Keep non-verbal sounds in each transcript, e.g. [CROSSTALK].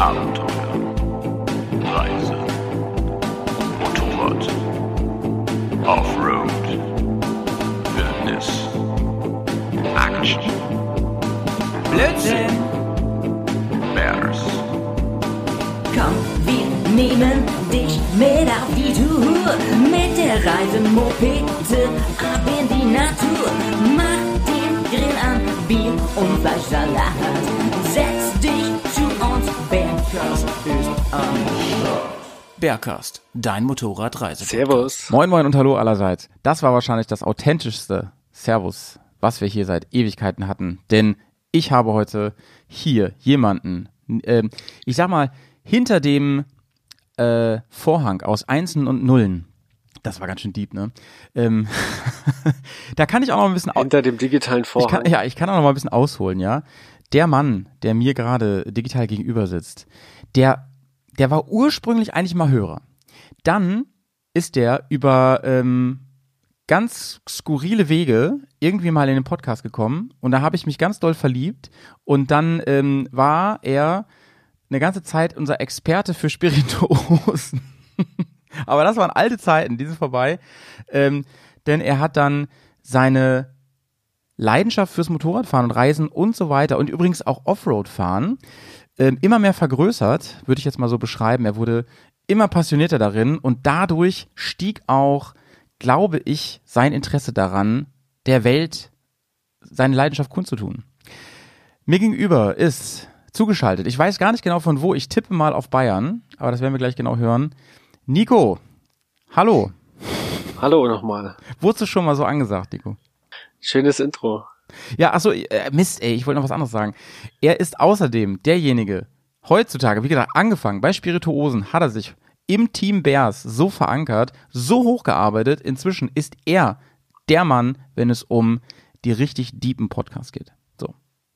Abenteuer, Reise, Motorrad, Offroad, Wildnis, Action, Blödsinn! Bears, Komm, wir nehmen dich mit auf die Tour. Mit der Reisemopete ab in die Natur. Mach den Grill an, Bier und Fleischsalat. Bergcast, dein Motorradreise. Servus. Moin Moin und Hallo allerseits. Das war wahrscheinlich das authentischste Servus, was wir hier seit Ewigkeiten hatten. Denn ich habe heute hier jemanden, ähm, ich sag mal, hinter dem äh, Vorhang aus Einsen und Nullen. Das war ganz schön deep, ne? Ähm, [LAUGHS] da kann ich auch noch ein bisschen Hinter dem digitalen ich Vorhang. kann, ja, ich kann auch noch mal ein bisschen ausholen, ja. Der Mann, der mir gerade digital gegenüber sitzt, der, der war ursprünglich eigentlich mal Hörer. Dann ist der über ähm, ganz skurrile Wege irgendwie mal in den Podcast gekommen und da habe ich mich ganz doll verliebt und dann ähm, war er eine ganze Zeit unser Experte für Spirituosen. [LAUGHS] Aber das waren alte Zeiten, die sind vorbei. Ähm, denn er hat dann seine Leidenschaft fürs Motorradfahren und Reisen und so weiter und übrigens auch Offroad-Fahren ähm, immer mehr vergrößert, würde ich jetzt mal so beschreiben. Er wurde immer passionierter darin und dadurch stieg auch, glaube ich, sein Interesse daran, der Welt seine Leidenschaft kundzutun. Mir gegenüber ist zugeschaltet, ich weiß gar nicht genau von wo, ich tippe mal auf Bayern, aber das werden wir gleich genau hören. Nico, hallo. Hallo nochmal. Wurdest du schon mal so angesagt, Nico? Schönes Intro. Ja, achso, äh, Mist, ey, ich wollte noch was anderes sagen. Er ist außerdem derjenige, heutzutage, wie gesagt, angefangen bei Spirituosen, hat er sich im Team Bears so verankert, so hochgearbeitet, inzwischen ist er der Mann, wenn es um die richtig deepen Podcasts geht. So.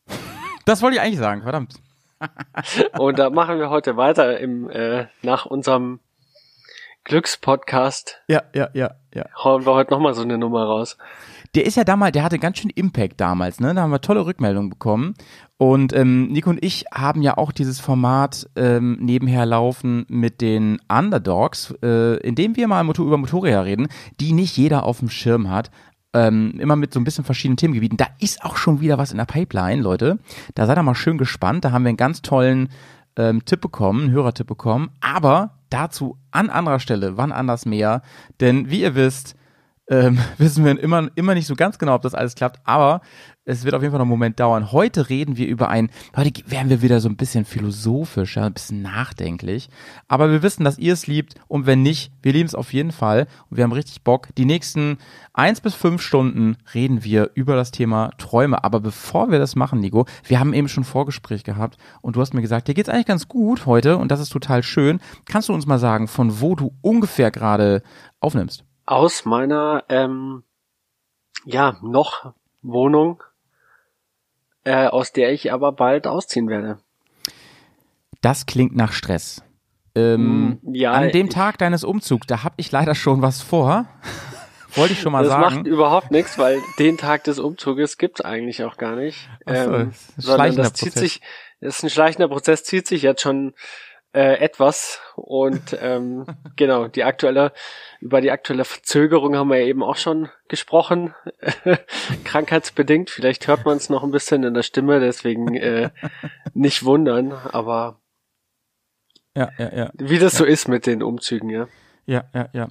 [LAUGHS] Das wollte ich eigentlich sagen, verdammt. [LAUGHS] Und da machen wir heute weiter im äh, nach unserem Glückspodcast. Ja, ja, ja, ja. Hauen wir heute nochmal so eine Nummer raus. Der ist ja damals, der hatte ganz schön Impact damals, ne? Da haben wir tolle Rückmeldungen bekommen. Und ähm, Nico und ich haben ja auch dieses Format ähm, nebenher laufen mit den Underdogs, äh, in wir mal Motor über Motorräder reden, die nicht jeder auf dem Schirm hat. Ähm, immer mit so ein bisschen verschiedenen Themengebieten. Da ist auch schon wieder was in der Pipeline, Leute. Da seid ihr mal schön gespannt. Da haben wir einen ganz tollen ähm, Tipp bekommen, einen Hörertipp bekommen. Aber dazu an anderer Stelle, wann anders mehr. Denn wie ihr wisst, ähm, [LAUGHS] wissen wir immer, immer nicht so ganz genau, ob das alles klappt, aber es wird auf jeden Fall noch einen Moment dauern. Heute reden wir über ein, heute werden wir wieder so ein bisschen philosophisch, ja, ein bisschen nachdenklich, aber wir wissen, dass ihr es liebt und wenn nicht, wir lieben es auf jeden Fall und wir haben richtig Bock. Die nächsten eins bis fünf Stunden reden wir über das Thema Träume, aber bevor wir das machen, Nico, wir haben eben schon Vorgespräch gehabt und du hast mir gesagt, dir geht's eigentlich ganz gut heute und das ist total schön. Kannst du uns mal sagen, von wo du ungefähr gerade aufnimmst? Aus meiner ähm, ja noch Wohnung, äh, aus der ich aber bald ausziehen werde. Das klingt nach Stress. Ähm, Mm, ja, an dem Tag deines Umzugs, da habe ich leider schon was vor. [LAUGHS] Wollte ich schon mal das sagen. macht überhaupt nichts, weil den Tag des Umzuges gibt's eigentlich auch gar nicht. Ach so, ähm, das ist ein sondern schleichender das zieht Prozess. sich, das ist ein schleichender Prozess, zieht sich jetzt schon äh, etwas und ähm, [LAUGHS] genau die aktuelle über die aktuelle Verzögerung haben wir ja eben auch schon gesprochen, [LAUGHS] krankheitsbedingt. Vielleicht hört man es noch ein bisschen in der Stimme, deswegen äh, [LAUGHS] nicht wundern. Aber ja, ja, ja, wie das so ist mit den Umzügen, ja. ja, ja, ja.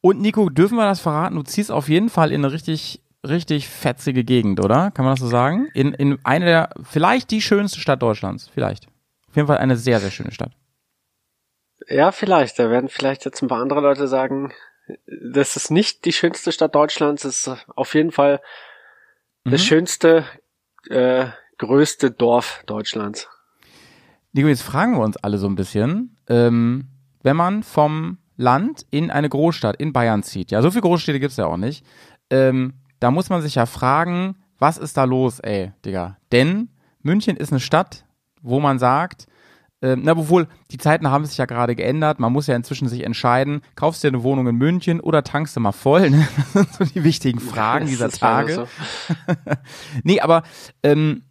Und Nico, dürfen wir das verraten? Du ziehst auf jeden Fall in eine richtig, richtig fetzige Gegend, oder? Kann man das so sagen? In, in eine der, vielleicht die schönste Stadt Deutschlands. Vielleicht. Auf jeden Fall eine sehr, sehr schöne Stadt. Ja, vielleicht. Da werden vielleicht jetzt ein paar andere Leute sagen, das ist nicht die schönste Stadt Deutschlands, es ist auf jeden Fall das Mhm. schönste, äh, größte Dorf Deutschlands. Nico, jetzt fragen wir uns alle so ein bisschen, ähm, wenn man vom Land in eine Großstadt in Bayern zieht, ja, so viele Großstädte gibt's ja auch nicht, ähm, da muss man sich ja fragen, was ist da los, ey, Digga? Denn München ist eine Stadt, wo man sagt, ähm, na, obwohl, die Zeiten haben sich ja gerade geändert. Man muss ja inzwischen sich entscheiden, kaufst du dir eine Wohnung in München oder tankst du mal voll? Ne? [LAUGHS] Das sind so die wichtigen Fragen Das dieser leider Tage. so. [LAUGHS] Nee, aber ähm,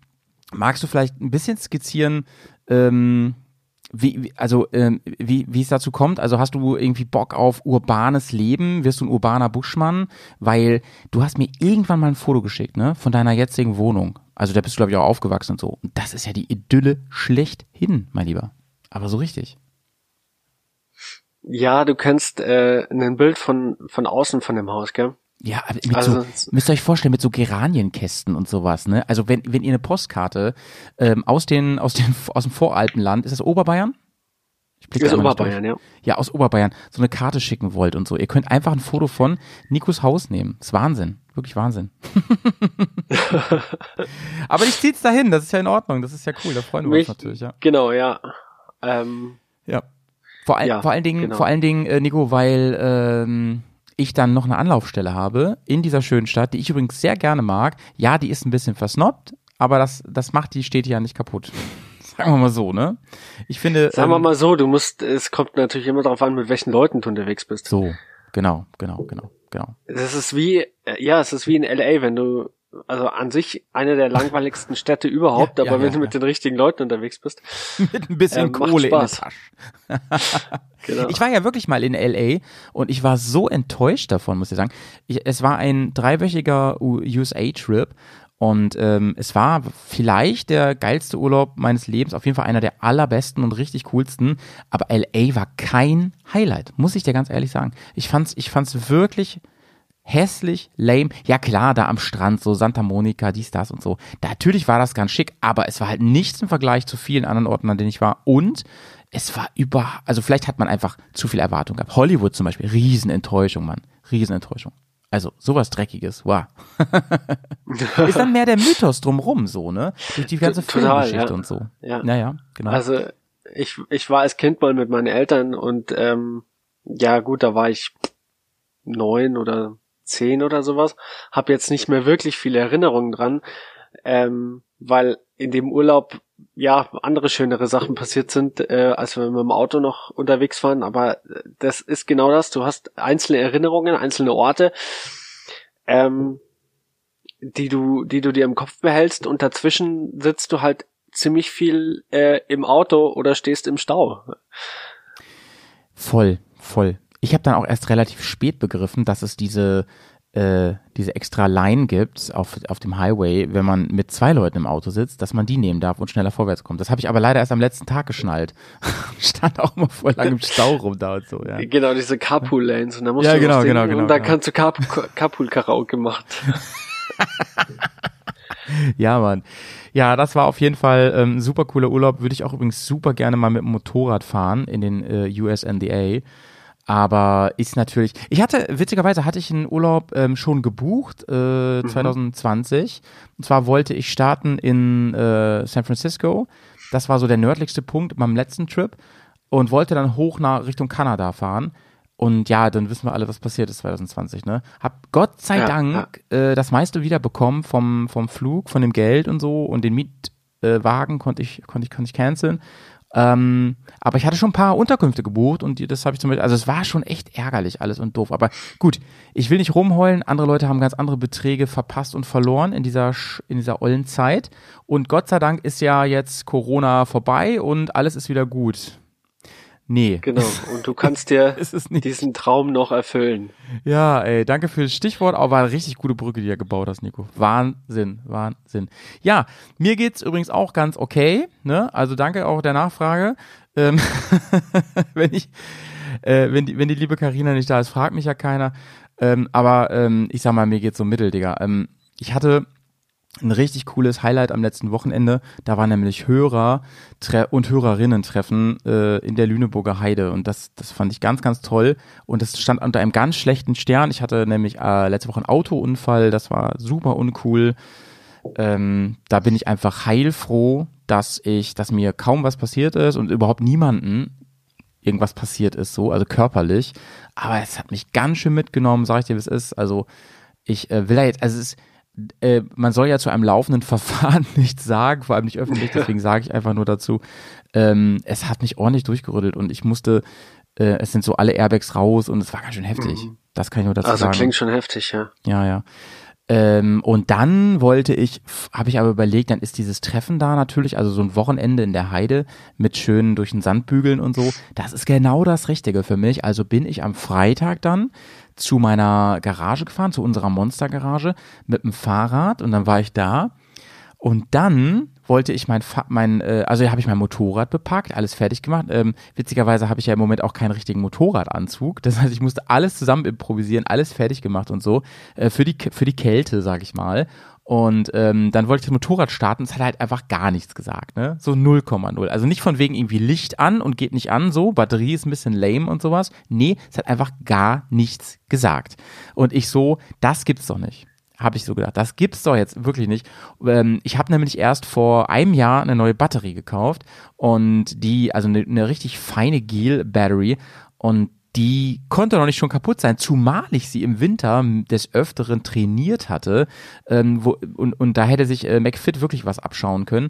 magst du vielleicht ein bisschen skizzieren, ähm, wie, wie also ähm, wie wie es dazu kommt, also hast du irgendwie Bock auf urbanes Leben, wirst du ein urbaner Buschmann, weil du hast mir irgendwann mal ein Foto geschickt, ne, von deiner jetzigen Wohnung. Also da bist du glaube ich auch aufgewachsen und so. Und das ist ja die Idylle schlechthin, mein Lieber. Aber so richtig. Ja, du kennst äh, ein Bild von von außen von dem Haus, gell? Ja, aber mit Also- so, müsst ihr euch vorstellen, mit so Geranienkästen und sowas, ne? Also wenn, wenn ihr eine Postkarte ähm, aus den, aus den, aus dem Voralpenland, ist das Oberbayern? Das nicht Oberbayern, durch. ja. Ja, aus Oberbayern, so eine Karte schicken wollt und so. Ihr könnt einfach ein Foto von Nikos Haus nehmen. ist Wahnsinn. Wirklich Wahnsinn. [LAUGHS] aber ich zieh's dahin, das ist ja in Ordnung, das ist ja cool, da freuen wir Mich- uns natürlich, ja. Genau, ja. Ähm, Ja. Vor, all, Ja, vor allen Dingen, genau. vor allen Dingen, äh, Nico, weil ähm, ich dann noch eine Anlaufstelle habe in dieser schönen Stadt, die ich übrigens sehr gerne mag. Ja, die ist ein bisschen versnobbt, aber das, das macht die Städte ja nicht kaputt. Sagen wir mal so, ne? Ich finde. sagen wir ähm, mal so, du musst, es kommt natürlich immer darauf an, mit welchen Leuten du unterwegs bist. So, genau, genau, genau, genau. Es ist wie, äh, ja, es ist wie in LA, wenn du, also an sich eine der langweiligsten Städte überhaupt, Ja, aber ja, wenn ja, du mit den richtigen Leuten unterwegs bist, [LAUGHS] Mit ein bisschen macht Kohle in der Spaß. Tasche. [LAUGHS] [LAUGHS] genau. Ich war ja wirklich mal in LA und ich war so enttäuscht davon, muss ich sagen. Ich, es war ein dreiwöchiger USA-Trip und ähm, es war vielleicht der geilste Urlaub meines Lebens, auf jeden Fall einer der allerbesten und richtig coolsten. Aber LA war kein Highlight, muss ich dir ganz ehrlich sagen. Ich fand's, ich fand's wirklich hässlich, lame. Ja klar, da am Strand, so Santa Monica, dies, das und so. Da, natürlich war das ganz schick, aber es war halt nichts im Vergleich zu vielen anderen Orten, an denen ich war. Und es war über, also vielleicht hat man einfach zu viel Erwartung gehabt. Hollywood zum Beispiel, Riesenenttäuschung, Mann. Riesenenttäuschung. Also sowas Dreckiges, wow. [LAUGHS] Ist dann mehr der Mythos drumrum, so, ne? Durch die ganze Total, Filmgeschichte ja. und so. Ja. Naja, genau. Also ich, ich war als Kind mal mit meinen Eltern und ähm, ja gut, da war ich neun oder zehn oder sowas. Hab jetzt nicht mehr wirklich viele Erinnerungen dran, ähm, weil in dem Urlaub ja andere schönere Sachen passiert sind, äh, als wir mit dem Auto noch unterwegs waren. Aber äh, das ist genau das. Du hast einzelne Erinnerungen, einzelne Orte. Ähm, die du, die du dir im Kopf behältst und dazwischen sitzt du halt ziemlich viel äh, im Auto oder stehst im Stau. Voll, voll. Ich habe dann auch erst relativ spät begriffen, dass es diese äh, diese extra Line gibt auf, auf dem Highway, wenn man mit zwei Leuten im Auto sitzt, dass man die nehmen darf und schneller vorwärts kommt. Das habe ich aber leider erst am letzten Tag geschnallt. [LAUGHS] Stand auch immer voll lang im Stau rum da und so, ja. Genau, diese Carpool-Lanes. Und da musst Ja, du genau, genau, genau, Und dann genau. kannst du Carp- Carpool-Karaoke machen. [LAUGHS] Ja, Mann. Ja, das war auf jeden Fall ähm, ein super cooler Urlaub. Würde ich auch übrigens super gerne mal mit dem Motorrad fahren in den äh, USNDA. Aber ist natürlich. Ich hatte, witzigerweise hatte ich einen Urlaub ähm, schon gebucht, äh, 2020. Und zwar wollte ich starten in äh, San Francisco. Das war so der nördlichste Punkt beim letzten Trip. Und wollte dann hoch nach Richtung Kanada fahren. Und ja, dann wissen wir alle, was passiert ist 2020, ne? Hab Gott sei Ja, Dank äh, das meiste wieder bekommen vom, vom Flug, von dem Geld und so und den Mietwagen konnte ich, konnte ich, konnte ich canceln. Ähm, aber ich hatte schon ein paar Unterkünfte gebucht und das habe ich zum Beispiel, also es war schon echt ärgerlich alles und doof. Aber gut, ich will nicht rumheulen. Andere Leute haben ganz andere Beträge verpasst und verloren in dieser, in dieser ollen Zeit. Und Gott sei Dank ist ja jetzt Corona vorbei und alles ist wieder gut. Nee. Genau. Und du kannst [LAUGHS] dir diesen Traum noch erfüllen. Ja, ey, danke für das Stichwort, aber war eine richtig gute Brücke, die du gebaut hast, Nico. Wahnsinn, Wahnsinn. Ja, mir geht's übrigens auch ganz okay, ne? Also danke auch der Nachfrage. Ähm, [LAUGHS] wenn ich, äh, wenn die, wenn die liebe Karina nicht da ist, fragt mich ja keiner. Ähm, aber ähm, ich sag mal, mir geht's so mittel, Digga. Ähm, ich hatte ein richtig cooles Highlight am letzten Wochenende. Da war nämlich Hörer und Hörerinnen-Treffen äh, in der Lüneburger Heide und das, das fand ich ganz, ganz toll. Und das stand unter einem ganz schlechten Stern. Ich hatte nämlich äh, letzte Woche einen Autounfall, das war super uncool. Ähm, da bin ich einfach heilfroh, dass ich, dass mir kaum was passiert ist und überhaupt niemanden irgendwas passiert ist, so, also körperlich. Aber es hat mich ganz schön mitgenommen, sag ich dir, wie es ist. Also ich äh, will da jetzt, also es ist, äh, man soll ja zu einem laufenden [LAUGHS] Verfahren nichts sagen, vor allem nicht öffentlich, [LAUGHS] deswegen sage ich einfach nur dazu, ähm, es hat mich ordentlich durchgerüttelt und ich musste, äh, es sind so alle Airbags raus und es war ganz schön heftig. Das kann ich nur dazu Also sagen. klingt schon heftig, ja. Ja, ja. Ähm, und dann wollte ich, habe ich aber überlegt, dann ist dieses Treffen da natürlich, also so ein Wochenende in der Heide mit schönen durch den Sand bügeln und so, das ist genau das Richtige für mich. Also bin ich am Freitag dann zu meiner Garage gefahren, zu unserer Monstergarage mit dem Fahrrad und dann war ich da und dann wollte ich mein, mein äh, also habe ich mein Motorrad bepackt, alles fertig gemacht. Ähm, witzigerweise habe ich ja im Moment auch keinen richtigen Motorradanzug. Das heißt, ich musste alles zusammen improvisieren, alles fertig gemacht und so äh, für die für die Kälte, sage ich mal. Und ähm, dann wollte ich das Motorrad starten, es hat halt einfach gar nichts gesagt, ne? So 0,0. Also nicht von wegen irgendwie Licht an und geht nicht an, so, Batterie ist ein bisschen lame und sowas. Nee, es hat einfach gar nichts gesagt. Und ich so, das gibt's doch nicht habe ich so gedacht. Das gibt's doch jetzt wirklich nicht. Ähm, ich habe nämlich erst vor einem Jahr eine neue Batterie gekauft und die, also eine, eine richtig feine Gel Battery und die konnte noch nicht schon kaputt sein, zumal ich sie im Winter des Öfteren trainiert hatte. Ähm, wo, und, und da hätte sich äh, McFit wirklich was abschauen können.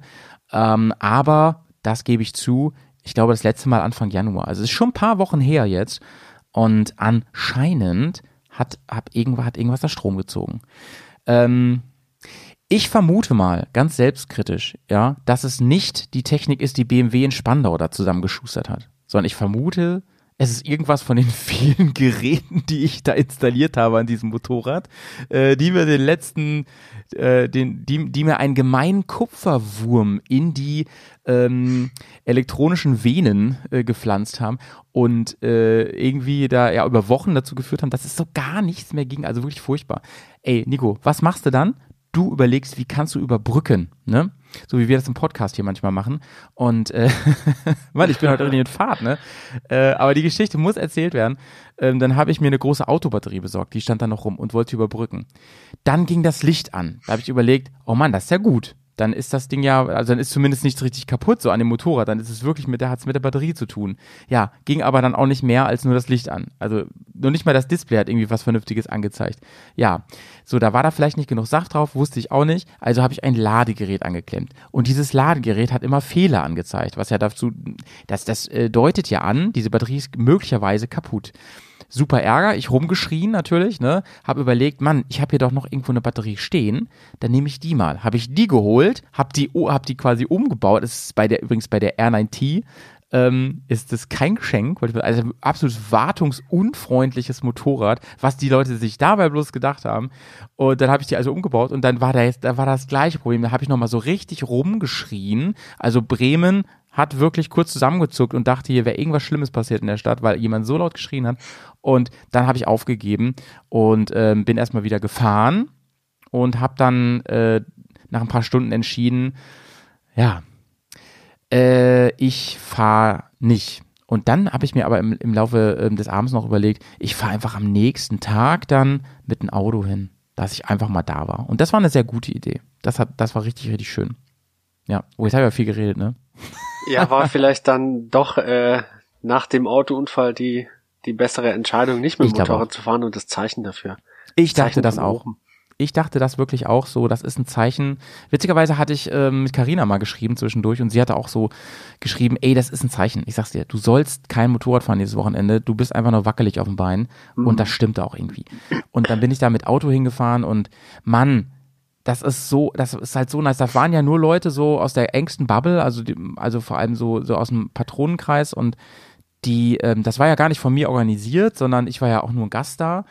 Ähm, aber das gebe ich zu, ich glaube das letzte Mal Anfang Januar. Also es ist schon ein paar Wochen her jetzt. Und anscheinend hat, hat, irgendwas, hat irgendwas Strom gezogen. Ähm, ich vermute mal, ganz selbstkritisch, ja, dass es nicht die Technik ist, die BMW in Spandau da zusammengeschustert hat, sondern ich vermute, es ist irgendwas von den [LAUGHS] vielen Geräten, die ich da installiert habe an diesem Motorrad, äh, die mir den letzten, äh, den, die, die mir einen gemeinen Kupferwurm in die ähm, elektronischen Venen äh, gepflanzt haben und äh, irgendwie da ja über Wochen dazu geführt haben, dass es so gar nichts mehr ging. Also wirklich furchtbar. Ey, Nico, was machst du dann? Du überlegst, wie kannst du überbrücken, ne? So wie wir das im Podcast hier manchmal machen. Und äh, [LAUGHS] Mann, ich bin heute irgendwie in Fahrt, ne? Äh, aber die Geschichte muss erzählt werden. Ähm, dann habe ich mir eine große Autobatterie besorgt, die stand da noch rum und wollte überbrücken. Dann ging das Licht an. Da habe ich überlegt, oh Mann, das ist ja gut dann ist das Ding ja, also dann ist zumindest nichts richtig kaputt so an dem Motorrad, dann ist es wirklich mit der, hat's mit der Batterie zu tun. Ja, ging aber dann auch nicht mehr als nur das Licht an. Also nur nicht mal das Display hat irgendwie was Vernünftiges angezeigt. Ja, so, da war da vielleicht nicht genug Saft drauf, wusste ich auch nicht, also habe ich ein Ladegerät angeklemmt. Und dieses Ladegerät hat immer Fehler angezeigt, was ja dazu, das, das äh, deutet ja an, diese Batterie ist möglicherweise kaputt super Ärger, ich rumgeschrien natürlich, ne, habe überlegt, Mann, ich habe hier doch noch irgendwo eine Batterie stehen, dann nehme ich die mal. Habe ich die geholt, habe die, hab die quasi umgebaut. Das ist bei der übrigens bei der R9T ähm, ist das kein Geschenk, weil also absolut wartungsunfreundliches Motorrad, was die Leute sich dabei bloß gedacht haben. Und dann habe ich die also umgebaut und dann war da jetzt, da war das gleiche Problem. Da habe ich nochmal so richtig rumgeschrien. Also Bremen hat wirklich kurz zusammengezuckt und dachte, hier wäre irgendwas Schlimmes passiert in der Stadt, weil jemand so laut geschrien hat. Und dann habe ich aufgegeben und ähm, bin erstmal wieder gefahren und habe dann äh, nach ein paar Stunden entschieden, ja, äh, ich fahre nicht. Und dann habe ich mir aber im, im Laufe äh, des Abends noch überlegt, ich fahre einfach am nächsten Tag dann mit dem Auto hin, dass ich einfach mal da war. Und das war eine sehr gute Idee. Das, hat, das war richtig, richtig schön. Ja, oh, jetzt habe ich ja viel geredet, ne? Ja, war [LAUGHS] vielleicht dann doch äh, nach dem Autounfall die, die bessere Entscheidung, nicht mit dem Motorrad zu fahren und das Zeichen dafür. Ich dachte das auch. Oben. Ich dachte das wirklich auch so, das ist ein Zeichen. Witzigerweise hatte ich ähm, mit Carina mal geschrieben zwischendurch und sie hatte auch so geschrieben, ey, das ist ein Zeichen. Ich sag's dir, du sollst kein Motorrad fahren dieses Wochenende, du bist einfach nur wackelig auf dem Bein mhm. und das stimmte auch irgendwie. Und dann bin ich da mit Auto hingefahren und Mann, das ist so, das ist halt so nice. Da waren ja nur Leute so aus der engsten Bubble, also die, also vor allem so so aus dem Patronenkreis und die, ähm, das war ja gar nicht von mir organisiert, sondern ich war ja auch nur ein Gast da.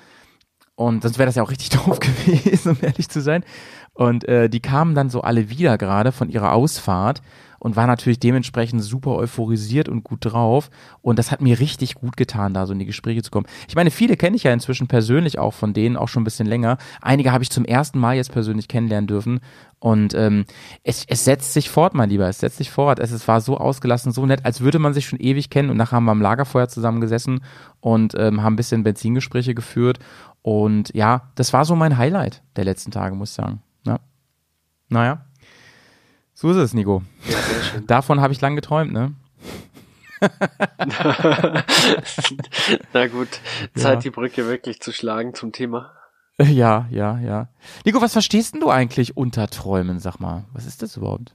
Und sonst wäre das ja auch richtig [LAUGHS] doof gewesen, um ehrlich zu sein. Und äh, die kamen dann so alle wieder gerade von ihrer Ausfahrt und war natürlich dementsprechend super euphorisiert und gut drauf. Und das hat mir richtig gut getan, da so in die Gespräche zu kommen. Ich meine, viele kenne ich ja inzwischen persönlich auch von denen, auch schon ein bisschen länger. Einige habe ich zum ersten Mal jetzt persönlich kennenlernen dürfen. Und ähm, es, es setzt sich fort, mein Lieber, es setzt sich fort. Es, es war so ausgelassen, so nett, als würde man sich schon ewig kennen. Und nachher haben wir am Lagerfeuer zusammengesessen und ähm, haben ein bisschen Benzingespräche geführt. Und ja, das war so mein Highlight der letzten Tage, muss ich sagen. Ja. Naja. So ist es, Nico. Ja, Davon habe ich lang geträumt, ne? [LAUGHS] Na gut, Zeit, ja. die Brücke wirklich zu schlagen zum Thema. Ja, ja, ja. Nico, was verstehst denn du eigentlich unter Träumen, sag mal? Was ist das überhaupt?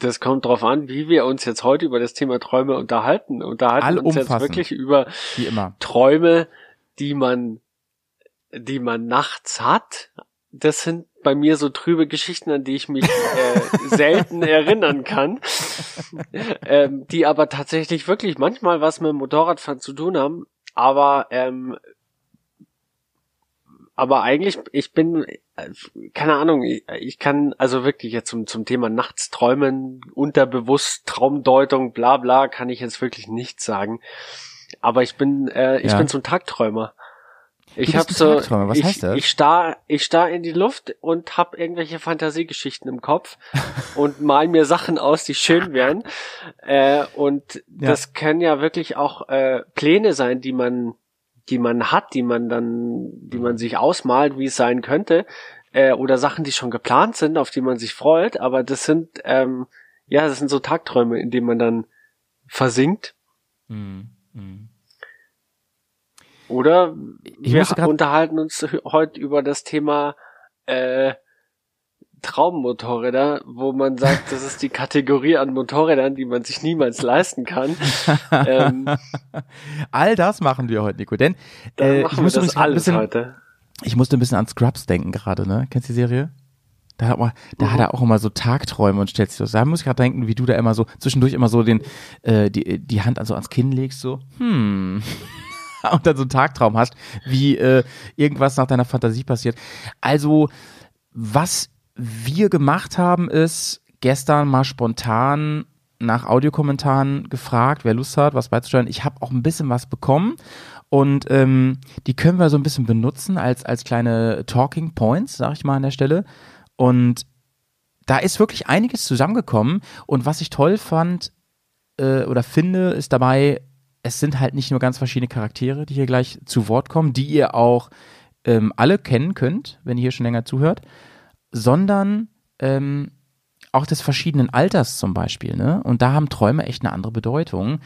Das kommt drauf an, wie wir uns jetzt heute über das Thema Träume unterhalten. Unterhalten uns jetzt wirklich über. Träume, die man die man nachts hat, das sind bei mir so trübe Geschichten, an die ich mich äh, [LAUGHS] selten erinnern kann, ähm, die aber tatsächlich wirklich manchmal was mit dem Motorradfahren zu tun haben. Aber ähm, aber eigentlich, ich bin, äh, keine Ahnung, ich, ich kann also wirklich jetzt zum, zum Thema Nachts träumen, unterbewusst, Traumdeutung, bla bla, kann ich jetzt wirklich nichts sagen. Aber ich bin, äh, ich Ja. bin so ein Tagträumer. Ich bist hab ein so, was ich, heißt das? ich starr, ich starr in die Luft und hab irgendwelche Fantasiegeschichten im Kopf [LAUGHS] und mal mir Sachen aus, die schön wären. Äh, und Ja. das können ja wirklich auch äh, Pläne sein, die man, die man hat, die man dann, die man sich ausmalt, wie es sein könnte, äh, oder Sachen, die schon geplant sind, auf die man sich freut. Aber das sind, ähm, ja, das sind so Tagträume, in denen man dann versinkt. Mhm. Mhm. Oder Ich wir unterhalten uns heute über das Thema äh, Traummotorräder, wo man sagt, das ist die Kategorie an Motorrädern, die man sich niemals leisten kann. [LAUGHS] ähm, All das machen wir heute, Nico. Denn äh, ich, musste das alles bisschen, heute. ich musste ein bisschen an Scrubs denken gerade, ne? Kennst du die Serie? Da hat, man, da hat er auch immer so Tagträume und stellt sich so. Da muss ich gerade denken, wie du da immer so zwischendurch immer so den äh, die, die Hand also ans Kinn legst, so hm [LAUGHS] und dann so einen Tagtraum hast, wie äh, irgendwas nach deiner Fantasie passiert. Also was wir gemacht haben, ist gestern mal spontan nach Audiokommentaren gefragt, wer Lust hat, was beizusteuern. Ich habe auch ein bisschen was bekommen und ähm, die können wir so ein bisschen benutzen als, als kleine Talking Points, sag ich mal an der Stelle. Und da ist wirklich einiges zusammengekommen. Und was ich toll fand äh, oder finde, ist dabei, es sind halt nicht nur ganz verschiedene Charaktere, die hier gleich zu Wort kommen, die ihr auch ähm, alle kennen könnt, wenn ihr hier schon länger zuhört, sondern ähm, auch des verschiedenen Alters zum Beispiel. Ne? Und da haben Träume echt eine andere Bedeutung.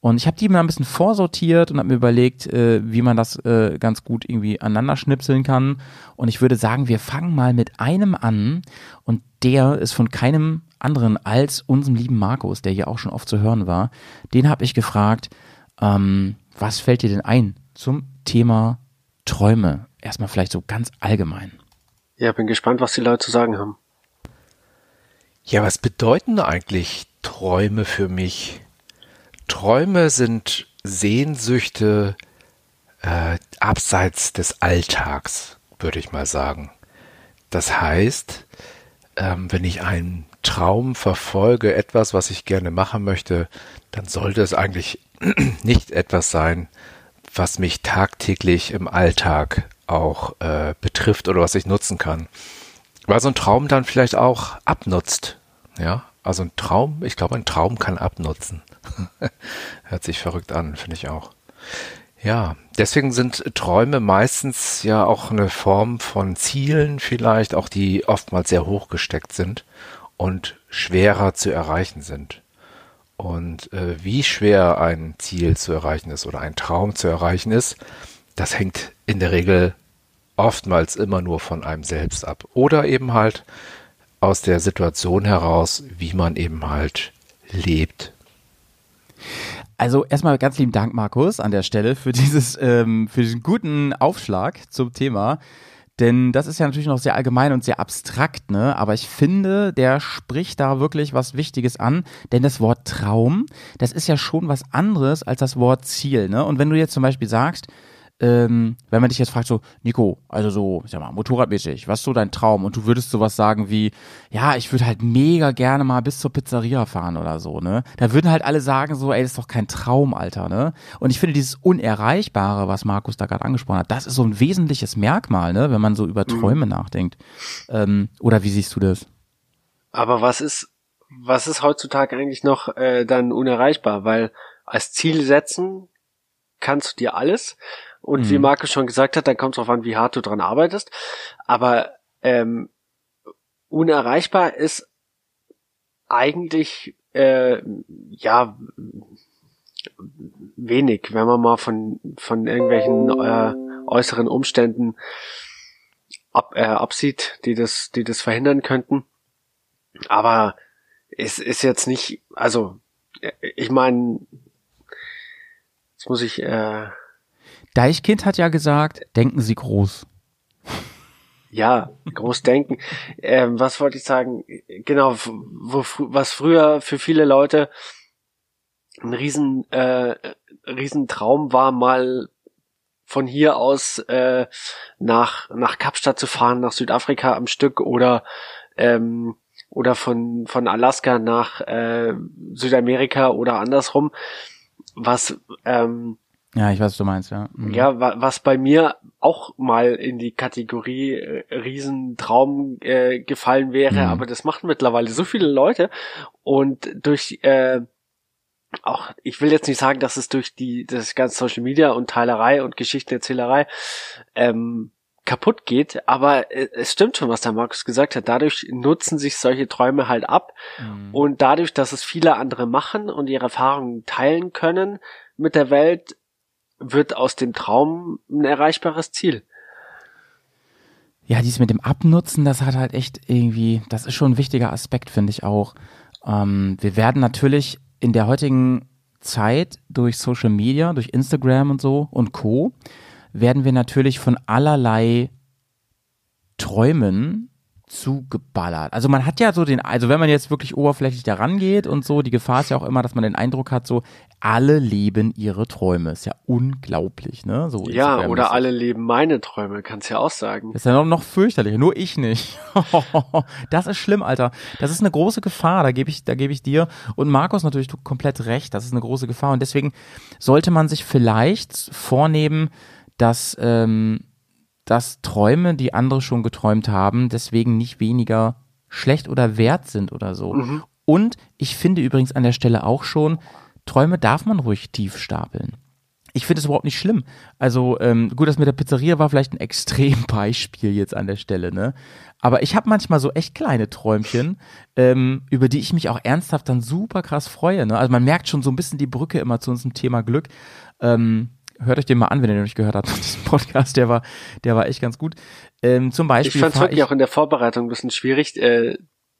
Und ich habe die mal ein bisschen vorsortiert und habe mir überlegt, äh, wie man das äh, ganz gut irgendwie aneinander schnipseln kann. Und ich würde sagen, wir fangen mal mit einem an. Und der ist von keinem anderen als unserem lieben Markus, der hier auch schon oft zu hören war. Den habe ich gefragt, ähm, was fällt dir denn ein zum Thema Träume? Erstmal vielleicht so ganz allgemein. Ja, bin gespannt, was die Leute zu sagen haben. Ja, was bedeuten eigentlich Träume für mich? Träume sind Sehnsüchte äh, abseits des Alltags, würde ich mal sagen. Das heißt, ähm, wenn ich einen Traum verfolge, etwas, was ich gerne machen möchte, dann sollte es eigentlich [CLEARS THROAT] nicht etwas sein, was mich tagtäglich im Alltag auch äh, betrifft oder was ich nutzen kann. Weil so ein Traum dann vielleicht auch abnutzt. Ja, also ein Traum, ich glaube, ein Traum kann abnutzen. [LAUGHS] Hört sich verrückt an, finde ich auch. Ja, deswegen sind Träume meistens ja auch eine Form von Zielen vielleicht, auch die oftmals sehr hoch gesteckt sind und schwerer zu erreichen sind. Und äh, wie schwer ein Ziel zu erreichen ist oder ein Traum zu erreichen ist, das hängt in der Regel oftmals immer nur von einem selbst ab. Oder eben halt aus der Situation heraus, wie man eben halt lebt. Also erstmal ganz lieben Dank, Markus, an der Stelle für dieses, ähm, für diesen guten Aufschlag zum Thema. Denn das ist ja natürlich noch sehr allgemein und sehr abstrakt, ne? Aber ich finde, der spricht da wirklich was Wichtiges an. Denn das Wort Traum, das ist ja schon was anderes als das Wort Ziel, ne? Und wenn du jetzt zum Beispiel sagst, ähm, wenn man dich jetzt fragt, so, Nico, also so, ich sag mal, motorradmäßig, was ist so dein Traum? Und du würdest sowas sagen wie, ja, ich würde halt mega gerne mal bis zur Pizzeria fahren oder so, ne? Da würden halt alle sagen so, ey, das ist doch kein Traum, Alter, ne? Und ich finde dieses Unerreichbare, was Markus da gerade angesprochen hat, das ist so ein wesentliches Merkmal, ne? Wenn man so über Träume nachdenkt. Ähm, oder wie siehst du das? Aber was ist, was ist heutzutage eigentlich noch äh, dann unerreichbar? Weil als Ziel setzen kannst du dir alles. Und wie Mhm. Markus schon gesagt hat, dann kommt es darauf an, wie hart du dran arbeitest. Aber ähm, unerreichbar ist eigentlich äh, ja wenig, wenn man mal von von irgendwelchen äh, äußeren Umständen ab, äh, absieht, die das die das verhindern könnten. Aber es ist jetzt nicht, also äh, ich meine, jetzt muss ich äh, Deichkind hat ja gesagt, denken Sie groß. Ja, groß denken. Ähm, was wollte ich sagen? Genau, wo, was früher für viele Leute ein riesen, äh, riesen Traum war, mal von hier aus äh, nach nach Kapstadt zu fahren, nach Südafrika am Stück oder ähm, oder von von Alaska nach äh, Südamerika oder andersrum, was ähm, ja, ich weiß, was du meinst, ja. Mhm. Ja, was bei mir auch mal in die Kategorie äh, Riesentraum äh, gefallen wäre, mhm. aber das machen mittlerweile so viele Leute und durch äh, auch, ich will jetzt nicht sagen, dass es durch die, das ganze Social Media und Teilerei und Geschichtenerzählerei ähm, kaputt geht, aber äh, es stimmt schon, was der Markus gesagt hat. Dadurch nutzen sich solche Träume halt ab mhm. und dadurch, dass es viele andere machen und ihre Erfahrungen teilen können mit der Welt, wird aus dem Traum ein erreichbares Ziel. Ja, dies mit dem Abnutzen, das hat halt echt irgendwie, das ist schon ein wichtiger Aspekt, finde ich auch. Ähm, wir werden natürlich in der heutigen Zeit durch Social Media, durch Instagram und so und Co. werden wir natürlich von allerlei Träumen zugeballert. Also man hat ja so den, also wenn man jetzt wirklich oberflächlich da rangeht und so, die Gefahr ist ja auch immer, dass man den Eindruck hat, so alle leben ihre Träume. Ist ja unglaublich, ne? So ja, oder alle leben meine Träume, kannst ja auch sagen. Das ist ja noch, noch fürchterlicher, nur ich nicht. [LAUGHS] das ist schlimm, Alter. Das ist eine große Gefahr, da gebe ich, da gebe ich dir und Markus natürlich komplett recht. Das ist eine große Gefahr und deswegen sollte man sich vielleicht vornehmen, dass ähm, dass Träume, die andere schon geträumt haben, deswegen nicht weniger schlecht oder wert sind oder so. Mhm. Und ich finde übrigens an der Stelle auch schon, Träume darf man ruhig tief stapeln. Ich finde es überhaupt nicht schlimm. Also ähm, gut, das mit der Pizzeria war vielleicht ein Extrembeispiel [LAUGHS] jetzt an der Stelle, ne? Aber ich habe manchmal so echt kleine Träumchen, ähm, über die ich mich auch ernsthaft dann super krass freue. Ne? Also man merkt schon so ein bisschen die Brücke immer zu unserem Thema Glück. Ähm, hört euch den mal an, wenn ihr den nicht gehört habt, [LAUGHS] diesen Podcast, der war, der war echt ganz gut. Ähm, zum Beispiel. Ich fand es wirklich auch in der Vorbereitung ein bisschen schwierig, äh,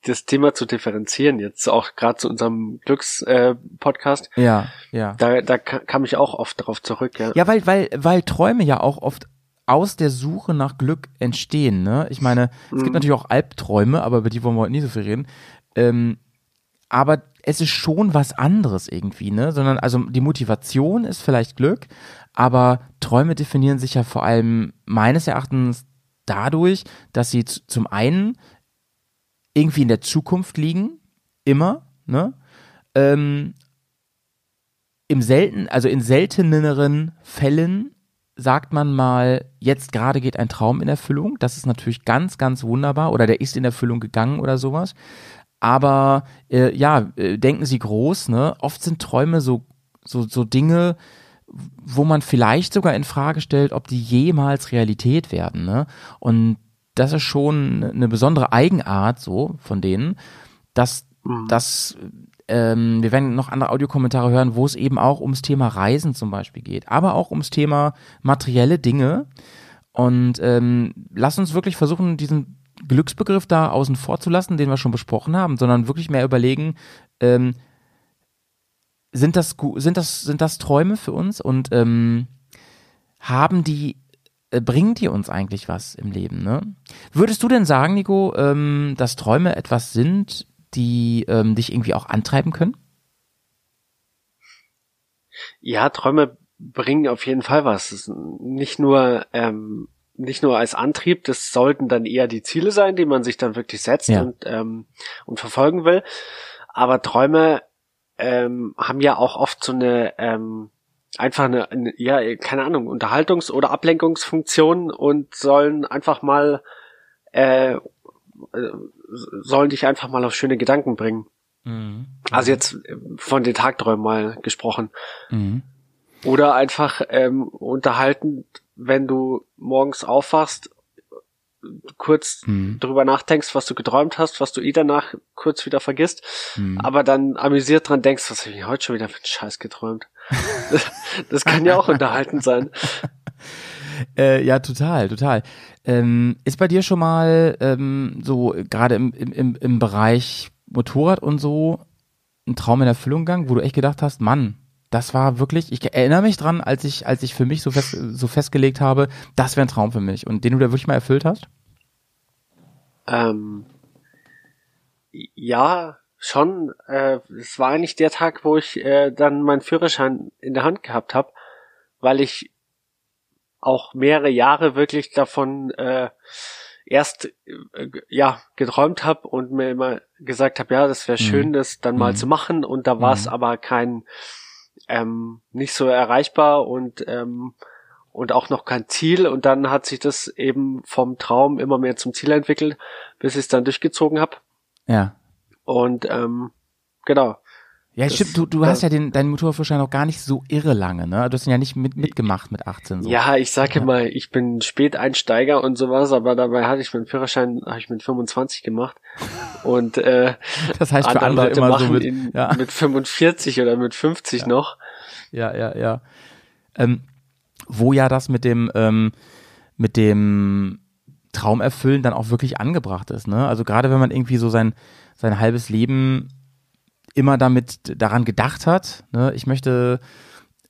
das Thema zu differenzieren, jetzt auch gerade zu unserem Glücks-Podcast. Äh, ja, ja. Da, da kam ich auch oft darauf zurück, ja. Ja, weil, weil, weil Träume ja auch oft aus der Suche nach Glück entstehen, ne? Ich meine, es gibt mhm. natürlich auch Albträume, aber über die wollen wir heute nie so viel reden. Ähm, aber es ist schon was anderes irgendwie, ne? Sondern also die Motivation ist vielleicht Glück, aber Träume definieren sich ja vor allem meines Erachtens dadurch, dass sie zum einen irgendwie in der Zukunft liegen, immer, ne? Ähm, Im selten, also in selteneren Fällen sagt man mal, jetzt gerade geht ein Traum in Erfüllung. Das ist natürlich ganz, ganz wunderbar. Oder der ist in Erfüllung gegangen oder sowas. Aber äh, ja, äh, denken Sie groß, ne? Oft sind Träume so, so, so Dinge, wo man vielleicht sogar in Frage stellt, ob die jemals Realität werden. Ne? Und das ist schon eine besondere Eigenart so von denen, dass, mhm. dass ähm, wir werden noch andere Audiokommentare hören, wo es eben auch ums Thema Reisen zum Beispiel geht, aber auch ums Thema materielle Dinge. Und ähm, lass uns wirklich versuchen, diesen Glücksbegriff da außen vor zu lassen, den wir schon besprochen haben, sondern wirklich mehr überlegen, ähm, sind das, sind das, sind das Träume für uns und ähm, haben die, äh, bringen die uns eigentlich was im Leben? Ne? Würdest du denn sagen, Nico, ähm, dass Träume etwas sind, die ähm, dich irgendwie auch antreiben können? Ja, Träume bringen auf jeden Fall was. nicht nur ähm, nicht nur als Antrieb, das sollten dann eher die Ziele sein, die man sich dann wirklich setzt ja. und ähm, und verfolgen will. Aber Träume ähm, haben ja auch oft so eine ähm, einfach eine, eine, ja, keine Ahnung, Unterhaltungs- oder Ablenkungsfunktion und sollen einfach mal äh, sollen dich einfach mal auf schöne Gedanken bringen. Mhm. Also jetzt von den Tagträumen mal gesprochen. Mhm. Oder einfach ähm, unterhalten, wenn du morgens aufwachst kurz hm. drüber nachdenkst, was du geträumt hast, was du eh danach kurz wieder vergisst, hm. aber dann amüsiert dran denkst, was habe ich heute schon wieder für einen Scheiß geträumt. [LAUGHS] das, kann ja auch unterhaltend sein. [LAUGHS] Äh, ja, total, total. Ähm, ist bei dir schon mal ähm, so gerade im, im, im Bereich Motorrad und so ein Traum in Erfüllung gegangen, wo du echt gedacht hast, Mann, Das war wirklich, ich erinnere mich dran, als ich, als ich für mich so, fest, so festgelegt habe, das wäre ein Traum für mich und den du da wirklich mal erfüllt hast? Ähm, ja, schon. Äh, es war eigentlich der Tag, wo ich äh, dann meinen Führerschein in der Hand gehabt habe, weil ich auch mehrere Jahre wirklich davon äh, erst äh, ja geträumt habe und mir immer gesagt habe, ja, das wäre mhm. schön, mhm. das dann mal mhm. zu machen und da war es mhm. aber kein ähm, nicht so erreichbar und ähm, und auch noch kein Ziel und dann hat sich das eben vom Traum immer mehr zum Ziel entwickelt, bis ich es dann durchgezogen habe. Ja. Und ähm, genau. Ja, das, stimmt, du, du hast ja den, deinen Motorführerschein noch gar nicht so irre lange, ne? Du hast ihn ja nicht mit, mitgemacht mit 18. So. Ja, ich sage ja. mal, ich bin Späteinsteiger und sowas, aber dabei hatte ich meinen Führerschein, habe ich mit 25 gemacht. [LAUGHS] Und äh, das heißt für andere, Leute immer machen so mit, ihn ja. mit 45 oder mit 50 ja. noch. Ja, ja, ja. Ähm, wo ja das mit dem, ähm, mit dem Traum erfüllen dann auch wirklich angebracht ist, ne? Also gerade wenn man irgendwie so sein, sein halbes Leben immer damit daran gedacht hat. Ne? Ich möchte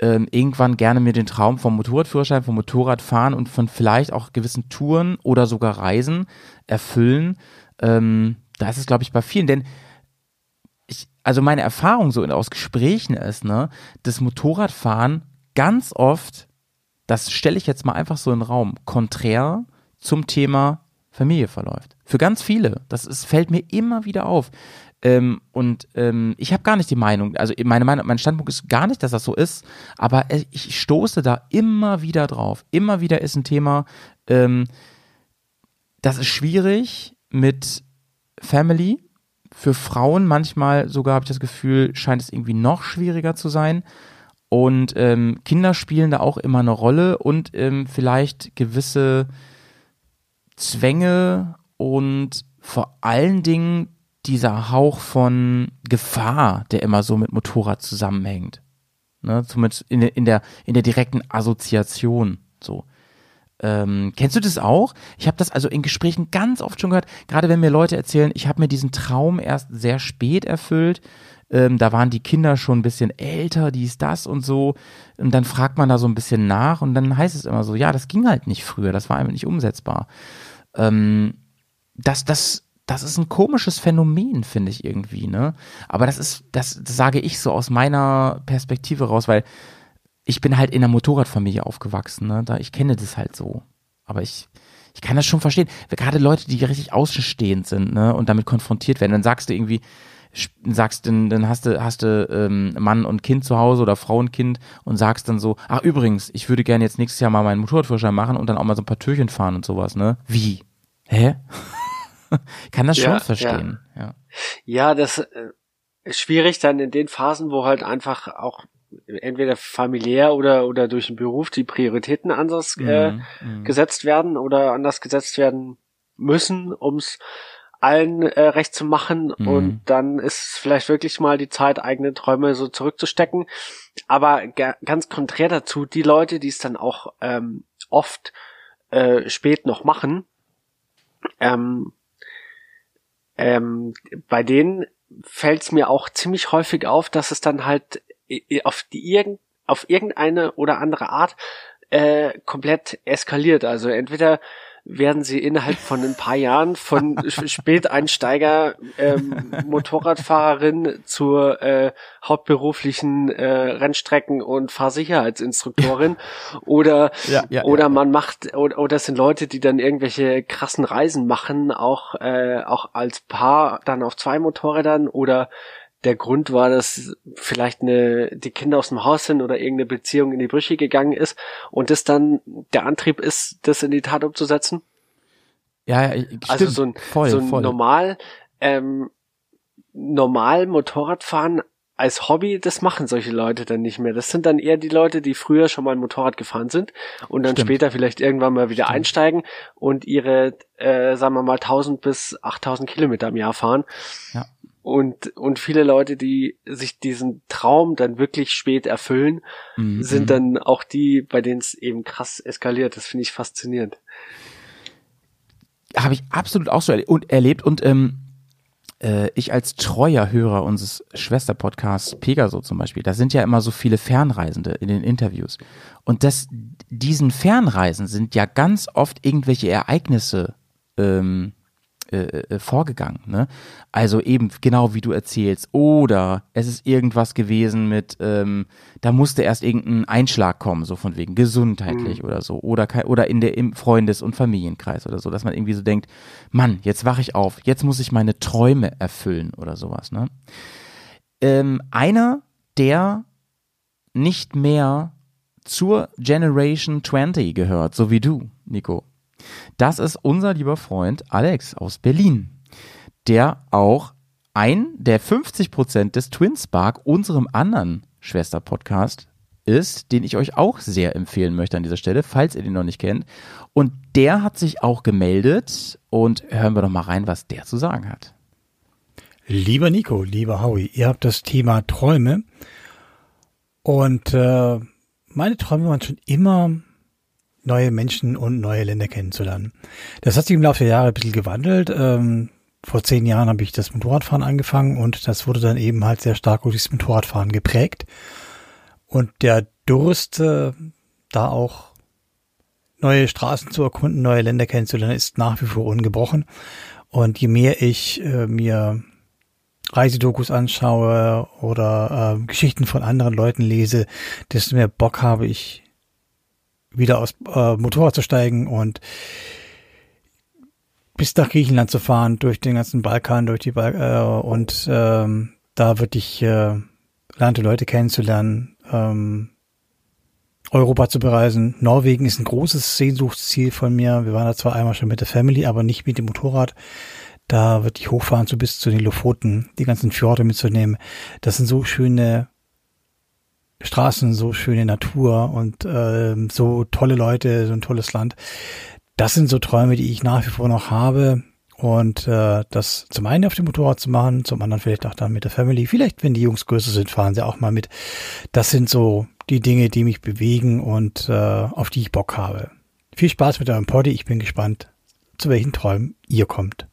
ähm, irgendwann gerne mir den Traum vom Motorradführerschein, vom Motorradfahren und von vielleicht auch gewissen Touren oder sogar Reisen erfüllen. Ähm, da ist es, glaube ich, bei vielen. Denn ich, also meine Erfahrung so aus Gesprächen ist, ne, das Motorradfahren ganz oft, das stelle ich jetzt mal einfach so in den Raum, konträr zum Thema Familie verläuft. Für ganz viele. Das ist, fällt mir immer wieder auf. Ähm, und ähm, ich habe gar nicht die Meinung, also meine Meinung, mein Standpunkt ist gar nicht, dass das so ist, aber ich stoße da immer wieder drauf. Immer wieder ist ein Thema, ähm, das ist schwierig mit Family. Für Frauen manchmal sogar habe ich das Gefühl, scheint es irgendwie noch schwieriger zu sein. Und ähm, Kinder spielen da auch immer eine Rolle und ähm, vielleicht gewisse Zwänge und vor allen Dingen dieser Hauch von Gefahr, der immer so mit Motorrad zusammenhängt. Ne, zumindest in der, in der, in der direkten Assoziation, so. Ähm, kennst du das auch? Ich habe das also in Gesprächen ganz oft schon gehört, gerade wenn mir Leute erzählen, ich habe mir diesen Traum erst sehr spät erfüllt. Ähm, da waren die Kinder schon ein bisschen älter, dies, das und so. Und dann fragt man da so ein bisschen nach und dann heißt es immer so, ja, das ging halt nicht früher, das war einfach nicht umsetzbar. Ähm, das, das das ist ein komisches Phänomen, finde ich irgendwie, ne? Aber das ist, das, sage ich so aus meiner Perspektive raus, weil ich bin halt in einer Motorradfamilie aufgewachsen, ne? Da, ich kenne das halt so. Aber ich, ich kann das schon verstehen. Gerade Leute, die richtig außenstehend sind, ne? Und damit konfrontiert werden, dann sagst du irgendwie, sagst dann, dann hast du, hast du ähm, Mann und Kind zu Hause oder Frau und Kind und sagst dann so, ach übrigens, ich würde gerne jetzt nächstes Jahr mal meinen Motorradführerschein machen und dann auch mal so ein paar Türchen fahren und sowas, ne? Wie? Hä? [LAUGHS] kann das ja, schon verstehen. Ja, ja. das äh, ist schwierig dann in den Phasen, wo halt einfach auch entweder familiär oder oder durch den Beruf die Prioritäten anders äh, mm, mm. gesetzt werden oder anders gesetzt werden müssen, ums allen äh, recht zu machen mm. und dann ist vielleicht wirklich mal die Zeit, eigene Träume so zurückzustecken. Aber ganz konträr dazu, die Leute, die es dann auch ähm, oft äh, spät noch machen, ähm, ähm, bei denen fällt es mir auch ziemlich häufig auf, dass es dann halt auf die irgend, auf irgendeine oder andere Art äh, komplett eskaliert. Also entweder werden sie innerhalb von ein paar Jahren von [LAUGHS] Späteinsteiger ähm, Motorradfahrerin zur äh, hauptberuflichen äh, Rennstrecken- und Fahrsicherheitsinstruktorin. Oder ja, ja, oder ja, man macht oder, oder das sind Leute, die dann irgendwelche krassen Reisen machen, auch äh, auch als Paar dann auf zwei Motorrädern oder der Grund war, dass vielleicht eine, die Kinder aus dem Haus sind oder irgendeine Beziehung in die Brüche gegangen ist und das dann der Antrieb ist, das in die Tat umzusetzen? Ja, ja stimmt, also so ein, voll, so ein voll. normal, ähm, normal Motorradfahren als Hobby, das machen solche Leute dann nicht mehr. Das sind dann eher die Leute, die früher schon mal ein Motorrad gefahren sind und dann Stimmt. später vielleicht irgendwann mal wieder Stimmt. einsteigen und ihre, äh, sagen wir mal, 1000 bis 8000 Kilometer im Jahr fahren. Ja. Und, und viele Leute, die sich diesen Traum dann wirklich spät erfüllen, mhm. sind dann auch die, bei denen es eben krass eskaliert. Das finde ich faszinierend. Habe ich absolut auch so erlebt und, erlebt und ähm, äh, ich als treuer Hörer unseres Schwesterpodcasts Pegaso zum Beispiel, da sind ja immer so viele Fernreisende in den Interviews. Und das, diesen Fernreisen sind ja ganz oft irgendwelche Ereignisse ähm, äh, äh, vorgegangen. Ne? Also eben genau wie du erzählst. Oder es ist irgendwas gewesen mit, ähm, da musste erst irgendein Einschlag kommen, so von wegen gesundheitlich Mhm. oder so. Oder, oder in der, im Freundes- und Familienkreis oder so, dass man irgendwie so denkt, Mann, jetzt wache ich auf, jetzt muss ich meine Träume erfüllen oder sowas. Ne? Ähm, einer, der nicht mehr zur Generation 20 gehört, so wie du, Nico. Das ist unser lieber Freund Alex aus Berlin, der auch ein der 50 Prozent des Twin Spark, unserem anderen Schwester-Podcast, ist, den ich euch auch sehr empfehlen möchte an dieser Stelle, falls ihr den noch nicht kennt. Und der hat sich auch gemeldet und hören wir doch mal rein, was der zu sagen hat. Lieber Nico, lieber Howie, ihr habt das Thema Träume und äh, meine Träume waren schon immer neue Menschen und neue Länder kennenzulernen. Das hat sich im Laufe der Jahre ein bisschen gewandelt. Ähm, vor zehn Jahren habe ich das Motorradfahren angefangen und das wurde dann eben halt sehr stark durch das Motorradfahren geprägt. Und der Durst, äh, da auch neue Straßen zu erkunden, neue Länder kennenzulernen, ist nach wie vor ungebrochen. Und je mehr ich äh, mir Reisedokus anschaue oder äh, Geschichten von anderen Leuten lese, desto mehr Bock habe ich wieder aus äh, Motorrad zu steigen und bis nach Griechenland zu fahren, durch den ganzen Balkan, durch die Bal äh, und ähm, da wirklich äh, lernte Leute kennenzulernen, ähm, Europa zu bereisen. Norwegen ist ein großes Sehnsuchtsziel von mir. Wir waren da zwar einmal schon mit der Family, aber nicht mit dem Motorrad. Da würde ich hochfahren, so bis zu den Lofoten, die ganzen Fjorde mitzunehmen. Das sind so schöne Straßen, so schöne Natur und ähm, so tolle Leute, so ein tolles Land. Das sind so Träume, die ich nach wie vor noch habe. Und äh, das zum einen auf dem Motorrad zu machen, zum anderen vielleicht auch dann mit der Family. Vielleicht, wenn die Jungs größer sind, fahren sie auch mal mit. Das sind so die Dinge, die mich bewegen und äh, auf die ich Bock habe. Viel Spaß mit eurem Poddy. Ich bin gespannt, zu welchen Träumen ihr kommt.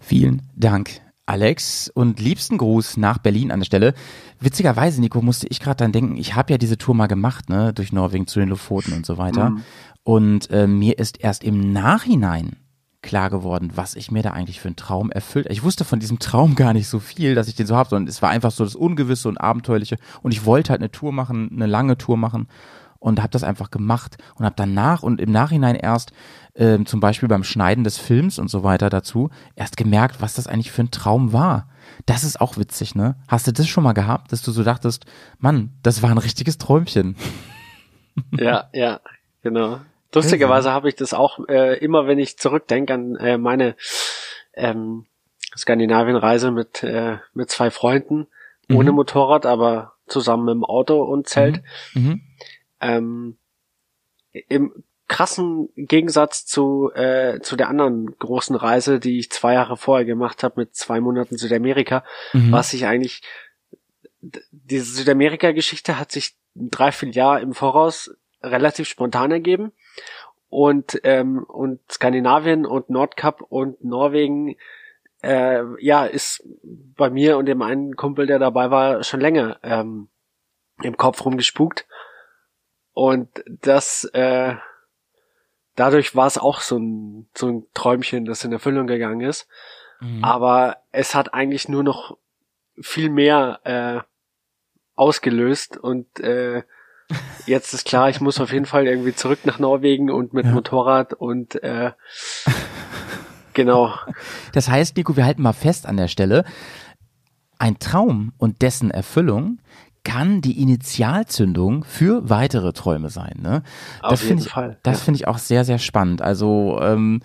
Vielen Dank, Alex. Und liebsten Gruß nach Berlin an der Stelle. Witzigerweise, Nico, musste ich gerade dann denken, ich habe ja diese Tour mal gemacht, ne, durch Norwegen zu den Lofoten und so weiter. Und äh, mir ist erst im Nachhinein klar geworden, was ich mir da eigentlich für einen Traum erfüllt. Ich wusste von diesem Traum gar nicht so viel, dass ich den so habe, sondern es war einfach so das Ungewisse und Abenteuerliche. Und ich wollte halt eine Tour machen, eine lange Tour machen und habe das einfach gemacht und habe danach und im Nachhinein erst ähm, zum Beispiel beim Schneiden des Films und so weiter dazu erst gemerkt, was das eigentlich für ein Traum war. Das ist auch witzig, ne? Hast du das schon mal gehabt, dass du so dachtest, Mann, das war ein richtiges Träumchen? [LAUGHS] Ja, ja, genau. Lustigerweise habe ich das auch äh, immer, wenn ich zurückdenke an äh, meine ähm, Skandinavien-Reise mit äh, mit zwei Freunden ohne Mhm. Motorrad, aber zusammen im Auto und Zelt. Mhm. Ähm, Im krassen Gegensatz zu äh, zu der anderen großen Reise, die ich zwei Jahre vorher gemacht habe mit zwei Monaten Südamerika, Mhm. was ich eigentlich diese Südamerika-Geschichte hat sich ein Dreivierteljahr im Voraus relativ spontan ergeben und ähm, und Skandinavien und Nordkap und Norwegen äh, ja ist bei mir und dem einen Kumpel, der dabei war, schon länger ähm, im Kopf rumgespukt und das äh, dadurch war es auch so ein so ein Träumchen, das in Erfüllung gegangen ist. Mhm. Aber es hat eigentlich nur noch viel mehr äh, ausgelöst und äh, [LAUGHS] jetzt ist klar, ich muss auf jeden Fall irgendwie zurück nach Norwegen und mit Ja. Motorrad und äh, [LAUGHS] genau. Das heißt, Nico, wir halten mal fest an der Stelle, ein Traum und dessen Erfüllung kann die Initialzündung für weitere Träume sein. Ne? Auf das jeden finde ich, Fall, Das ja. finde ich auch sehr, sehr spannend. Also ähm,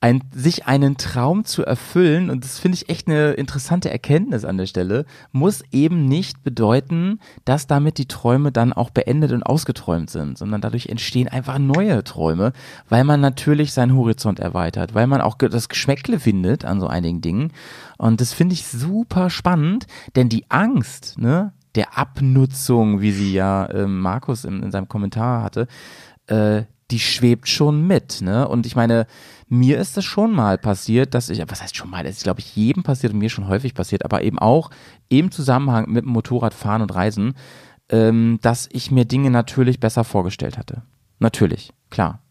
ein, sich einen Traum zu erfüllen, und das finde ich echt eine interessante Erkenntnis an der Stelle, muss eben nicht bedeuten, dass damit die Träume dann auch beendet und ausgeträumt sind, sondern dadurch entstehen einfach neue Träume, weil man natürlich seinen Horizont erweitert, weil man auch das Geschmäckle findet an so einigen Dingen. Und das finde ich super spannend, denn die Angst, ne, der Abnutzung, wie sie ja ähm, Markus in, in seinem Kommentar hatte, äh, die schwebt schon mit, ne? Und ich meine, mir ist es schon mal passiert, dass ich, was heißt schon mal, das ist glaube ich jedem passiert und mir schon häufig passiert, aber eben auch im Zusammenhang mit dem Motorradfahren und Reisen, ähm, dass ich mir Dinge natürlich besser vorgestellt hatte. Natürlich, klar.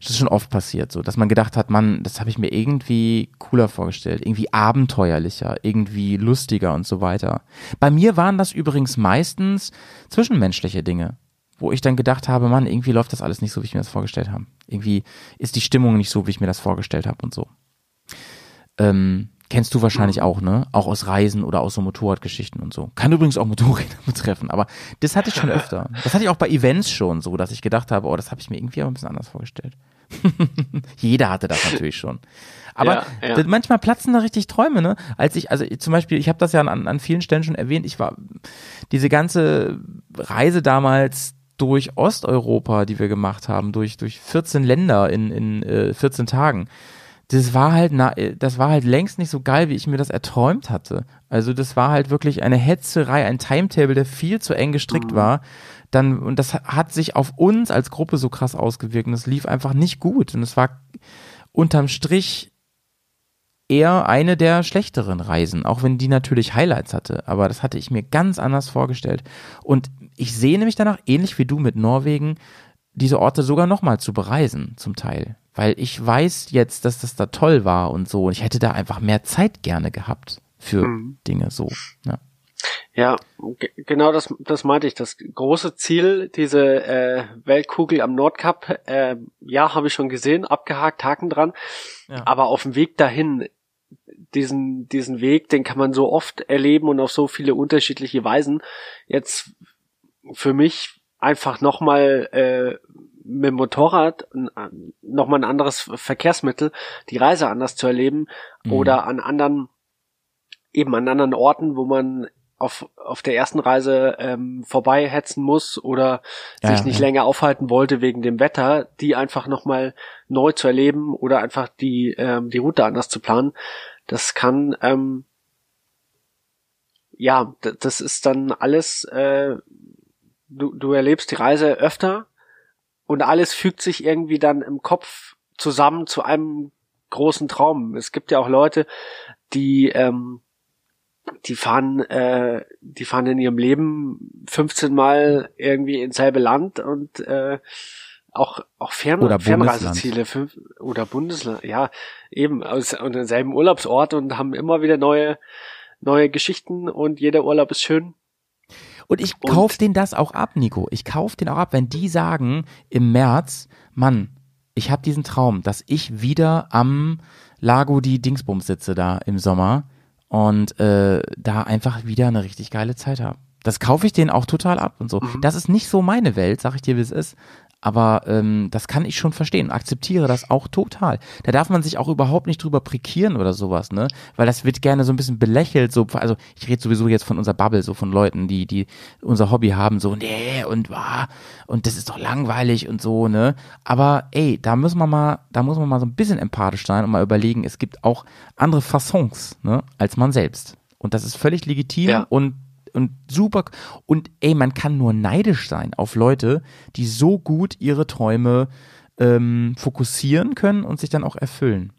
Das ist schon oft passiert, so, dass man gedacht hat, Mann, das habe ich mir irgendwie cooler vorgestellt, irgendwie abenteuerlicher, irgendwie lustiger und so weiter. Bei mir waren das übrigens meistens zwischenmenschliche Dinge, wo ich dann gedacht habe, Mann, irgendwie läuft das alles nicht so, wie ich mir das vorgestellt habe. Irgendwie ist die Stimmung nicht so, wie ich mir das vorgestellt habe und so. Ähm, Kennst du wahrscheinlich auch, ne? Auch aus Reisen oder aus so Motorradgeschichten und so. Kann übrigens auch Motorräder [LAUGHS] betreffen, aber das hatte ich schon öfter. Das hatte ich auch bei Events schon so, dass ich gedacht habe, oh, das habe ich mir irgendwie aber ein bisschen anders vorgestellt. [LAUGHS] Jeder hatte das natürlich schon. Aber Ja, ja. manchmal platzen da richtig Träume, ne? Als ich, also zum Beispiel, ich habe das ja an, an vielen Stellen schon erwähnt, ich war diese ganze Reise damals durch Osteuropa, die wir gemacht haben, durch, durch 14 Länder in, in äh, 14 Tagen das war halt, na, das war halt längst nicht so geil, wie ich mir das erträumt hatte. Also das war halt wirklich eine Hetzerei, ein Timetable, der viel zu eng gestrickt war. Dann, und das hat sich auf uns als Gruppe so krass ausgewirkt und es lief einfach nicht gut. Und es war unterm Strich eher eine der schlechteren Reisen, auch wenn die natürlich Highlights hatte. Aber das hatte ich mir ganz anders vorgestellt. Und ich sehe nämlich danach, ähnlich wie du mit Norwegen, diese Orte sogar nochmal zu bereisen, zum Teil weil ich weiß jetzt, dass das da toll war und so. Und ich hätte da einfach mehr Zeit gerne gehabt für Mhm. Dinge so. Ja. Ja, ge- genau das, das meinte ich. Das große Ziel, diese äh, Weltkugel am Nordkap, äh, ja, habe ich schon gesehen, abgehakt, Haken dran. Ja. Aber auf dem Weg dahin, diesen, diesen Weg, den kann man so oft erleben und auf so viele unterschiedliche Weisen. Jetzt für mich einfach nochmal äh, mit dem Motorrad nochmal ein anderes Verkehrsmittel, die Reise anders zu erleben Mhm. oder an anderen, eben an anderen Orten, wo man auf, auf der ersten Reise ähm, vorbeihetzen muss oder Ja, sich nicht ja. länger aufhalten wollte wegen dem Wetter, die einfach nochmal neu zu erleben oder einfach die, ähm, die Route anders zu planen. Das kann, ähm, ja, das ist dann alles, äh, du, du erlebst die Reise öfter und alles fügt sich irgendwie dann im Kopf zusammen zu einem großen Traum. Es gibt ja auch Leute, die ähm, die fahren, äh, die fahren in ihrem Leben 15 Mal irgendwie ins selbe Land und äh, auch auch Fern Oder Fernreiseziele fünf, oder Bundesland, ja eben aus und denselben Urlaubsort und haben immer wieder neue neue Geschichten und jeder Urlaub ist schön. Und ich Und- kauf den das auch ab, Nico. Ich kauf den auch ab, wenn die sagen im März, Mann, ich habe diesen Traum, dass ich wieder am Lago die Dingsbums sitze da im Sommer und äh, da einfach wieder eine richtig geile Zeit habe. Das kaufe ich denen auch total ab und so. Das ist nicht so meine Welt, sag ich dir, wie es ist. Aber ähm, das kann ich schon verstehen akzeptiere das auch total. Da darf man sich auch überhaupt nicht drüber prekieren oder sowas, ne? Weil das wird gerne so ein bisschen belächelt, so, also ich rede sowieso jetzt von unserer Bubble, so von Leuten, die, die unser Hobby haben, so, nee, und ah, und das ist doch langweilig und so, ne? Aber ey, da müssen wir mal, da muss man mal so ein bisschen empathisch sein und mal überlegen, es gibt auch andere Façons, ne, als man selbst. Und das ist völlig legitim Ja. und und super und ey, man kann nur neidisch sein auf Leute, die so gut ihre Träume ähm, fokussieren können und sich dann auch erfüllen.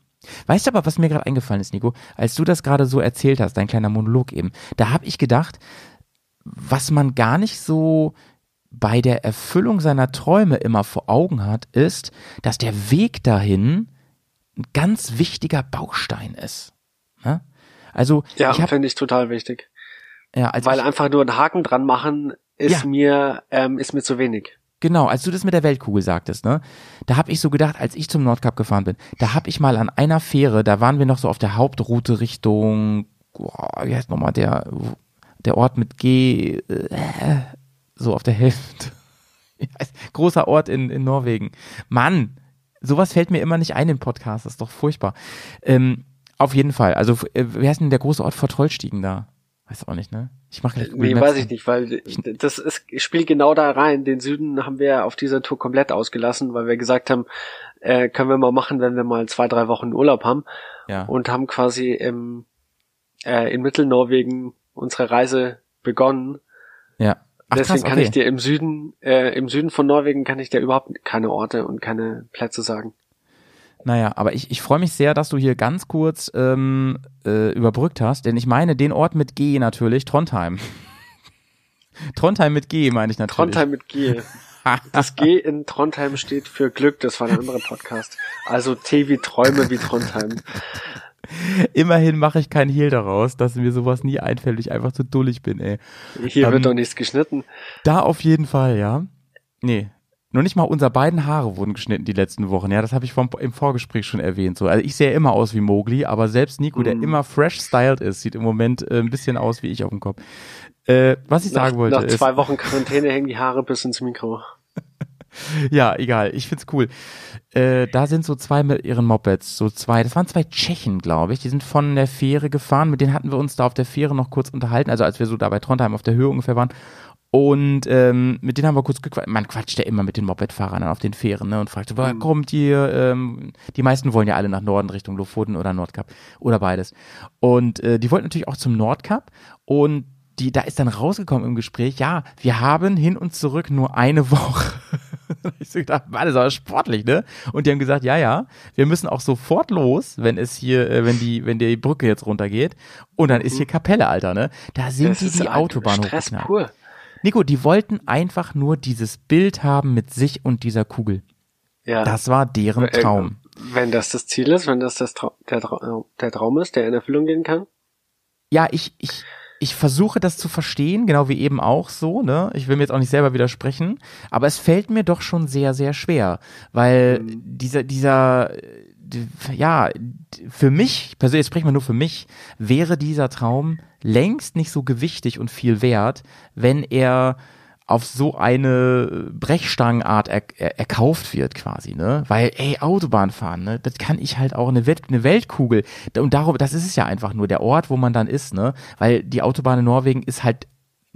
Weißt du aber, was mir gerade eingefallen ist, Nico, als du das gerade so erzählt hast, dein kleiner Monolog eben, da habe ich gedacht, was man gar nicht so bei der Erfüllung seiner Träume immer vor Augen hat, ist, dass der Weg dahin ein ganz wichtiger Baustein ist. Ne? Also Ja, finde ich total wichtig. Ja, als Weil einfach nur einen Haken dran machen ist Ja. mir ähm, ist mir zu wenig. Genau, als du das mit der Weltkugel sagtest, ne? Da habe ich so gedacht, als ich zum Nordkap gefahren bin, da habe ich mal an einer Fähre, da waren wir noch so auf der Hauptroute Richtung, boah, wie heißt nochmal der, der Ort mit G, äh, so auf der Hälfte. [LAUGHS] Großer Ort in, in Norwegen. Mann, sowas fällt mir immer nicht ein im Podcast, das ist doch furchtbar. Ähm, auf jeden Fall, also äh, wie heißt denn der große Ort vor Trollstiegen da? Weiß auch nicht, ne? Ich mache gleich Google Nee, Maps weiß ich nicht, weil das ist, spielt genau da rein. Den Süden haben wir auf dieser Tour komplett ausgelassen, weil wir gesagt haben, äh, können wir mal machen, wenn wir mal zwei, drei Wochen Urlaub haben Ja. und haben quasi im, äh, in Mittelnorwegen unsere Reise begonnen. ja. Ach, Deswegen krass, kann ich okay. dir im Süden, äh, im Süden von Norwegen kann ich dir überhaupt keine Orte und keine Plätze sagen. Naja, aber ich, ich freue mich sehr, dass du hier ganz kurz ähm, äh, überbrückt hast, denn ich meine den Ort mit G natürlich, Trondheim. [LAUGHS] Trondheim mit G meine ich natürlich. Trondheim mit G. Das G in Trondheim steht für Glück, das war der andere Podcast. Also T wie Träume wie Trondheim. Immerhin mache ich keinen Hehl daraus, dass mir sowas nie einfällt, ich einfach zu dullig bin, ey. Hier Ähm, wird doch nichts geschnitten. Da auf jeden Fall, ja. Nee. Nur nicht mal unser beiden Haare wurden geschnitten die letzten Wochen. Ja, das habe ich vom, im Vorgespräch schon erwähnt. So. Also ich sehe immer aus wie Mowgli, aber selbst Nico, der Mhm. immer fresh styled ist, sieht im Moment äh, ein bisschen aus wie ich auf dem Kopf. Äh, was ich Nach, sagen wollte nach ist, zwei Wochen Quarantäne hängen die Haare bis ins Mikro. [LAUGHS] ja, egal, ich find's cool. Äh, da sind so zwei mit ihren Mopeds, so zwei, das waren zwei Tschechen, glaube ich, die sind von der Fähre gefahren, mit denen hatten wir uns da auf der Fähre noch kurz unterhalten, also als wir so da bei Trondheim auf der Höhe ungefähr waren. Und ähm, mit denen haben wir kurz gequatscht. Man quatscht ja immer mit den Mopedfahrern auf den Fähren ne, und fragt, so, woher Mhm. kommt ihr? Ähm, die meisten wollen ja alle nach Norden Richtung Lofoten oder Nordkap oder beides. Und äh, die wollten natürlich auch zum Nordkap und die, da ist dann rausgekommen im Gespräch, ja, wir haben hin und zurück nur eine Woche. [LAUGHS] ich so gedacht, das aber sportlich, ne? Und die haben gesagt, ja, ja, wir müssen auch sofort los, wenn es hier, äh, wenn die, wenn die Brücke jetzt runtergeht. Und dann ist hier Kapelle, Alter, ne? Da sind Das die die Autobahn hochgeknallt. Nico, die wollten einfach nur dieses Bild haben mit sich und dieser Kugel. Ja. Das war deren Äh, Traum. Wenn das das Ziel ist, wenn das, das Trau der, Trau der Traum ist, der in Erfüllung gehen kann. Ja, ich, ich, ich versuche das zu verstehen, genau wie eben auch so, ne? Ich will mir jetzt auch nicht selber widersprechen, aber es fällt mir doch schon sehr, sehr schwer, weil dieser, dieser, äh, d- ja, für mich, persönlich, jetzt sprechen wir nur für mich, wäre dieser Traum längst nicht so gewichtig und viel wert, wenn er auf so eine Brechstangenart er, er, erkauft wird quasi, ne? Weil, ey, Autobahn fahren, ne? Das kann ich halt auch eine, Welt, eine Weltkugel. Und darum, das ist es ja einfach nur, der Ort, wo man dann ist, ne? Weil die Autobahn in Norwegen ist halt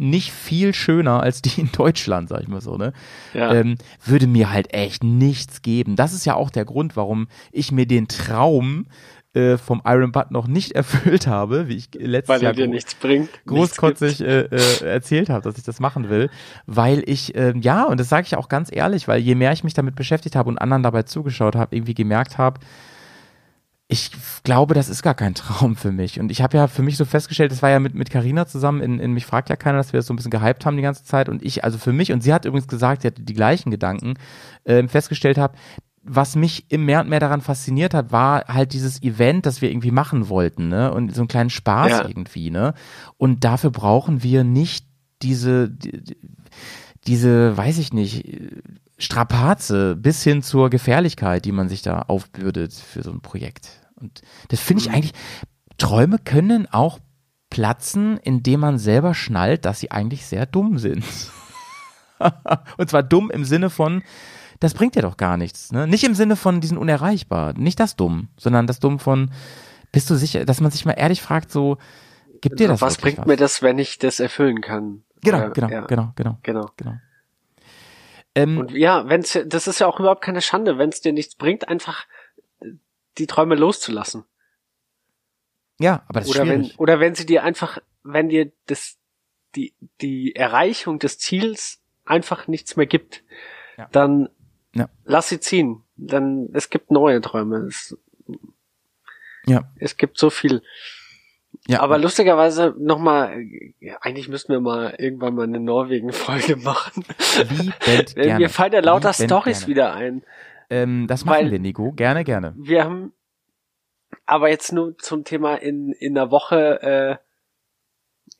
nicht viel schöner als die in Deutschland, sag ich mal so, ne? Ja. Ähm, würde mir halt echt nichts geben. Das ist ja auch der Grund, warum ich mir den Traum äh, vom Iron Butt noch nicht [LAUGHS] erfüllt habe, wie ich letztes Weil Jahr dir nichts bringt. nichts großkotzig gibt. äh, äh, erzählt habe, dass ich das machen will, weil ich, ähm, ja, und das sage ich auch ganz ehrlich, weil je mehr ich mich damit beschäftigt habe und anderen dabei zugeschaut habe, irgendwie gemerkt habe, ich glaube, das ist gar kein [LAUGHS] Traum für mich. Und ich habe ja für mich so festgestellt, das war ja mit mit Carina zusammen, in, in mich fragt ja keiner, dass wir das so ein bisschen gehypt haben die ganze Zeit. Und ich, also für mich, und sie hat übrigens gesagt, sie hatte die gleichen Gedanken, ähm, festgestellt habe, was mich im mehr und mehr daran fasziniert hat, war halt dieses Event, das wir irgendwie machen wollten, ne? Und so einen kleinen Spaß Ja. irgendwie, ne? Und dafür brauchen wir nicht diese, die- die- diese, weiß ich nicht, Strapaze bis hin zur Gefährlichkeit, die man sich da aufbürdet für so ein Projekt. Und das finde ich Mhm. eigentlich, Träume können auch platzen, indem man selber schnallt, dass sie eigentlich sehr dumm sind. [LAUGHS] Und zwar dumm im Sinne von, das bringt ja doch gar nichts. Ne? Nicht im Sinne von, die sind unerreichbar. Nicht das dumm, sondern das dumm von, bist du sicher, dass man sich mal ehrlich fragt, so, gibt dir das Was bringt mir das, wenn ich das erfüllen kann? Genau, Oder- genau, ja, genau, genau, genau. genau. Ähm, Und ja, wenn's, das ist ja auch überhaupt keine Schande, wenn es dir nichts bringt, einfach die Träume loszulassen. ja, aber das ist Oder wenn, schwierig. oder wenn sie dir einfach, wenn dir das, die, die Erreichung des Ziels einfach nichts mehr gibt, Ja. dann Ja. lass sie ziehen. Dann, es gibt neue Träume. Es, Ja. es gibt so viel. Ja, Aber lustigerweise nochmal, ja, eigentlich müssten wir mal irgendwann mal eine Norwegen-Folge [LAUGHS] machen. liebend. Mir fallen ja lauter Stories wieder ein. Ähm, das machen Weil- wir, Nico. Gerne, gerne. Wir haben aber jetzt nur zum Thema in, in der Woche, äh,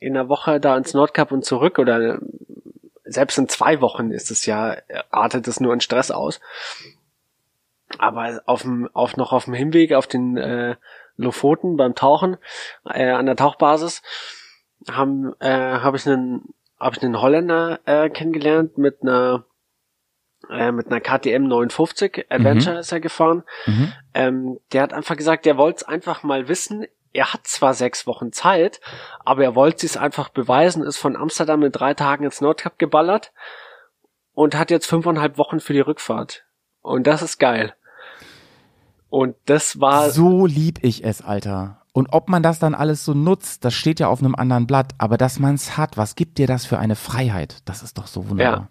in der Woche da ins Nordkap und zurück oder selbst in zwei Wochen ist es ja, artet es nur in Stress aus. Aber auf dem, auf noch auf dem Hinweg auf den äh, Lofoten beim Tauchen äh, an der Tauchbasis haben äh, habe ich einen habe ich einen Holländer äh, kennengelernt mit einer äh, mit einer KTM 950 Adventure ist er gefahren. Mhm. Ähm, der hat einfach gesagt, der wollte es einfach mal wissen. Er hat zwar sechs Wochen Zeit, aber er wollte es einfach beweisen, ist von Amsterdam in drei Tagen ins Nordkap geballert und hat jetzt fünfeinhalb Wochen für die Rückfahrt. Und das ist geil. Und das war So lieb ich es, Alter. Und ob man das dann alles so nutzt, das steht ja auf einem anderen Blatt. Aber dass man es hat, was gibt dir das für eine Freiheit? Das ist doch so wunderbar. Ja.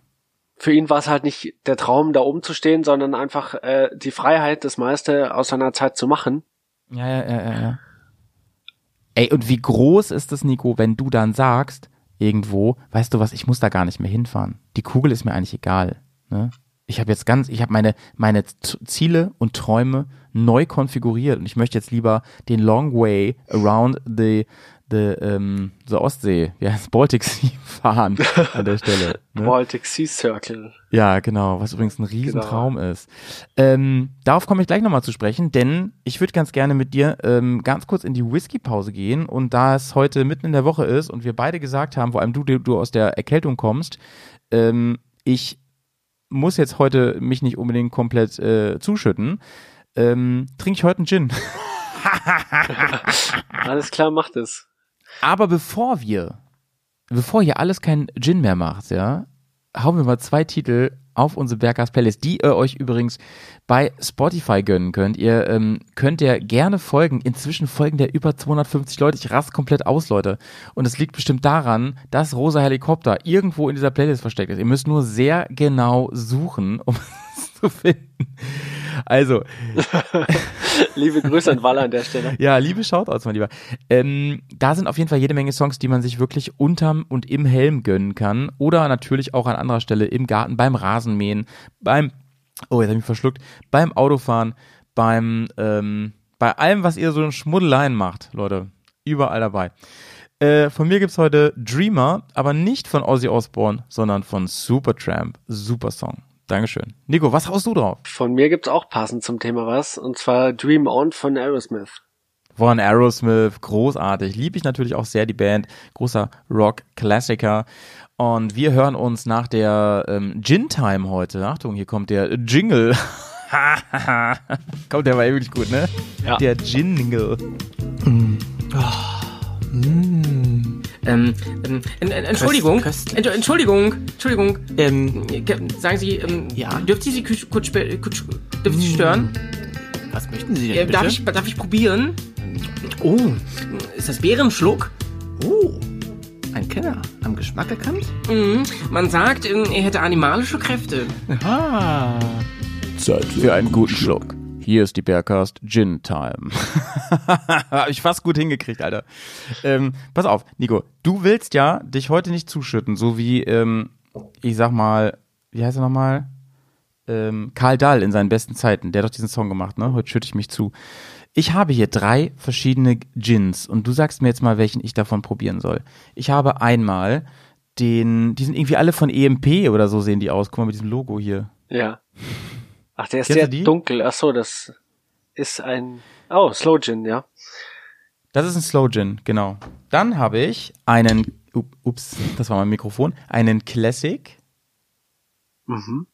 Für ihn war es halt nicht der Traum, da oben zu stehen, sondern einfach äh, die Freiheit, das meiste aus seiner Zeit zu machen. Ja, ja, ja, ja. Ey, und wie groß ist es, Nico, wenn du dann sagst, irgendwo, weißt du was, ich muss da gar nicht mehr hinfahren. Die Kugel ist mir eigentlich egal. Ne? Ich habe jetzt ganz, ich habe meine, meine Ziele und Träume neu konfiguriert und ich möchte jetzt lieber den Long Way around the, the, ähm, the Ostsee, ja, das Baltic Sea [LAUGHS] fahren an der Stelle. Ne? Baltic Sea Circle. Ja, genau, was übrigens ein Riesentraum ist. Ähm, darauf komme ich gleich nochmal zu sprechen, denn ich würde ganz gerne mit dir ähm, ganz kurz in die Whisky-Pause gehen und da es heute mitten in der Woche ist und wir beide gesagt haben, vor allem du, du, du aus der Erkältung kommst, ähm, ich muss jetzt heute mich nicht unbedingt komplett äh, zuschütten, ähm, trinke ich heute einen Gin. [LAUGHS] Alles klar, macht es. Aber bevor wir, bevor hier alles kein Gin mehr macht, ja, hauen wir mal zwei Titel auf unsere Berghaus Playlist, die ihr euch übrigens bei Spotify gönnen könnt. Ihr ähm, könnt ja gerne folgen. Inzwischen folgen der über 250 Leute. Ich rast komplett aus, Leute. Und es liegt bestimmt daran, dass Rosa Helikopter irgendwo in dieser Playlist versteckt ist. Ihr müsst nur sehr genau suchen, [LAUGHS] um es zu finden. Also, [LAUGHS] Liebe Grüße an Waller an der Stelle. ja, liebe Shoutouts, mein Lieber. Ähm, da sind auf jeden Fall jede Menge Songs, die man sich wirklich unterm und im Helm gönnen kann. Oder natürlich auch an anderer Stelle im Garten, beim Rasenmähen, beim, oh, jetzt habe ich mich verschluckt, beim Autofahren, beim, ähm, bei allem, was ihr so in Schmuddeleien macht, Leute. Überall dabei. Äh, von mir gibt's heute Dreamer, aber nicht von Ozzy Osbourne, sondern von Supertramp. Super Song. Dankeschön. Nico, was haust du drauf? Von mir gibt's auch passend zum Thema was, und zwar Dream On von Aerosmith. Von Aerosmith, großartig. Liebe ich natürlich auch sehr die Band. Großer Rock-Klassiker. Und wir hören uns nach der ähm, Gin-Time heute. Achtung, hier kommt der Jingle. [LAUGHS] kommt der war wirklich gut, ne? Ja. Der Jingle. Ähm, ähm, en- en- Entschuldigung, Köstlich. Entsch- Entschuldigung, Entschuldigung. Ähm, Ke- Sagen Sie, ähm, Ja? dürfte ich Sie kurz, kurz, ich Sie stören? was möchten Sie denn Äh, bitte? darf, ich, darf ich probieren? Oh, Ist das Bärenschluck? oh, Kenner. Am Geschmack erkannt? Mhm. Man sagt, ähm, er hätte animalische Kräfte. Aha. Zeit für einen guten Schluck. Hier ist die Bergcast Gin Time. [LAUGHS] Hab ich fast gut hingekriegt, Alter. Ähm, pass auf, Nico, du willst ja dich heute nicht zuschütten, so wie, ähm, ich sag mal, wie heißt er nochmal? Ähm, Karl Dahl in seinen besten Zeiten. Der hat doch diesen Song gemacht, ne? Heute schütte ich mich zu. Ich habe hier drei verschiedene Gins und du sagst mir jetzt mal, welchen ich davon probieren soll. Ich habe einmal den, die sind irgendwie alle von EMP oder so sehen die aus. Guck mal mit diesem Logo hier. Ja. Ach, der ist Kennst sehr die? dunkel. Ach so, das ist ein, oh, Slow Gin, ja. Das ist ein Slow Gin, genau. Dann habe ich einen, up- ups, das war mein Mikrofon, einen Classic, Mhm.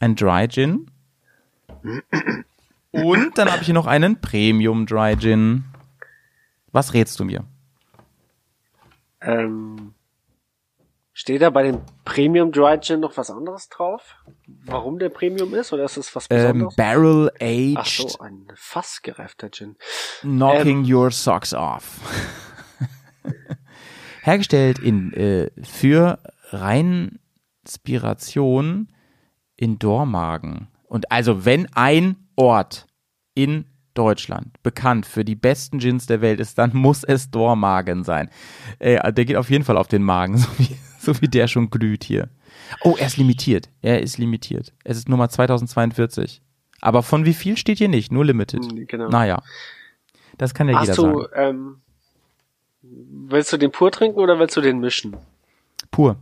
ein Dry Gin [CLEARS THROAT] und dann habe ich hier noch einen Premium Dry Gin. Was rätst du mir? Ähm, steht da bei dem Premium Dry Gin noch was anderes drauf? Warum der Premium ist? Oder ist es was Ähm, Besonderes? Barrel Ach Aged, so, ein fassgereifter Gin. Knocking Your Socks Off. [LAUGHS] Hergestellt in, äh, für Reinspiration in Dormagen. Und also wenn ein Ort in Deutschland bekannt für die besten Gins der Welt ist, dann muss es Dormagen sein. Äh, der geht auf jeden Fall auf den Magen, [LAUGHS] so wie, so wie der schon glüht hier. Oh, er ist limitiert. Er ist limitiert. Es ist Nummer 2042. Aber von wie viel steht hier nicht? Nur limited. Hm, Genau. Naja. Das kann ja jeder Hast du, sagen. ähm, willst du den pur trinken oder willst du den mischen? Pur.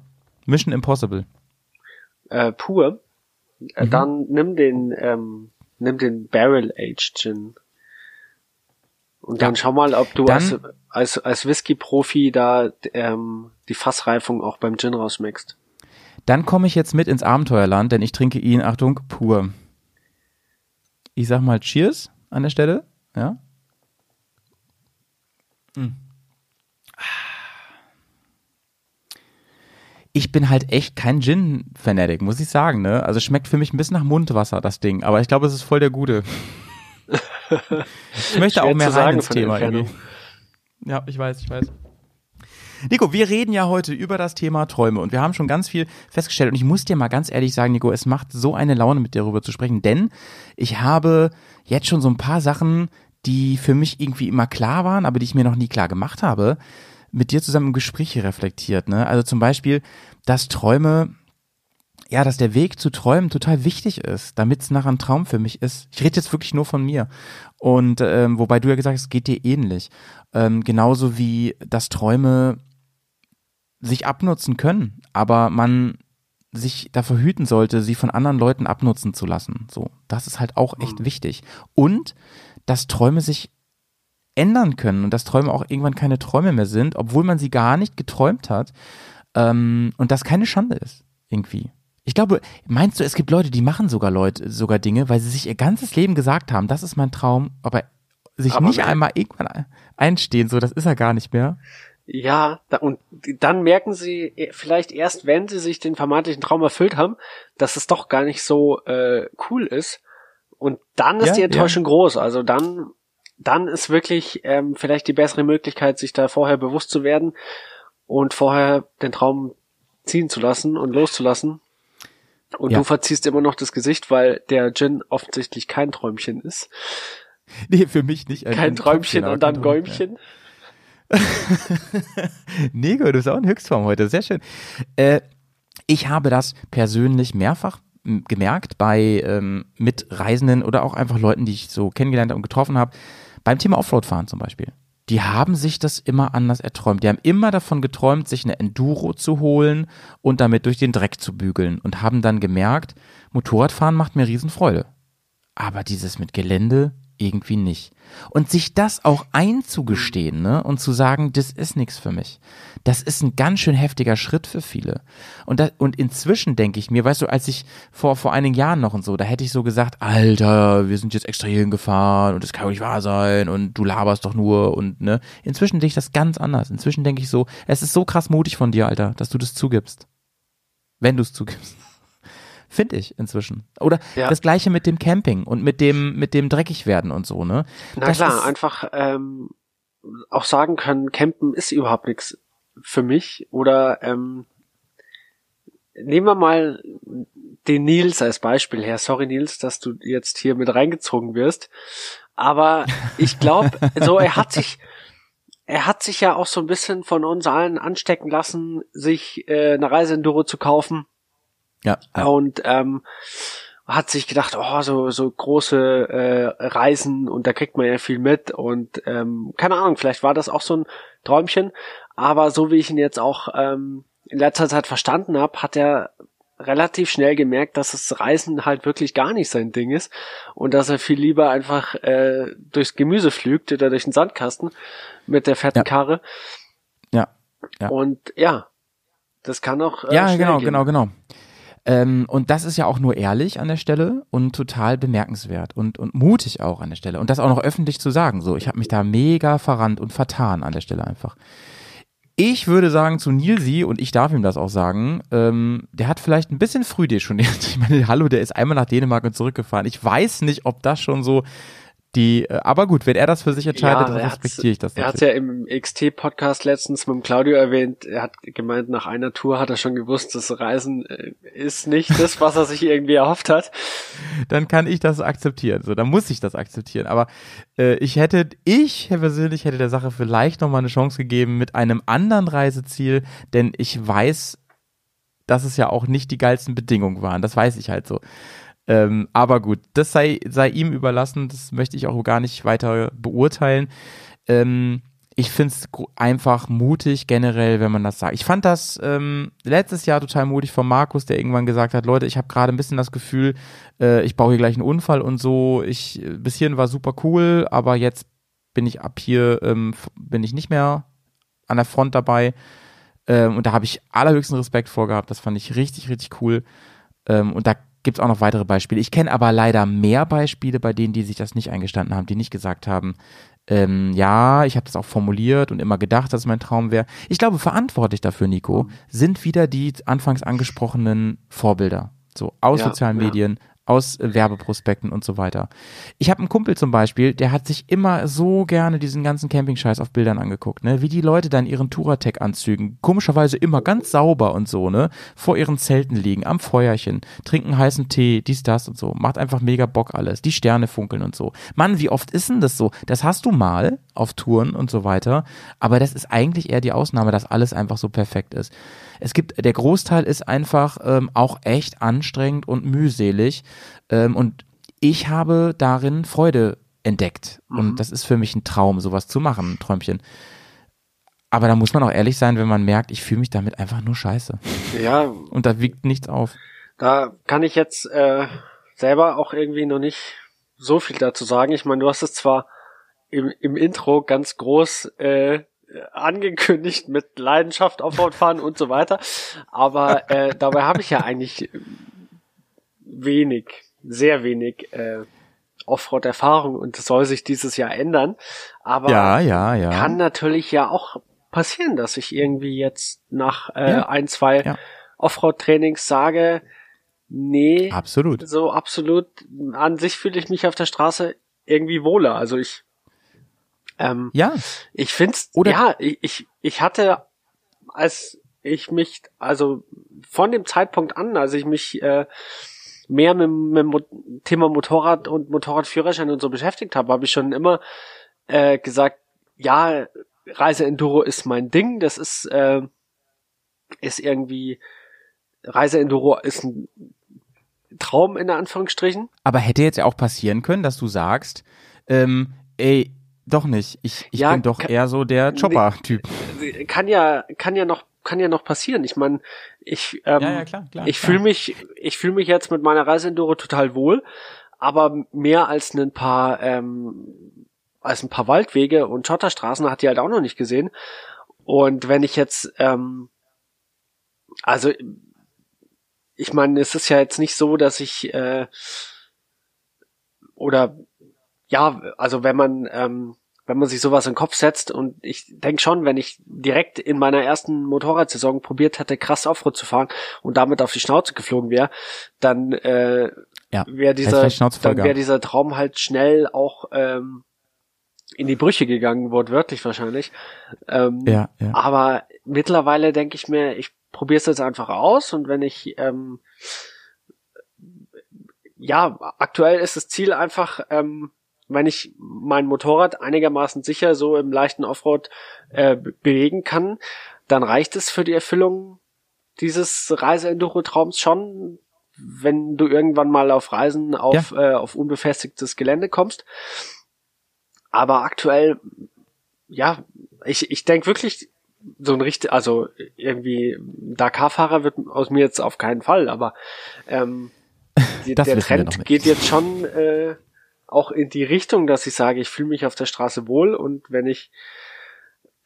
Mission Impossible. Äh, pur. Äh, Mhm. Dann nimm den, ähm, nimm den Barrel Aged Gin. Und dann Ja. schau mal, ob du Dann- als, als, als Whisky-Profi da ähm, die Fassreifung auch beim Gin rausmixt. Dann komme ich jetzt mit ins Abenteuerland, denn ich trinke ihn, Achtung, pur. Ich sag mal Cheers an der Stelle. Ja. Mm. Ich bin halt echt kein Gin-Fanatic, muss ich sagen, ne? Also schmeckt für mich ein bisschen nach Mundwasser, das Ding. Aber ich glaube, es ist voll der gute. Ich möchte auch mehr rein sagen ins Thema. Ja, ich weiß, ich weiß. Nico, wir reden ja heute über das Thema Träume und wir haben schon ganz viel festgestellt und ich muss dir mal ganz ehrlich sagen, Nico, es macht so eine Laune mit dir darüber zu sprechen, denn ich habe jetzt schon so ein paar Sachen, die für mich irgendwie immer klar waren, aber die ich mir noch nie klar gemacht habe, mit dir zusammen im Gespräch reflektiert. Ne? Also zum Beispiel, dass Träume, ja, dass der Weg zu Träumen total wichtig ist, damit es nachher ein Traum für mich ist. Ich rede jetzt wirklich nur von mir. Und ähm, wobei du ja gesagt hast, es geht dir ähnlich. Ähm, genauso wie, dass Träume sich abnutzen können, aber man sich davor hüten sollte, sie von anderen Leuten abnutzen zu lassen. So, das ist halt auch echt wichtig. Und dass Träume sich ändern können und dass Träume auch irgendwann keine Träume mehr sind, obwohl man sie gar nicht geträumt hat. Ähm, und das keine Schande ist, irgendwie. Ich glaube, meinst du, es gibt Leute, die machen sogar Leute, sogar Dinge, weil sie sich ihr ganzes Leben gesagt haben, das ist mein Traum, aber sich Aber nicht einmal irgendwann ein- einstehen, so, das ist er gar nicht mehr. Ja, da, und dann merken sie eh- vielleicht erst, wenn sie sich den vermeintlichen Traum erfüllt haben, dass es doch gar nicht so äh, cool ist. Und dann ist Ja, die ja. Enttäuschung groß. Also dann, dann ist wirklich ähm, vielleicht die bessere Möglichkeit, sich da vorher bewusst zu werden und vorher den Traum ziehen zu lassen und loszulassen. Und Ja. du verziehst immer noch das Gesicht, weil der Gin offensichtlich kein Träumchen ist. Nee, für mich nicht. Ein- Kein ein Träumchen und dann Traum, ja. Gäumchen. Nico, du bist auch in Höchstform heute. Sehr schön. Äh, ich habe das persönlich mehrfach gemerkt bei ähm, Mitreisenden oder auch einfach Leuten, die ich so kennengelernt und getroffen habe. Beim Thema Offroad-Fahren zum Beispiel. Die haben sich das immer anders erträumt. Die haben immer davon geträumt, sich eine Enduro zu holen und damit durch den Dreck zu bügeln und haben dann gemerkt, Motorradfahren macht mir Riesenfreude. Aber dieses mit Gelände irgendwie nicht. Und sich das auch einzugestehen, ne, und zu sagen, das ist nichts für mich. Das ist ein ganz schön heftiger Schritt für viele. Und da, und inzwischen denke ich mir, weißt du, als ich vor, vor einigen Jahren noch und so, da hätte ich so gesagt, Alter, wir sind jetzt extra hierhin gefahren und das kann doch nicht wahr sein und du laberst doch nur und, ne. Inzwischen denke ich das ganz anders. Inzwischen denke ich so, es ist so krass mutig von dir, Alter, dass du das zugibst. Wenn du es zugibst. Finde ich inzwischen. Oder Ja. das gleiche mit dem Camping und mit dem, mit dem dreckig werden und so, ne? Na Das klar, einfach ähm, auch sagen können, Campen ist überhaupt nichts für mich. Oder ähm, nehmen wir mal den Nils als Beispiel her. Sorry Nils, dass du jetzt hier mit reingezogen wirst. Aber ich glaube, [LAUGHS] so er hat sich, er hat sich ja auch so ein bisschen von uns allen anstecken lassen, sich äh, eine Reiseenduro zu kaufen Ja. ja. und ähm, hat sich gedacht, oh, so, so große äh, Reisen und da kriegt man ja viel mit und ähm, keine Ahnung, vielleicht war das auch so ein Träumchen, aber so wie ich ihn jetzt auch ähm, in letzter Zeit verstanden habe, hat er relativ schnell gemerkt, dass das Reisen halt wirklich gar nicht sein Ding ist und dass er viel lieber einfach äh, durchs Gemüse pflügt oder durch den Sandkasten mit der fetten Ja. Karre Ja. Ja. und ja, das kann auch äh, Ja, genau, gehen. genau, genau. Ähm, und das ist ja auch nur ehrlich an der Stelle und total bemerkenswert und, und mutig auch an der Stelle. Und das auch noch öffentlich zu sagen. So, ich habe mich da mega verrannt und vertan an der Stelle einfach. Ich würde sagen zu Nilsi, und ich darf ihm das auch sagen, ähm, der hat vielleicht ein bisschen früh deschoniert. [LAUGHS] Ich meine, hallo, der ist einmal nach Dänemark und zurückgefahren. Ich weiß nicht, ob das schon so die, äh, aber gut, wenn er das für sich entscheidet, dann hat's- respektiere ich das Er hat ja im XT-Podcast letztens mit dem Claudio erwähnt, er hat gemeint, nach einer Tour hat er schon gewusst, das Reisen äh, ist nicht das, was er sich irgendwie erhofft hat. [LAUGHS] dann kann ich das akzeptieren. So, dann muss ich das akzeptieren. Aber äh, ich hätte, ich persönlich hätte der Sache vielleicht nochmal eine Chance gegeben mit einem anderen Reiseziel, denn ich weiß, dass es ja auch nicht die geilsten Bedingungen waren. Das weiß ich halt so. Ähm, aber gut, das sei, sei ihm überlassen. Das möchte ich auch gar nicht weiter beurteilen. Ähm, ich finde es einfach mutig generell, wenn man das sagt. Ich fand das ähm, letztes Jahr total mutig von Markus, der irgendwann gesagt hat, Leute, ich habe gerade ein bisschen das Gefühl, äh, ich baue hier gleich einen Unfall und so. Ich äh, bis hierhin war super cool, aber jetzt bin ich ab hier ähm, bin ich nicht mehr an der Front dabei. Ähm, und da habe ich allerhöchsten Respekt vorgehabt. Das fand ich richtig, richtig cool. Ähm, und da gibt's auch noch weitere Beispiele. Ich kenne aber leider mehr Beispiele bei denen, die sich das nicht eingestanden haben, die nicht gesagt haben, ähm, ja, ich habe das auch formuliert und immer gedacht, dass es mein Traum wäre. Ich glaube, verantwortlich dafür, Nico, sind wieder die anfangs angesprochenen Vorbilder. So aus Ja, sozialen ja. Medien, aus Werbeprospekten und so weiter. Ich habe einen Kumpel zum Beispiel, der hat sich immer so gerne diesen ganzen Camping-Scheiß auf Bildern angeguckt, ne? Wie die Leute da in ihren Touratec-Anzügen, komischerweise immer ganz sauber und so, ne? Vor ihren Zelten liegen, am Feuerchen, trinken heißen Tee, dies, das und so. Macht einfach mega Bock alles. Die Sterne funkeln und so. Mann, wie oft ist denn das so? Das hast du mal auf Touren und so weiter, aber das ist eigentlich eher die Ausnahme, dass alles einfach so perfekt ist. Es gibt, der Großteil ist einfach ähm, auch echt anstrengend und mühselig. Ähm, und ich habe darin Freude entdeckt. Mhm. Und das ist für mich ein Traum, sowas zu machen, ein Träumchen. Aber da muss man auch ehrlich sein, wenn man merkt, ich fühle mich damit einfach nur scheiße. Ja, Und da wiegt nichts auf. da kann ich jetzt äh, selber auch irgendwie noch nicht so viel dazu sagen. Ich meine, du hast es zwar im, im Intro ganz groß äh, angekündigt mit Leidenschaft, Offroad-Fahren und so weiter, aber äh, dabei habe ich ja eigentlich wenig, sehr wenig äh, Offroad-Erfahrung und das soll sich dieses Jahr ändern. Aber Ja, ja, ja. kann natürlich ja auch passieren, dass ich irgendwie jetzt nach äh, ein, zwei. Offroad-Trainings sage, nee, Absolut. so absolut, an sich fühle ich mich auf der Straße irgendwie wohler. Also ich, ähm, Ja, ich find's, Oder- ja, ich, ich, ich hatte, als ich mich, also von dem Zeitpunkt an, als ich mich äh, mehr mit, mit dem Thema Motorrad und Motorradführerschein und so beschäftigt habe, habe ich schon immer äh, gesagt, ja, Reiseenduro ist mein Ding, das ist, äh, ist irgendwie, Reiseenduro ist ein Traum in Anführungsstrichen. aber hätte jetzt ja auch passieren können, dass du sagst, ähm, ey, doch nicht. Ich, ich Ja, bin doch kann- eher so der Chopper-Typ. kann ja kann ja noch kann ja noch passieren. Ich meine, ich ähm, Ja, ja, klar, klar. ich fühle mich ich fühle mich jetzt mit meiner Reiseenduro total wohl, aber mehr als ein paar ähm, als ein paar Waldwege und Schotterstraßen hat die halt auch noch nicht gesehen. Und wenn ich jetzt ähm, also ich meine, es ist ja jetzt nicht so, dass ich äh, oder ja, also wenn man ähm, wenn man sich sowas in den Kopf setzt und ich denke schon, wenn ich direkt in meiner ersten Motorradsaison probiert hätte, krass Offroad zu fahren und damit auf die Schnauze geflogen wäre, dann äh, Ja, wäre dieser dann gehabt. dieser Traum halt schnell auch ähm, in die Brüche gegangen, wortwörtlich wahrscheinlich. Ähm, Ja, ja. aber mittlerweile denke ich mir, ich probiere es jetzt einfach aus und wenn ich ähm, ja, aktuell ist das Ziel einfach, ähm, wenn ich mein Motorrad einigermaßen sicher so im leichten Offroad äh, be- bewegen kann, dann reicht es für die Erfüllung dieses Reiseenduro-Traums schon, wenn du irgendwann mal auf Reisen auf, äh, auf unbefestigtes Gelände kommst. Aber aktuell, ja, ich, ich denke wirklich, so ein richtig, also irgendwie Dakar-Fahrer wird aus mir jetzt auf keinen Fall, aber ähm, [LAUGHS] der Trend geht jetzt schon äh, auch in die Richtung, dass ich sage, ich fühle mich auf der Straße wohl und wenn ich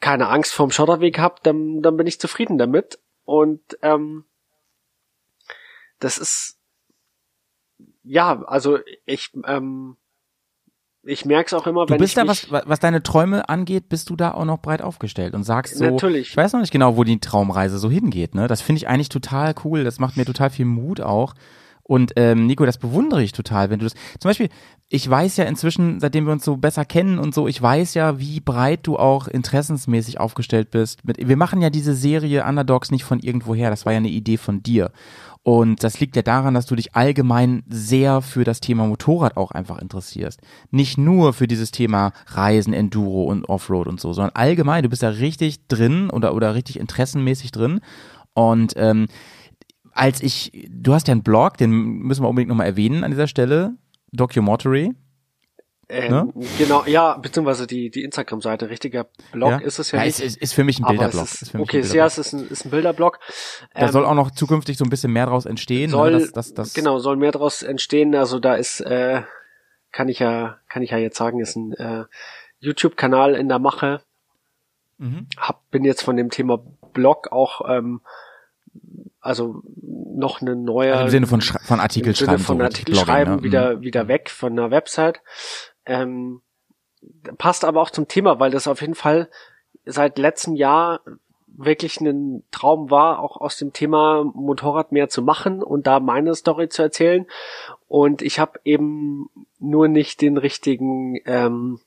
keine Angst vorm Schotterweg habe, dann, dann bin ich zufrieden damit. Und ähm, das ist ja, also ich ähm, ich merke es auch immer, Du wenn bist ich da, was, was deine Träume angeht, bist du da auch noch breit aufgestellt und sagst so, Natürlich. ich weiß noch nicht genau, wo die Traumreise so hingeht, ne? Das finde ich eigentlich total cool, das macht mir total viel Mut auch. Und ähm, Nico, das bewundere ich total, wenn du das. Zum Beispiel, ich weiß ja inzwischen, seitdem wir uns so besser kennen und so, ich weiß ja, wie breit du auch interessensmäßig aufgestellt bist. Mit, wir machen ja diese Serie Underdogs nicht von irgendwoher, das war ja eine Idee von dir. Und das liegt ja daran, dass du dich allgemein sehr für das Thema Motorrad auch einfach interessierst. Nicht nur für dieses Thema Reisen, Enduro und Offroad und so, sondern allgemein, du bist da richtig drin oder, oder richtig interessenmäßig drin. Und ähm, als ich, du hast ja einen Blog, den müssen wir unbedingt nochmal erwähnen an dieser Stelle, Documentary. ähm, ne? genau, ja, beziehungsweise die, die Instagram-Seite, richtiger Blog ja? ist es ja, ja nicht. ist, ist, ist für mich ein Bilderblog. ist, okay, ein ja, Bilderblog. es ist ein, ist ein Bilderblog. Da Ähm, soll auch noch zukünftig so ein bisschen mehr draus entstehen. soll, ne? das, das, das, genau, soll mehr daraus entstehen. Also da ist, äh, kann ich ja, kann ich ja jetzt sagen, ist ein äh, YouTube-Kanal in der Mache. Mhm. Hab, bin jetzt von dem Thema Blog auch, ähm, also noch eine neue Also Im Sinne von, Schra- von Artikel im Sinne schreiben. von so Artikel Blogging, schreiben ne? wieder Mhm. wieder weg von der Website. Ähm, passt aber auch zum Thema, weil das auf jeden Fall seit letztem Jahr wirklich ein Traum war, auch aus dem Thema Motorrad mehr zu machen und da meine Story zu erzählen. Und ich habe eben nur nicht den richtigen, ähm,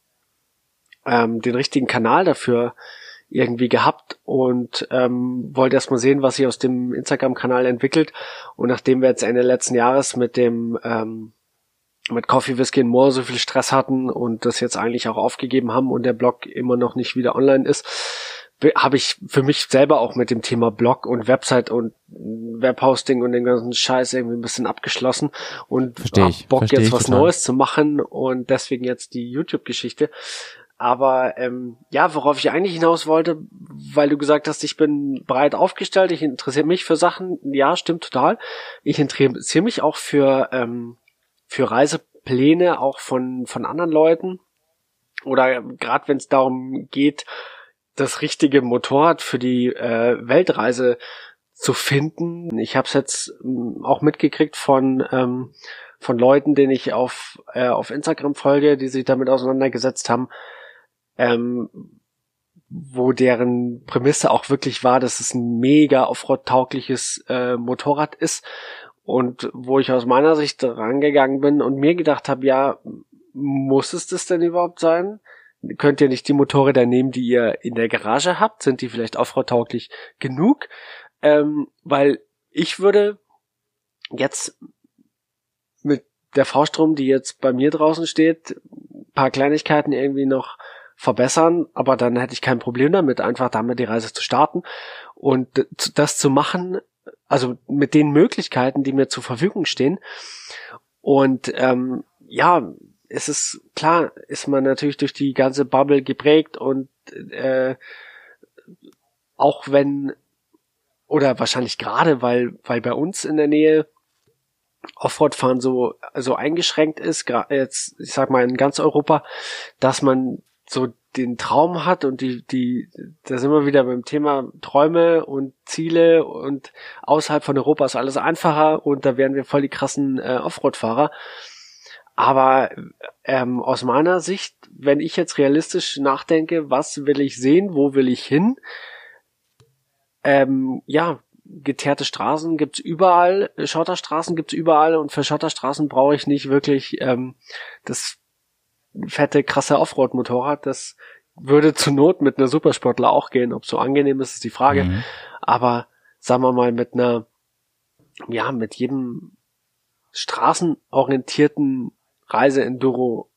ähm, den richtigen Kanal dafür irgendwie gehabt und ähm, wollte erst mal sehen, was sich aus dem Instagram-Kanal entwickelt. Und nachdem wir jetzt Ende letzten Jahres mit dem ähm, mit Coffee Whiskey and More so viel Stress hatten und das jetzt eigentlich auch aufgegeben haben und der Blog immer noch nicht wieder online ist, habe ich für mich selber auch mit dem Thema Blog und Website und Webhosting und den ganzen Scheiß irgendwie ein bisschen abgeschlossen und Versteh hab Bock versteh jetzt was total. Neues zu machen und deswegen jetzt die YouTube-Geschichte. Aber ähm, ja, worauf ich eigentlich hinaus wollte, weil du gesagt hast, ich bin breit aufgestellt, ich interessiere mich für Sachen, ja, stimmt total. Ich interessiere mich auch für, ähm, für Reisepläne, auch von, von anderen Leuten. Oder gerade wenn es darum geht, das richtige Motorrad für die äh, Weltreise zu finden. Ich habe es jetzt ähm, auch mitgekriegt von ähm, von Leuten, denen ich auf äh, auf Instagram folge, die sich damit auseinandergesetzt haben, ähm, wo deren Prämisse auch wirklich war, dass es ein mega Offroad-taugliches äh, Motorrad ist und wo ich aus meiner Sicht rangegangen bin und mir gedacht habe, ja, muss es das denn überhaupt sein? Könnt ihr nicht die Motorräder nehmen, die ihr in der Garage habt? Sind die vielleicht Offroad-tauglich genug? Ähm, weil ich würde jetzt mit der V-Strom, die jetzt bei mir draußen steht, paar Kleinigkeiten irgendwie noch verbessern, aber dann hätte ich kein Problem damit, einfach damit die Reise zu starten und das zu machen, also mit den Möglichkeiten, die mir zur Verfügung stehen. Und ähm, ja, es ist klar, ist man natürlich durch die ganze Bubble geprägt und äh, auch wenn oder wahrscheinlich gerade, weil weil bei uns in der Nähe Offroad-Fahren so so eingeschränkt ist, jetzt ich sag mal in ganz Europa, dass man so den Traum hat und die die da sind wir wieder beim Thema Träume und Ziele und außerhalb von Europa ist alles einfacher und da wären wir voll die krassen äh, Offroad-Fahrer. Aber ähm, aus meiner Sicht, wenn ich jetzt realistisch nachdenke, was will ich sehen, wo will ich hin? Ähm, ja, geteerte Straßen gibt's überall, Schotterstraßen gibt's überall und für Schotterstraßen brauche ich nicht wirklich ähm, das fette, krasse Offroad-Motorrad. Das würde zur Not mit einer Supersportler auch gehen. Ob so angenehm ist, ist die Frage. Mhm. Aber sagen wir mal mit einer, ja, mit jedem straßenorientierten Reise-Enduro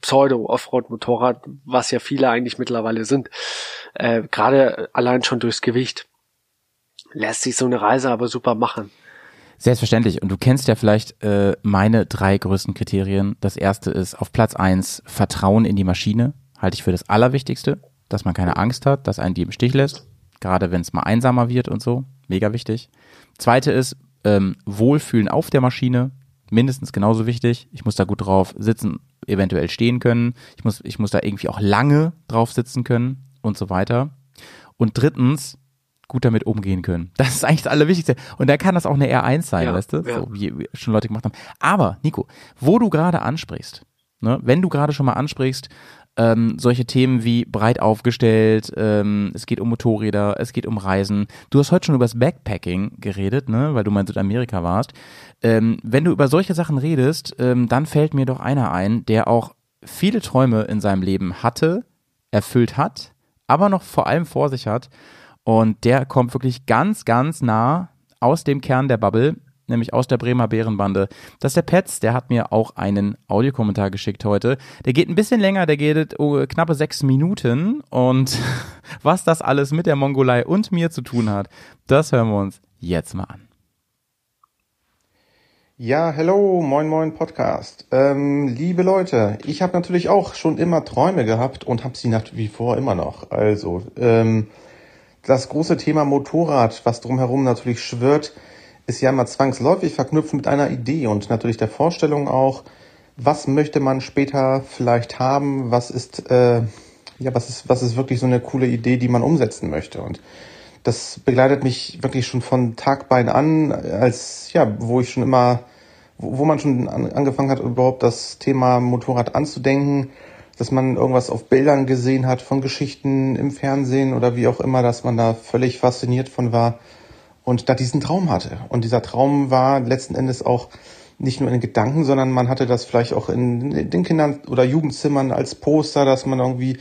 Pseudo-Offroad-Motorrad, was ja viele eigentlich mittlerweile sind, äh, gerade allein schon durchs Gewicht, lässt sich so eine Reise aber super machen. Selbstverständlich. Und du kennst ja vielleicht äh, meine drei größten Kriterien. Das erste ist auf Platz eins Vertrauen in die Maschine. Halte ich für das Allerwichtigste, dass man keine Angst hat, dass einen die im Stich lässt. Gerade wenn es mal einsamer wird und so. Mega wichtig. Zweite ist ähm, Wohlfühlen auf der Maschine. Mindestens genauso wichtig. Ich muss da gut drauf sitzen, eventuell stehen können. Ich muss, ich muss da irgendwie auch lange drauf sitzen können und so weiter. Und drittens, gut damit umgehen können. [LAUGHS] Das ist eigentlich das Allerwichtigste. Und da kann das auch eine R1 sein, Ja, weißt du? ja. So, wie, wie schon Leute gemacht haben. Aber, Nico, wo du gerade ansprichst, ne, wenn du gerade schon mal ansprichst, ähm, solche Themen wie breit aufgestellt, ähm, es geht um Motorräder, es geht um Reisen. Du hast heute schon über das Backpacking geredet, ne, weil du mal in Südamerika warst. Ähm, wenn du über solche Sachen redest, ähm, dann fällt mir doch einer ein, der auch viele Träume in seinem Leben hatte, erfüllt hat, aber noch vor allem vor sich hat. Und der kommt wirklich ganz, ganz nah aus dem Kern der Bubble, nämlich aus der Bremer Bärenbande. Das ist der Petz, der hat mir auch einen Audiokommentar geschickt heute. Der geht ein bisschen länger, der geht oh, knappe sechs Minuten. Und [LAUGHS] was das alles mit der Mongolei und mir zu tun hat, das hören wir uns jetzt mal an. Ja, hello, moin moin Podcast. Ähm, liebe Leute, ich habe natürlich auch schon immer Träume gehabt und habe sie nach wie vor immer noch. Also, ähm, das große Thema Motorrad, was drumherum natürlich schwirrt, ist ja immer zwangsläufig verknüpft mit einer Idee und natürlich der Vorstellung auch, was möchte man später vielleicht haben, was ist, äh, ja, was ist, was ist wirklich so eine coole Idee, die man umsetzen möchte. Und das begleitet mich wirklich schon von Tagbein an, als ja, wo ich schon immer, wo, wo man schon an, angefangen hat, überhaupt das Thema Motorrad anzudenken, dass man irgendwas auf Bildern gesehen hat, von Geschichten im Fernsehen oder wie auch immer, dass man da völlig fasziniert von war und da diesen Traum hatte. Und dieser Traum war letzten Endes auch nicht nur in Gedanken, sondern man hatte das vielleicht auch in den Kindern oder Jugendzimmern als Poster, dass man irgendwie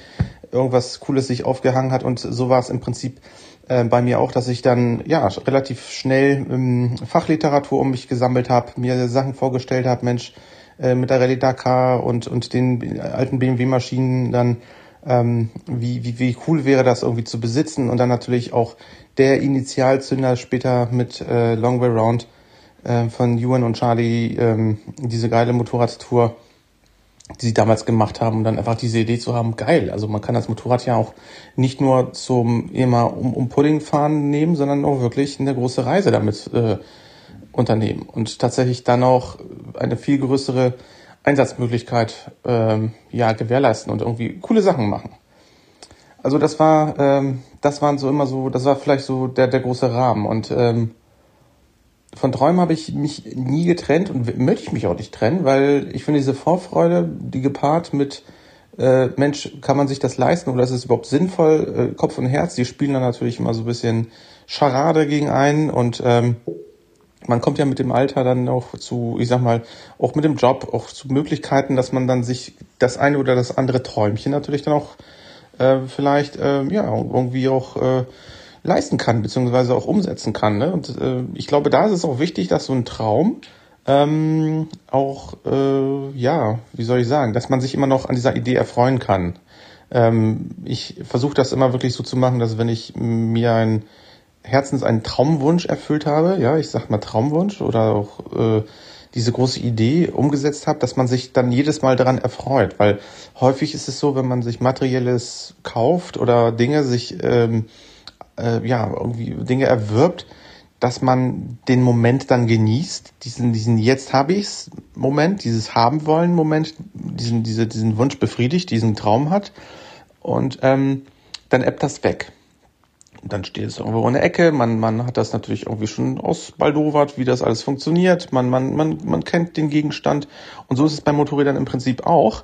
irgendwas Cooles sich aufgehangen hat. Und so war es im Prinzip äh, bei mir auch, dass ich dann ja relativ schnell ähm, Fachliteratur um mich gesammelt habe, mir Sachen vorgestellt habe, Mensch, äh, mit der Rallye Dakar und, und den alten BMW-Maschinen dann, ähm, wie, wie, wie cool wäre das irgendwie zu besitzen? Und dann natürlich auch der Initialzünder später mit äh, Long Way Round äh, von Ewan und Charlie, ähm, diese geile Motorradtour, die sie damals gemacht haben, und dann einfach diese Idee zu haben, geil, also man kann das Motorrad ja auch nicht nur zum immer um, um Pudding fahren nehmen, sondern auch wirklich eine große Reise damit äh, unternehmen und tatsächlich dann auch eine viel größere Einsatzmöglichkeit ähm, ja gewährleisten und irgendwie coole Sachen machen. Also das war, ähm, das waren so immer so, das war vielleicht so der der große Rahmen und ähm, von Träumen habe ich mich nie getrennt und möchte ich mich auch nicht trennen, weil ich finde diese Vorfreude, die gepaart mit äh, Mensch, kann man sich das leisten oder ist es überhaupt sinnvoll? Äh, Kopf und Herz, die spielen dann natürlich immer so ein bisschen Scharade gegen einen und ähm, man kommt ja mit dem Alter dann auch zu, ich sag mal, auch mit dem Job, auch zu Möglichkeiten, dass man dann sich das eine oder das andere Träumchen natürlich dann auch äh, vielleicht äh, ja irgendwie auch äh, leisten kann, beziehungsweise auch umsetzen kann. Ne? Und äh, ich glaube, da ist es auch wichtig, dass so ein Traum ähm, auch, äh, ja, wie soll ich sagen, dass man sich immer noch an dieser Idee erfreuen kann. Ähm, ich versuche das immer wirklich so zu machen, dass wenn ich mir ein Herzens einen Traumwunsch erfüllt habe, ja, ich sag mal Traumwunsch oder auch äh, diese große Idee umgesetzt habe, dass man sich dann jedes Mal daran erfreut, weil häufig ist es so, wenn man sich materielles kauft oder Dinge sich ähm, äh, ja irgendwie Dinge erwirbt, dass man den Moment dann genießt, diesen diesen jetzt habe ich's Moment, dieses haben wollen Moment, diesen diese diesen Wunsch befriedigt, diesen Traum hat. Und ähm, dann ebbt das weg dann steht es irgendwo in der Ecke. Man, man hat das natürlich irgendwie schon ausbaldowert, wie das alles funktioniert. Man, man, man, man kennt den Gegenstand. Und so ist es bei Motorrädern im Prinzip auch.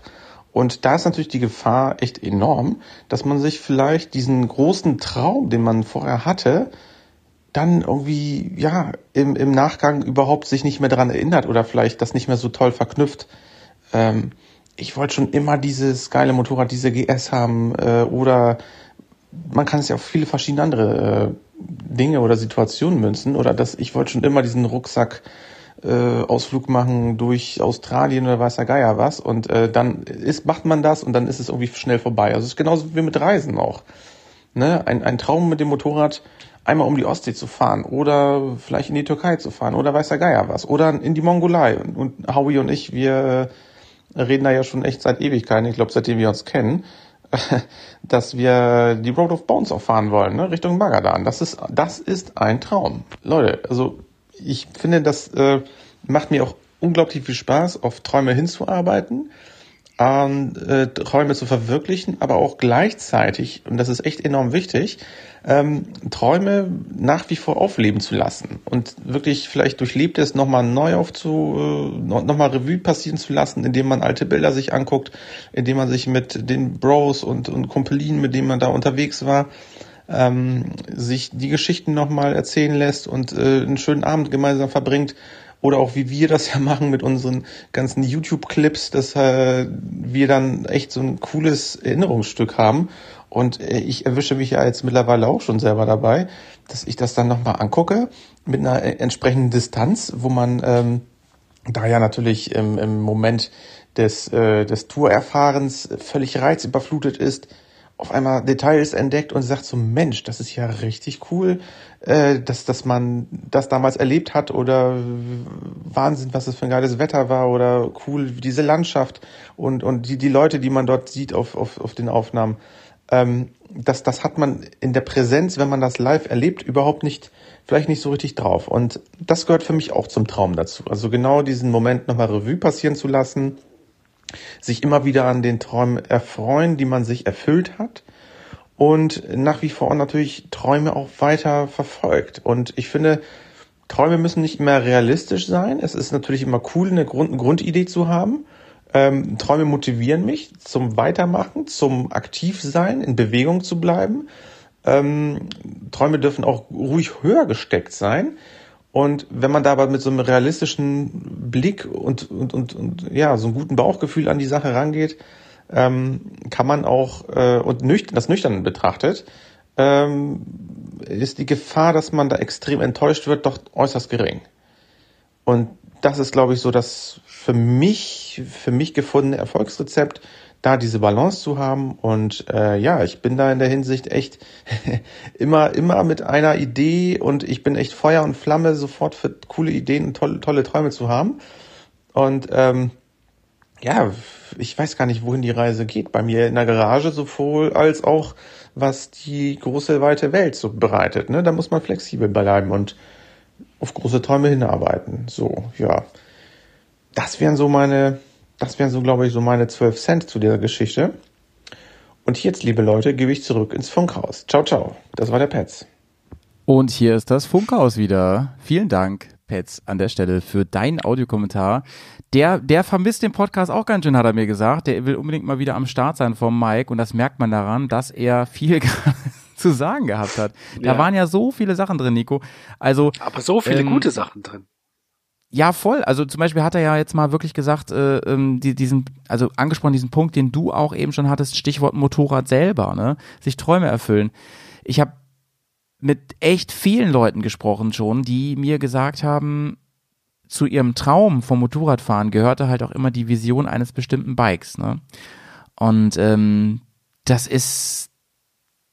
Und da ist natürlich die Gefahr echt enorm, dass man sich vielleicht diesen großen Traum, den man vorher hatte, dann irgendwie, ja, im, im Nachgang überhaupt sich nicht mehr daran erinnert oder vielleicht das nicht mehr so toll verknüpft. Ähm, ich wollte schon immer dieses geile Motorrad, diese GS haben äh, oder man kann es ja auf viele verschiedene andere äh, Dinge oder Situationen münzen. Oder dass ich wollte schon immer diesen Rucksack äh, Ausflug machen durch Australien oder weiß der Geier was. Und äh, dann ist, macht man das und dann ist es irgendwie schnell vorbei. Also es ist genauso wie mit Reisen auch. Ne? Ein, ein Traum mit dem Motorrad einmal um die Ostsee zu fahren oder vielleicht in die Türkei zu fahren oder weiß der Geier was oder in die Mongolei. Und, und Howie und ich, wir äh, reden da ja schon echt seit Ewigkeiten, ich glaube seitdem wir uns kennen. [LAUGHS] dass wir die Road of Bones auch fahren wollen, ne? Richtung Magadan. Das ist, das ist ein Traum. Leute, also ich finde, das äh, macht mir auch unglaublich viel Spaß, auf Träume hinzuarbeiten ähm, äh, Träume zu verwirklichen, aber auch gleichzeitig, und das ist echt enorm wichtig, ähm, Träume nach wie vor aufleben zu lassen und wirklich vielleicht durchlebtes nochmal neu aufzu, äh, nochmal Revue passieren zu lassen, indem man alte Bilder sich anguckt, indem man sich mit den Bros und, und Kumpelinen, mit denen man da unterwegs war, ähm, sich die Geschichten nochmal erzählen lässt und äh, einen schönen Abend gemeinsam verbringt oder auch wie wir das ja machen mit unseren ganzen YouTube-Clips, dass äh, wir dann echt so ein cooles Erinnerungsstück haben. Und äh, ich erwische mich ja jetzt mittlerweile auch schon selber dabei, dass ich das dann nochmal angucke mit einer äh, entsprechenden Distanz, wo man ähm, da ja natürlich im, im Moment des, äh, des Tourerfahrens völlig reizüberflutet ist, auf einmal Details entdeckt und sagt so, Mensch, das ist ja richtig cool, äh, dass, dass man das damals erlebt hat oder Wahnsinn, was das für ein geiles Wetter war oder cool, diese Landschaft und, und die, die Leute, die man dort sieht auf, auf, auf den Aufnahmen. Ähm, das, das hat man in der Präsenz, wenn man das live erlebt, überhaupt nicht, vielleicht nicht so richtig drauf. Und das gehört für mich auch zum Traum dazu. Also genau diesen Moment nochmal Revue passieren zu lassen, sich immer wieder an den Träumen erfreuen, die man sich erfüllt hat und nach wie vor natürlich Träume auch weiter verfolgt. Und ich finde, Träume müssen nicht immer realistisch sein. Es ist natürlich immer cool, eine Grund, Grundidee zu haben. Ähm, Träume motivieren mich zum Weitermachen, zum Aktivsein, in Bewegung zu bleiben. Ähm, Träume dürfen auch ruhig höher gesteckt sein. Und wenn man da aber mit so einem realistischen Blick und, und, und, und ja, so einem guten Bauchgefühl an die Sache rangeht, ähm, kann man auch äh, und nüchtern, das nüchtern betrachtet, ähm, ist die Gefahr, dass man da extrem enttäuscht wird, doch äußerst gering. Und das ist, glaube ich, so das für mich, für mich gefundene Erfolgsrezept, da diese Balance zu haben. Und äh, ja, ich bin da in der Hinsicht echt [LAUGHS] immer, immer mit einer Idee und ich bin echt Feuer und Flamme sofort für coole Ideen und tolle, tolle Träume zu haben. Und ähm, ja, ich weiß gar nicht, wohin die Reise geht. Bei mir in der Garage sowohl als auch was die große weite Welt so bereitet. Ne? Da muss man flexibel bleiben und auf große Träume hinarbeiten. So, ja. Das wären so meine, das wären so, glaube ich, so meine 12 Cent zu dieser Geschichte. Und jetzt, liebe Leute, gebe ich zurück ins Funkhaus. Ciao, ciao. Das war der Petz. Und hier ist das Funkhaus wieder. Vielen Dank, Petz, an der Stelle für deinen Audiokommentar. Der, der vermisst den Podcast auch ganz schön, hat er mir gesagt. Der will unbedingt mal wieder am Start sein vom Mike und das merkt man daran, dass er viel [LAUGHS] zu sagen gehabt hat. Da Ja. waren ja so viele Sachen drin, Nico. Also Aber so viele Ähm, gute Sachen drin. Ja, voll. Also zum Beispiel hat er ja jetzt mal wirklich gesagt, äh, ähm, die, diesen, also angesprochen diesen Punkt, den du auch eben schon hattest, Stichwort Motorrad selber, ne? Sich Träume erfüllen. Ich habe mit echt vielen Leuten gesprochen schon, die mir gesagt haben, zu ihrem Traum vom Motorradfahren gehörte halt auch immer die Vision eines bestimmten Bikes, ne? Und ähm, das ist,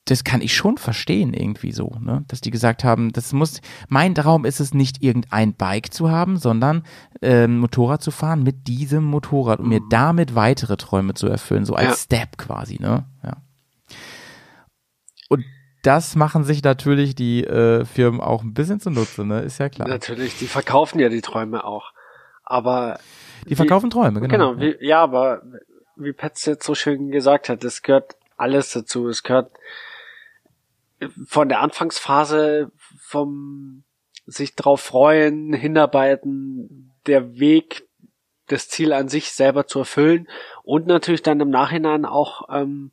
das kann ich schon verstehen irgendwie so, ne? Dass die gesagt haben, das muss, mein Traum ist es nicht irgendein Bike zu haben, sondern ähm, Motorrad zu fahren mit diesem Motorrad und mir damit weitere Träume zu erfüllen, so als Ja. Step quasi, ne? Ja. Und das machen sich natürlich die äh, Firmen auch ein bisschen zunutze, ne? Ist ja klar. Natürlich, die verkaufen ja die Träume auch. Aber Die verkaufen Träume, genau. Genau, wie, ja, aber wie Petz jetzt so schön gesagt hat, es gehört alles dazu. Es gehört von der Anfangsphase vom sich drauf freuen, hinarbeiten, der Weg, das Ziel an sich selber zu erfüllen und natürlich dann im Nachhinein auch ähm,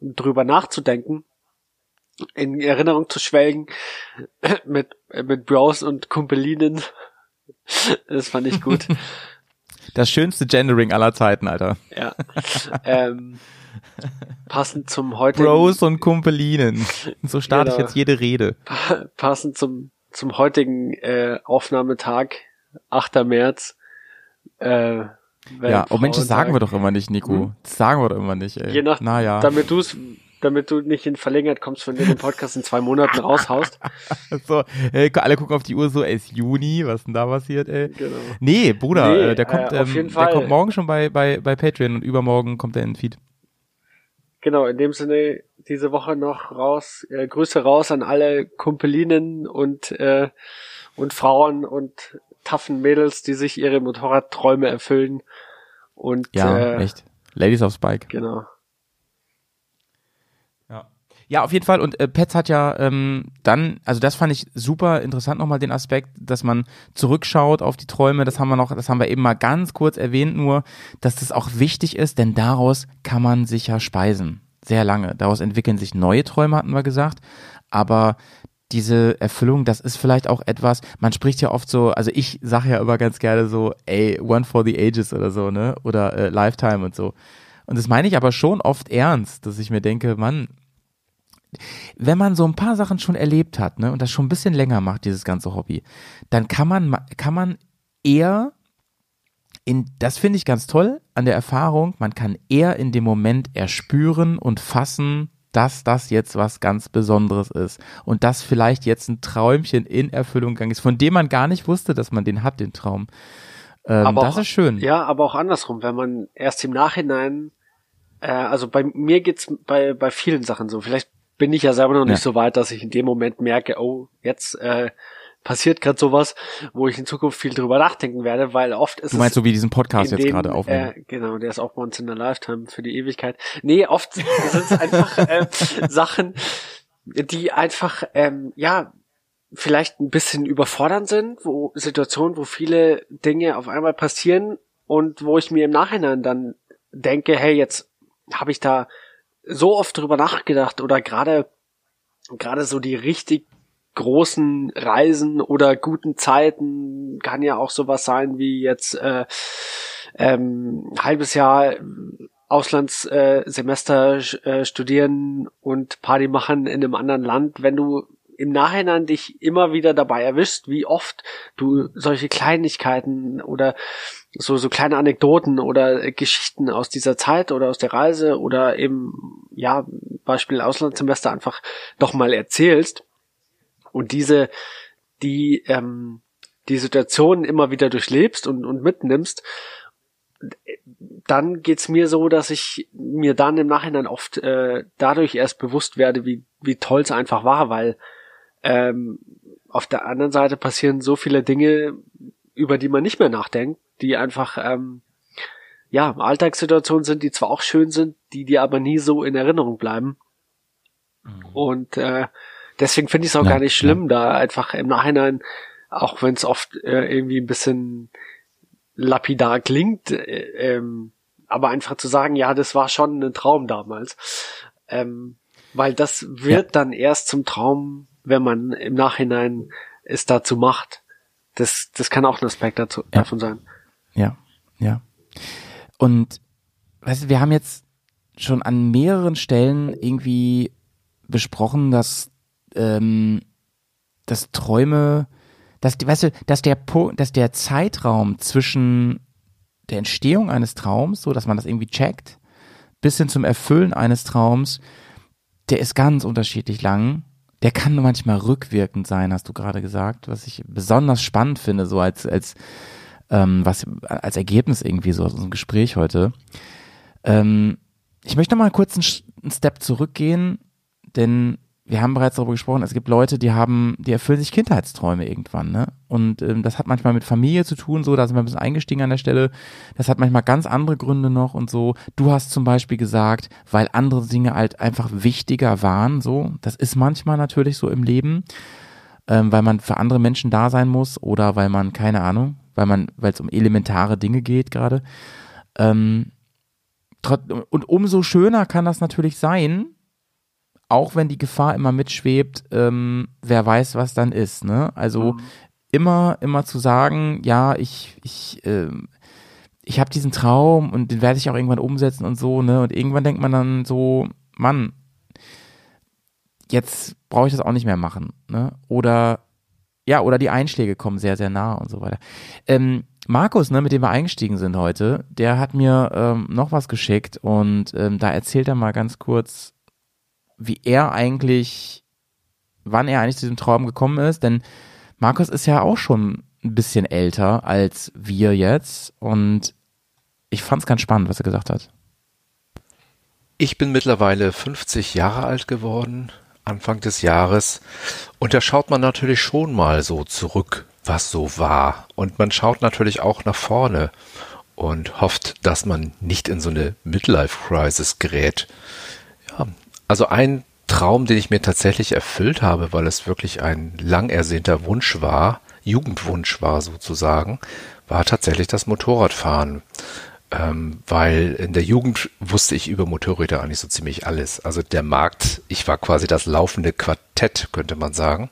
drüber nachzudenken, in Erinnerung zu schwelgen [CLEARS THROAT] mit, mit Bros und Kumpelinen. [LAUGHS] Das fand ich gut. [LAUGHS] Das schönste Gendering aller Zeiten, Alter. Ja. ähm, passend zum heutigen Bros und Kumpelinen. So starte ich Genau. jetzt jede Rede. passend zum zum heutigen äh, Aufnahmetag, 8. März. Äh, Ja, oh Mensch, das sagen wir doch immer nicht, Nico. Hm? Das sagen wir doch immer nicht, ey. Je nach, naja. damit du's, damit du nicht in Verlegenheit kommst, wenn du den Podcast in zwei Monaten raushaust. [LAUGHS] so, äh, alle gucken auf die Uhr so, ey, ist Juni, was denn da passiert, ey? Genau. Nee, Bruder, Nee, äh, der kommt, äh, ähm, der kommt morgen schon bei, bei, bei Patreon und übermorgen kommt er in den Feed. Genau, in dem Sinne diese Woche noch raus, äh, Grüße raus an alle Kumpelinen und äh, und Frauen und taffen Mädels, die sich ihre Motorradträume erfüllen. Und Ja, äh, echt. Ladies of Spike. Genau. Ja. Auf jeden Fall. Und äh, Petz hat ja ähm, dann, also das fand ich super interessant nochmal den Aspekt, dass man zurückschaut auf die Träume. Das haben wir noch, das haben wir eben mal ganz kurz erwähnt, nur, dass das auch wichtig ist, denn daraus kann man sich ja speisen. Sehr lange. Daraus entwickeln sich neue Träume, hatten wir gesagt. Aber diese Erfüllung, das ist vielleicht auch etwas, man spricht ja oft so, also ich sage ja immer ganz gerne so, ey, One for the Ages oder so, ne? Oder äh, Lifetime und so. Und das meine ich aber schon oft ernst, dass ich mir denke, Mann, wenn man so ein paar Sachen schon erlebt hat, ne, und das schon ein bisschen länger macht, dieses ganze Hobby, dann kann man, ma- kann man eher in, das finde ich ganz toll an der Erfahrung, man kann eher in dem Moment erspüren und fassen, dass das jetzt was ganz Besonderes ist und dass vielleicht jetzt ein Träumchen in Erfüllung gegangen ist, von dem man gar nicht wusste, dass man den hat, den Traum. Ähm, Aber das auch- ist schön. Ja, aber auch andersrum, wenn man erst im Nachhinein, äh, also bei mir geht's bei, bei vielen Sachen so. Vielleicht bin ich ja selber noch nicht Ja. so weit, dass ich in dem Moment merke, oh, jetzt äh, passiert gerade sowas, wo ich in Zukunft viel drüber nachdenken werde, weil oft ist Du meinst es so wie diesen Podcast jetzt gerade aufnehmen. Äh, genau, der ist auch once in a lifetime für die Ewigkeit. Nee, oft sind es einfach äh, [LAUGHS] Sachen, die einfach, ähm, ja, vielleicht ein bisschen überfordernd sind, wo Situationen, wo viele Dinge auf einmal passieren und wo ich mir im Nachhinein dann denke, hey, jetzt habe ich da so oft drüber nachgedacht oder gerade gerade so die richtig großen Reisen oder guten Zeiten kann ja auch sowas sein wie jetzt äh, ähm, halbes Jahr Auslandssemester äh, studieren und Party machen in einem anderen Land, wenn du im Nachhinein dich immer wieder dabei erwischst, wie oft du solche Kleinigkeiten oder so, so kleine Anekdoten oder Geschichten aus dieser Zeit oder aus der Reise oder eben, ja, Beispiel Auslandssemester einfach doch mal erzählst und diese, die, ähm, die Situation immer wieder durchlebst und, und mitnimmst, dann geht's mir so, dass ich mir dann im Nachhinein oft äh, dadurch erst bewusst werde, wie, wie toll es einfach war, weil ähm, auf der anderen Seite passieren so viele Dinge, über die man nicht mehr nachdenkt, die einfach ähm, ja Alltagssituationen sind, die zwar auch schön sind, die dir aber nie so in Erinnerung bleiben. Mhm. Und äh, deswegen finde ich es auch ja, gar nicht schlimm, ja. da einfach im Nachhinein, auch wenn es oft äh, irgendwie ein bisschen lapidar klingt, äh, ähm, aber einfach zu sagen, ja, das war schon ein Traum damals. Ähm, weil das wird ja. dann erst zum Traum, wenn man im Nachhinein es dazu macht. Das, das kann auch ein Aspekt dazu, davon sein. Ja, ja. Und weißt du, wir haben jetzt schon an mehreren Stellen irgendwie besprochen, dass, ähm, dass Träume dass, weißt du, dass der, dass der Zeitraum zwischen der Entstehung eines Traums, so dass man das irgendwie checkt, bis hin zum Erfüllen eines Traums, der ist ganz unterschiedlich lang. Der kann manchmal rückwirkend sein, hast du gerade gesagt, was ich besonders spannend finde, so als, als, ähm, was, als Ergebnis irgendwie so aus unserem Gespräch heute. Ähm, ich möchte noch mal kurz einen, einen Step zurückgehen, denn wir haben bereits darüber gesprochen, es gibt Leute, die haben, die erfüllen sich Kindheitsträume irgendwann, ne? Und ähm, das hat manchmal mit Familie zu tun, so, da sind wir ein bisschen eingestiegen an der Stelle. Das hat manchmal ganz andere Gründe noch und so. Du hast zum Beispiel gesagt, weil andere Dinge halt einfach wichtiger waren, so. Das ist manchmal natürlich so im Leben, ähm, weil man für andere Menschen da sein muss oder weil man, keine Ahnung, weil man, weil es um elementare Dinge geht gerade. Ähm, und umso schöner kann das natürlich sein, auch wenn die Gefahr immer mitschwebt, ähm, wer weiß, was dann ist. Ne? Also mhm. immer, immer zu sagen, ja, ich, ich, äh, ich habe diesen Traum und den werde ich auch irgendwann umsetzen und so, ne? Und irgendwann denkt man dann so, Mann, jetzt brauche ich das auch nicht mehr machen, ne? Oder ja, oder die Einschläge kommen sehr, sehr nah und so weiter. Ähm, Markus, ne, mit dem wir eingestiegen sind heute, der hat mir ähm, noch was geschickt und ähm, da erzählt er mal ganz kurz, wie er eigentlich, wann er eigentlich zu diesem Traum gekommen ist, denn Markus ist ja auch schon ein bisschen älter als wir jetzt und ich fand es ganz spannend, was er gesagt hat. Ich bin mittlerweile 50 Jahre alt geworden, Anfang des Jahres, und da schaut man natürlich schon mal so zurück, was so war. Und man schaut natürlich auch nach vorne und hofft, dass man nicht in so eine Midlife-Crisis gerät. Ja, also ein Traum, den ich mir tatsächlich erfüllt habe, weil es wirklich ein lang ersehnter Wunsch war, Jugendwunsch war sozusagen, war tatsächlich das Motorradfahren. Ähm, weil in der Jugend wusste ich über Motorräder eigentlich so ziemlich alles. Also der Markt, ich war quasi das laufende Quartett, könnte man sagen.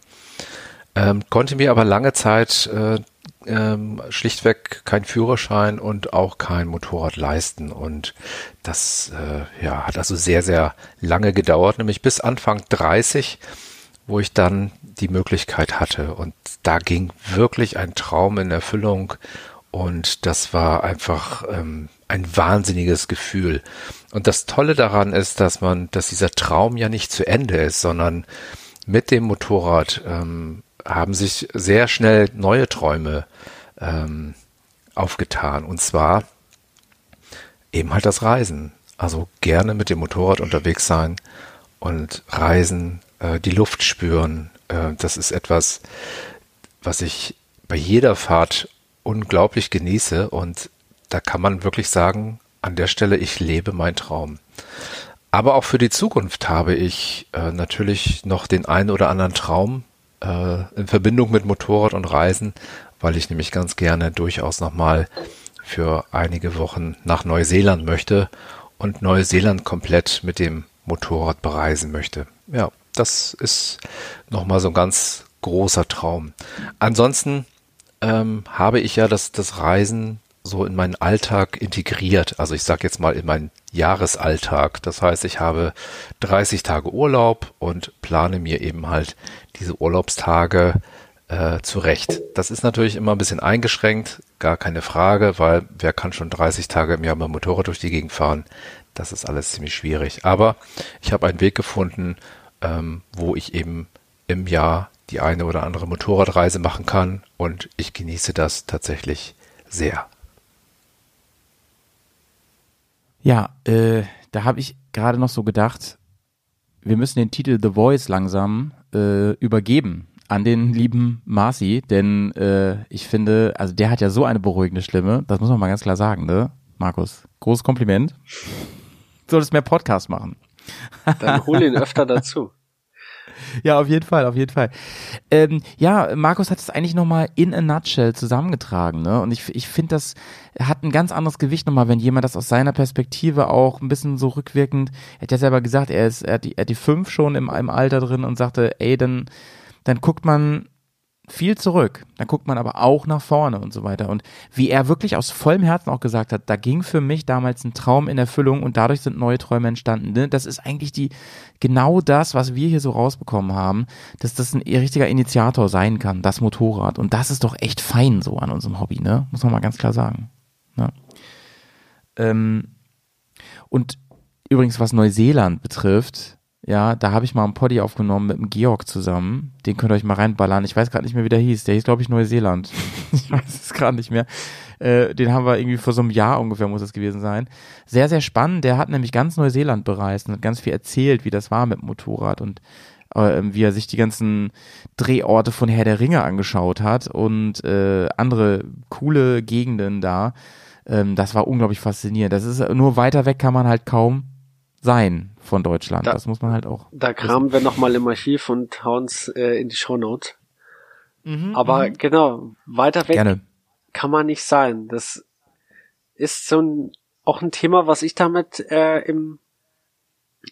Ähm, konnte mir aber lange Zeit äh, ähm, schlichtweg kein Führerschein und auch kein Motorrad leisten. Und das äh, ja, hat also sehr, sehr lange gedauert, nämlich bis Anfang 30, wo ich dann die Möglichkeit hatte. Und da ging wirklich ein Traum in Erfüllung. Und das war einfach ähm, ein wahnsinniges Gefühl. Und das Tolle daran ist, dass man, dass dieser Traum ja nicht zu Ende ist, sondern mit dem Motorrad ähm, haben sich sehr schnell neue Träume ähm, aufgetan. Und zwar eben halt das Reisen. Also gerne mit dem Motorrad unterwegs sein und reisen, äh, die Luft spüren. Äh, das ist etwas, was ich bei jeder Fahrt unglaublich genieße. Und da kann man wirklich sagen, an der Stelle, ich lebe mein Traum. Aber auch für die Zukunft habe ich äh, natürlich noch den einen oder anderen Traum, äh, in Verbindung mit Motorrad und Reisen, weil ich nämlich ganz gerne durchaus nochmal für einige Wochen nach Neuseeland möchte und Neuseeland komplett mit dem Motorrad bereisen möchte. Ja, das ist nochmal so ein ganz großer Traum. Ansonsten ähm, habe ich ja das, das Reisen so in meinen Alltag integriert. Also ich sage jetzt mal in meinen Jahresalltag. Das heißt, ich habe 30 Tage Urlaub und plane mir eben halt diese Urlaubstage äh, zurecht. Das ist natürlich immer ein bisschen eingeschränkt, gar keine Frage, weil wer kann schon 30 Tage im Jahr mit dem Motorrad durch die Gegend fahren? Das ist alles ziemlich schwierig. Aber ich habe einen Weg gefunden, ähm, wo ich eben im Jahr die eine oder andere Motorradreise machen kann und ich genieße das tatsächlich sehr. Ja, äh, da habe ich gerade noch so gedacht, wir müssen den Titel The Voice langsam äh, übergeben an den lieben Marci, denn äh, ich finde, also der hat ja so eine beruhigende Stimme, das muss man mal ganz klar sagen, ne? Markus, großes Kompliment. Solltest mehr Podcast machen. Dann hol ihn öfter dazu. [LAUGHS] [LAUGHS] Ja, auf jeden Fall, auf jeden Fall. Ähm, ja, Markus hat es eigentlich nochmal in a nutshell zusammengetragen, ne? Und ich, ich finde, das hat ein ganz anderes Gewicht nochmal, wenn jemand das aus seiner Perspektive auch ein bisschen so rückwirkend, er hat ja selber gesagt, er ist, er hat die, er hat die fünf schon im, im Alter drin und sagte, ey, dann, dann guckt man viel zurück. Dann guckt man aber auch nach vorne und so weiter. Und wie er wirklich aus vollem Herzen auch gesagt hat, da ging für mich damals ein Traum in Erfüllung und dadurch sind neue Träume entstanden. Ne? Das ist eigentlich die, genau das, was wir hier so rausbekommen haben, dass das ein richtiger Initiator sein kann, das Motorrad. Und das ist doch echt fein so an unserem Hobby, ne? Muss man mal ganz klar sagen. Ne? Ähm, und übrigens, was Neuseeland betrifft, ja, da habe ich mal einen Poddy aufgenommen mit dem Georg zusammen. Den könnt ihr euch mal reinballern. Ich weiß gerade nicht mehr, wie der hieß. Der hieß, glaube ich, Neuseeland. [LAUGHS] ich weiß es gerade nicht mehr. Äh, den haben wir irgendwie vor so einem Jahr ungefähr, muss das gewesen sein. Sehr, sehr spannend. Der hat nämlich ganz Neuseeland bereist und hat ganz viel erzählt, wie das war mit dem Motorrad und äh, wie er sich die ganzen Drehorte von Herr der Ringe angeschaut hat und äh, andere coole Gegenden da. Ähm, das war unglaublich faszinierend. Das ist nur weiter weg kann man halt kaum sein von Deutschland. Da, das muss man halt auch. Da kramen wir nochmal im Archiv und hauen's äh, in die Shownotes. Mhm, Aber mhm. genau, weiter weg Gerne. kann man nicht sein. Das ist so ein, auch ein Thema, was ich damit äh, im,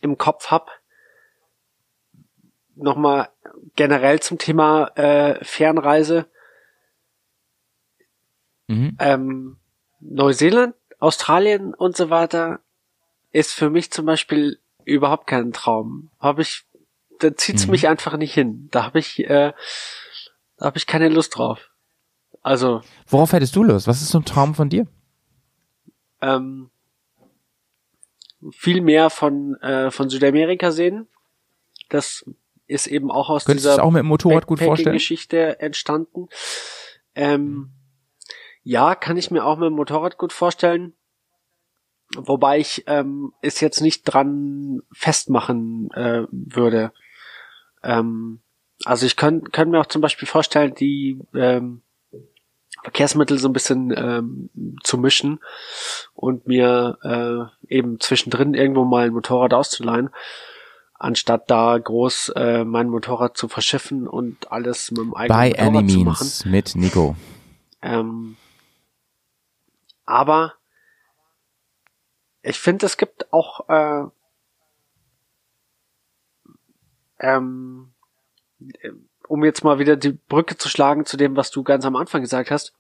im Kopf hab. Nochmal generell zum Thema äh, Fernreise. Mhm. Ähm, Neuseeland, Australien und so weiter ist für mich zum Beispiel überhaupt kein Traum. Habe ich, da zieht's mhm. mich einfach nicht hin. Da habe ich, äh, da habe ich keine Lust drauf. Also. Worauf hättest du Lust? Was ist so ein Traum von dir? Ähm, viel mehr von äh, von Südamerika sehen. Das ist eben auch aus Könntest dieser auch mit dem Motorrad gut vorstellen? Geschichte entstanden. Ähm, ja, kann ich mir auch mit dem Motorrad gut vorstellen. Wobei ich ähm, es jetzt nicht dran festmachen äh, würde. Ähm, also ich könnte könnt mir auch zum Beispiel vorstellen, die ähm, Verkehrsmittel so ein bisschen ähm, zu mischen und mir äh, eben zwischendrin irgendwo mal ein Motorrad auszuleihen, anstatt da groß äh, mein Motorrad zu verschiffen und alles mit dem eigenen By Motorrad any zu means machen. mit Nico. Ähm, aber ich finde, es gibt auch äh, ähm, um jetzt mal wieder die Brücke zu schlagen zu dem, was du ganz am Anfang gesagt hast.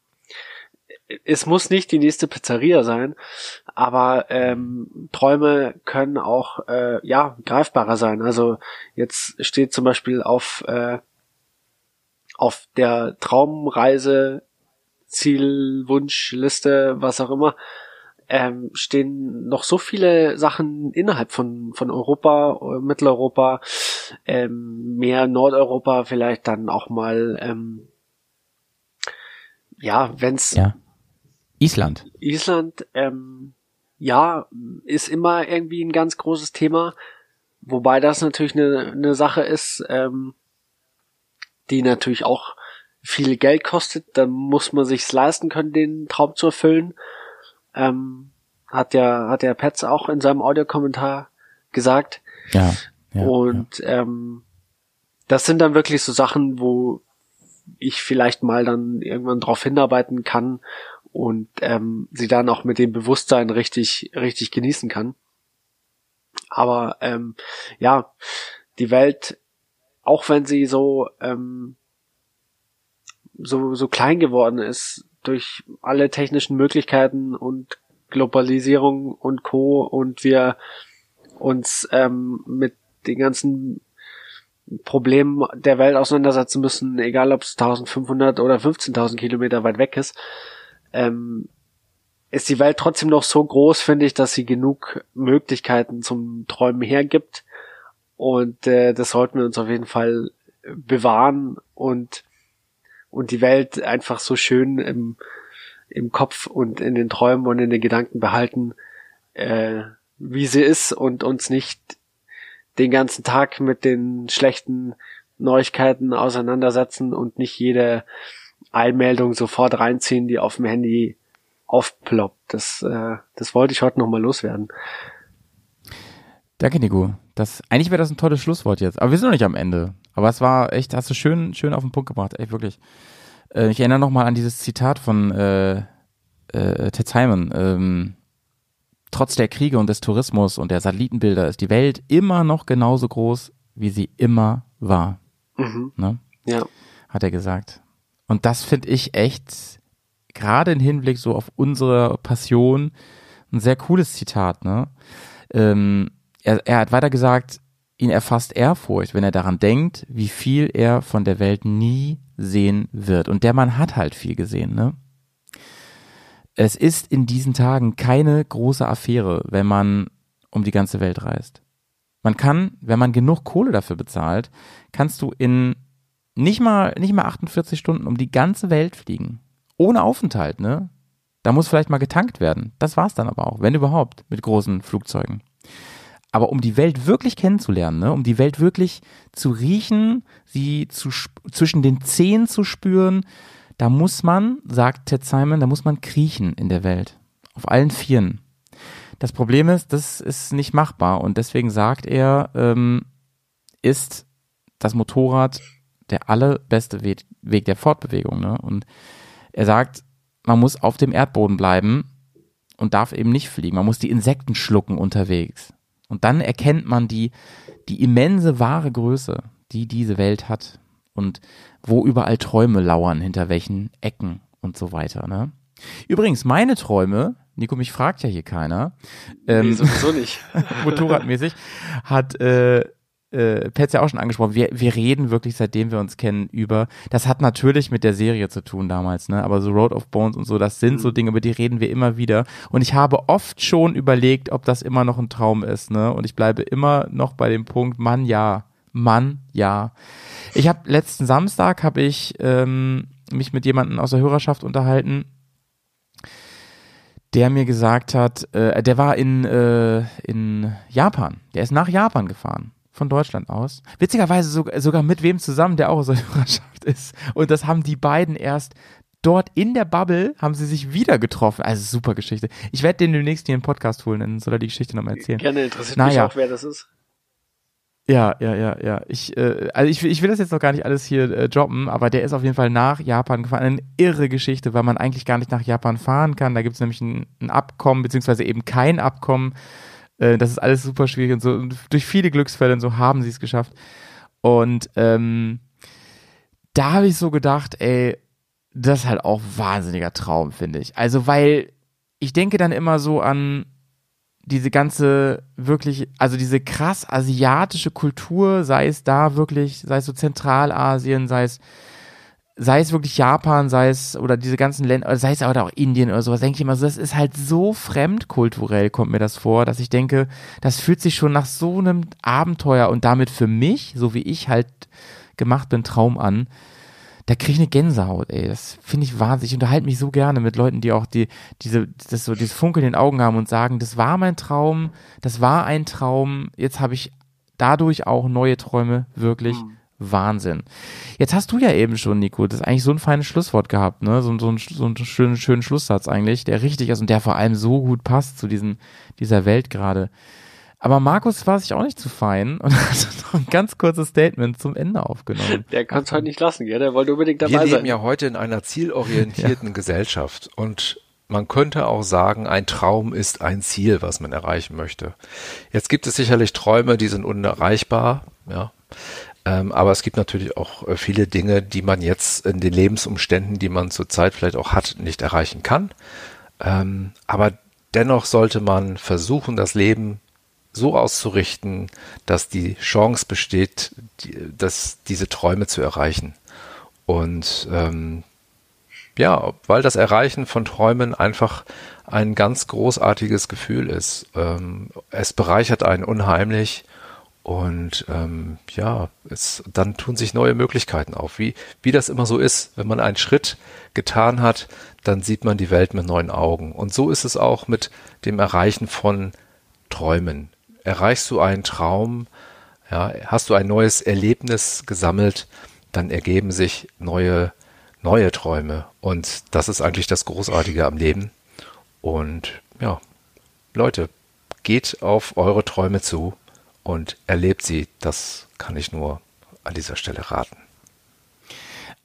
Es muss nicht die nächste Pizzeria sein, aber ähm, Träume können auch äh, ja greifbarer sein. Also jetzt steht zum Beispiel auf äh, auf der Traumreise Zielwunschliste, was auch immer, ähm, stehen noch so viele Sachen innerhalb von, von Europa, äh, Mitteleuropa, ähm, mehr Nordeuropa, vielleicht dann auch mal, ähm, ja, wenn's Ja. Island. Island, ähm, ja, ist immer irgendwie ein ganz großes Thema, wobei das natürlich eine, eine Sache ist, ähm, die natürlich auch viel Geld kostet, dann muss man sich's leisten können, den Traum zu erfüllen. Ähm, hat ja, hat der Petz auch in seinem Audiokommentar gesagt. Ja. ja und ja. Ähm, das sind dann wirklich so Sachen, wo ich vielleicht mal dann irgendwann drauf hinarbeiten kann und ähm, sie dann auch mit dem Bewusstsein richtig, richtig genießen kann. Aber ähm, ja, die Welt, auch wenn sie so ähm, so so klein geworden ist durch alle technischen Möglichkeiten und Globalisierung und Co. und wir uns ähm, mit den ganzen Problemen der Welt auseinandersetzen müssen, egal ob es 1500 oder 15.000 Kilometer weit weg ist, ähm, ist die Welt trotzdem noch so groß, finde ich, dass sie genug Möglichkeiten zum Träumen hergibt. Und äh, das sollten wir uns auf jeden Fall bewahren und, und die Welt einfach so schön im, im Kopf und in den Träumen und in den Gedanken behalten, äh, wie sie ist und uns nicht den ganzen Tag mit den schlechten Neuigkeiten auseinandersetzen und nicht jede Einmeldung sofort reinziehen, die auf dem Handy aufploppt. Das, äh, das wollte ich heute nochmal loswerden. Danke, Nico. Das, eigentlich wäre das ein tolles Schlusswort jetzt. Aber wir sind noch nicht am Ende. Aber es war echt, hast du schön, schön auf den Punkt gebracht. Echt, wirklich. Äh, ich erinnere nochmal an dieses Zitat von äh, äh, Ted Simon. Ähm, Trotz der Kriege und des Tourismus und der Satellitenbilder ist die Welt immer noch genauso groß, wie sie immer war. Mhm. Ne? Ja. Hat er gesagt. Und das finde ich echt, gerade im Hinblick so auf unsere Passion, ein sehr cooles Zitat. Ne? Ähm, er, er hat weiter gesagt, ihn erfasst Ehrfurcht, wenn er daran denkt, wie viel er von der Welt nie sehen wird. Und der Mann hat halt viel gesehen, ne? Es ist in diesen Tagen keine große Affäre, wenn man um die ganze Welt reist. Man kann, wenn man genug Kohle dafür bezahlt, kannst du in nicht mal, nicht mal 48 Stunden um die ganze Welt fliegen. Ohne Aufenthalt, ne? Da muss vielleicht mal getankt werden. Das war's dann aber auch, wenn überhaupt, mit großen Flugzeugen. Aber um die Welt wirklich kennenzulernen, ne, um die Welt wirklich zu riechen, sie zu, zwischen den Zehen zu spüren, da muss man, sagt Ted Simon, da muss man kriechen in der Welt. Auf allen Vieren. Das Problem ist, das ist nicht machbar und deswegen sagt er, ähm, ist das Motorrad der allerbeste Weg, Weg der Fortbewegung. Ne? Und er sagt, man muss auf dem Erdboden bleiben und darf eben nicht fliegen. Man muss die Insekten schlucken unterwegs. Und dann erkennt man die, die immense wahre Größe, die diese Welt hat und wo überall Träume lauern, hinter welchen Ecken und so weiter. Ne? Übrigens, meine Träume, Nico, mich fragt ja hier keiner, ähm, nee, sowieso nicht. [LAUGHS] motorradmäßig, hat äh, äh, Petz ja auch schon angesprochen, wir, wir reden wirklich, seitdem wir uns kennen, über, das hat natürlich mit der Serie zu tun damals, ne, aber so Road of Bones und so, das sind mhm. so Dinge, über die reden wir immer wieder und ich habe oft schon überlegt, ob das immer noch ein Traum ist, ne, und ich bleibe immer noch bei dem Punkt, Mann, ja, Mann, ja. Ich habe letzten Samstag habe ich ähm, mich mit jemandem aus der Hörerschaft unterhalten, der mir gesagt hat, äh, der war in, äh, in Japan. Der ist nach Japan gefahren. Von Deutschland aus. Witzigerweise so, sogar mit wem zusammen, der auch aus der [LAUGHS] Hörerschaft ist. Und das haben die beiden erst dort in der Bubble haben sie sich wieder getroffen. Also super Geschichte. Ich werde den demnächst hier in den Podcast holen, dann soll er die Geschichte nochmal erzählen. Gerne interessiert naja. mich auch, wer das ist. Ja, ja, ja, ja. Ich, äh, also ich, ich will das jetzt noch gar nicht alles hier äh, droppen, aber der ist auf jeden Fall nach Japan gefahren. Eine irre Geschichte, weil man eigentlich gar nicht nach Japan fahren kann. Da gibt es nämlich ein, ein, Abkommen, beziehungsweise eben kein Abkommen. Äh, das ist alles super schwierig und so. Und durch viele Glücksfälle und so haben sie es geschafft. Und ähm, da habe ich so gedacht, ey, das ist halt auch wahnsinniger Traum, finde ich. Also, weil ich denke dann immer so an diese ganze wirklich, also diese krass asiatische Kultur, sei es da wirklich, sei es so Zentralasien, sei es, sei es wirklich Japan, sei es, oder diese ganzen Länder, sei es aber auch Indien oder sowas, denke ich immer so, das ist halt so fremdkulturell, kommt mir das vor, dass ich denke, das fühlt sich schon nach so einem Abenteuer und damit für mich, so wie ich halt gemacht bin, Traum an da kriege ich eine Gänsehaut, ey. Das finde ich wahnsinnig. Ich unterhalte mich so gerne mit Leuten, die auch die, diese, das so, dieses Funkeln in den Augen haben und sagen, das war mein Traum, das war ein Traum, jetzt habe ich dadurch auch neue Träume, wirklich. Mhm. Wahnsinn. Jetzt hast du ja eben schon, Nico, das ist eigentlich so ein feines Schlusswort gehabt, ne? So, so, ein, so einen schönen, schönen Schlusssatz eigentlich, der richtig ist und der vor allem so gut passt zu diesen, dieser Welt gerade. Aber Markus war sich auch nicht zu fein und [LAUGHS] hat noch ein ganz kurzes Statement zum Ende aufgenommen. Der kann es heute nicht lassen, gell? Der wollte unbedingt dabei Wir leben sein. ja heute in einer zielorientierten [LAUGHS] Gesellschaft und man könnte auch sagen, ein Traum ist ein Ziel, was man erreichen möchte. Jetzt gibt es sicherlich Träume, die sind unerreichbar, ja. Ähm, aber es gibt natürlich auch äh, viele Dinge, die man jetzt in den Lebensumständen, die man zurzeit vielleicht auch hat, nicht erreichen kann. Ähm, aber dennoch sollte man versuchen, das Leben so auszurichten, dass die Chance besteht, die, dass diese Träume zu erreichen. Und ähm, ja, weil das Erreichen von Träumen einfach ein ganz großartiges Gefühl ist. Ähm, es bereichert einen unheimlich und ähm, ja, es, dann tun sich neue Möglichkeiten auf. Wie, wie das immer so ist, wenn man einen Schritt getan hat, dann sieht man die Welt mit neuen Augen. Und so ist es auch mit dem Erreichen von Träumen. Erreichst du einen Traum, ja, hast du ein neues Erlebnis gesammelt, dann ergeben sich neue, neue Träume. Und das ist eigentlich das Großartige am Leben. Und ja, Leute, geht auf eure Träume zu und erlebt sie. Das kann ich nur an dieser Stelle raten.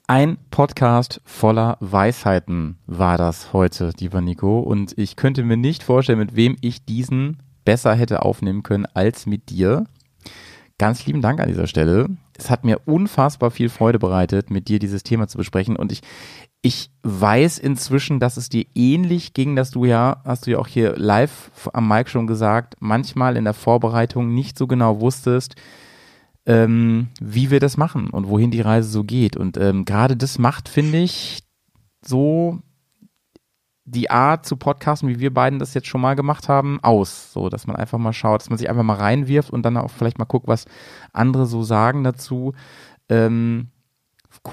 Ein Podcast voller Weisheiten war das heute, lieber Nico. Und ich könnte mir nicht vorstellen, mit wem ich diesen besser hätte aufnehmen können als mit dir. Ganz lieben Dank an dieser Stelle. Es hat mir unfassbar viel Freude bereitet, mit dir dieses Thema zu besprechen. Und ich, ich weiß inzwischen, dass es dir ähnlich ging, dass du ja, hast du ja auch hier live am Mic schon gesagt, manchmal in der Vorbereitung nicht so genau wusstest, ähm, wie wir das machen und wohin die Reise so geht. Und ähm, gerade das macht, finde ich, so die Art zu podcasten, wie wir beiden das jetzt schon mal gemacht haben, aus. So, dass man einfach mal schaut, dass man sich einfach mal reinwirft und dann auch vielleicht mal guckt, was andere so sagen dazu. Ähm,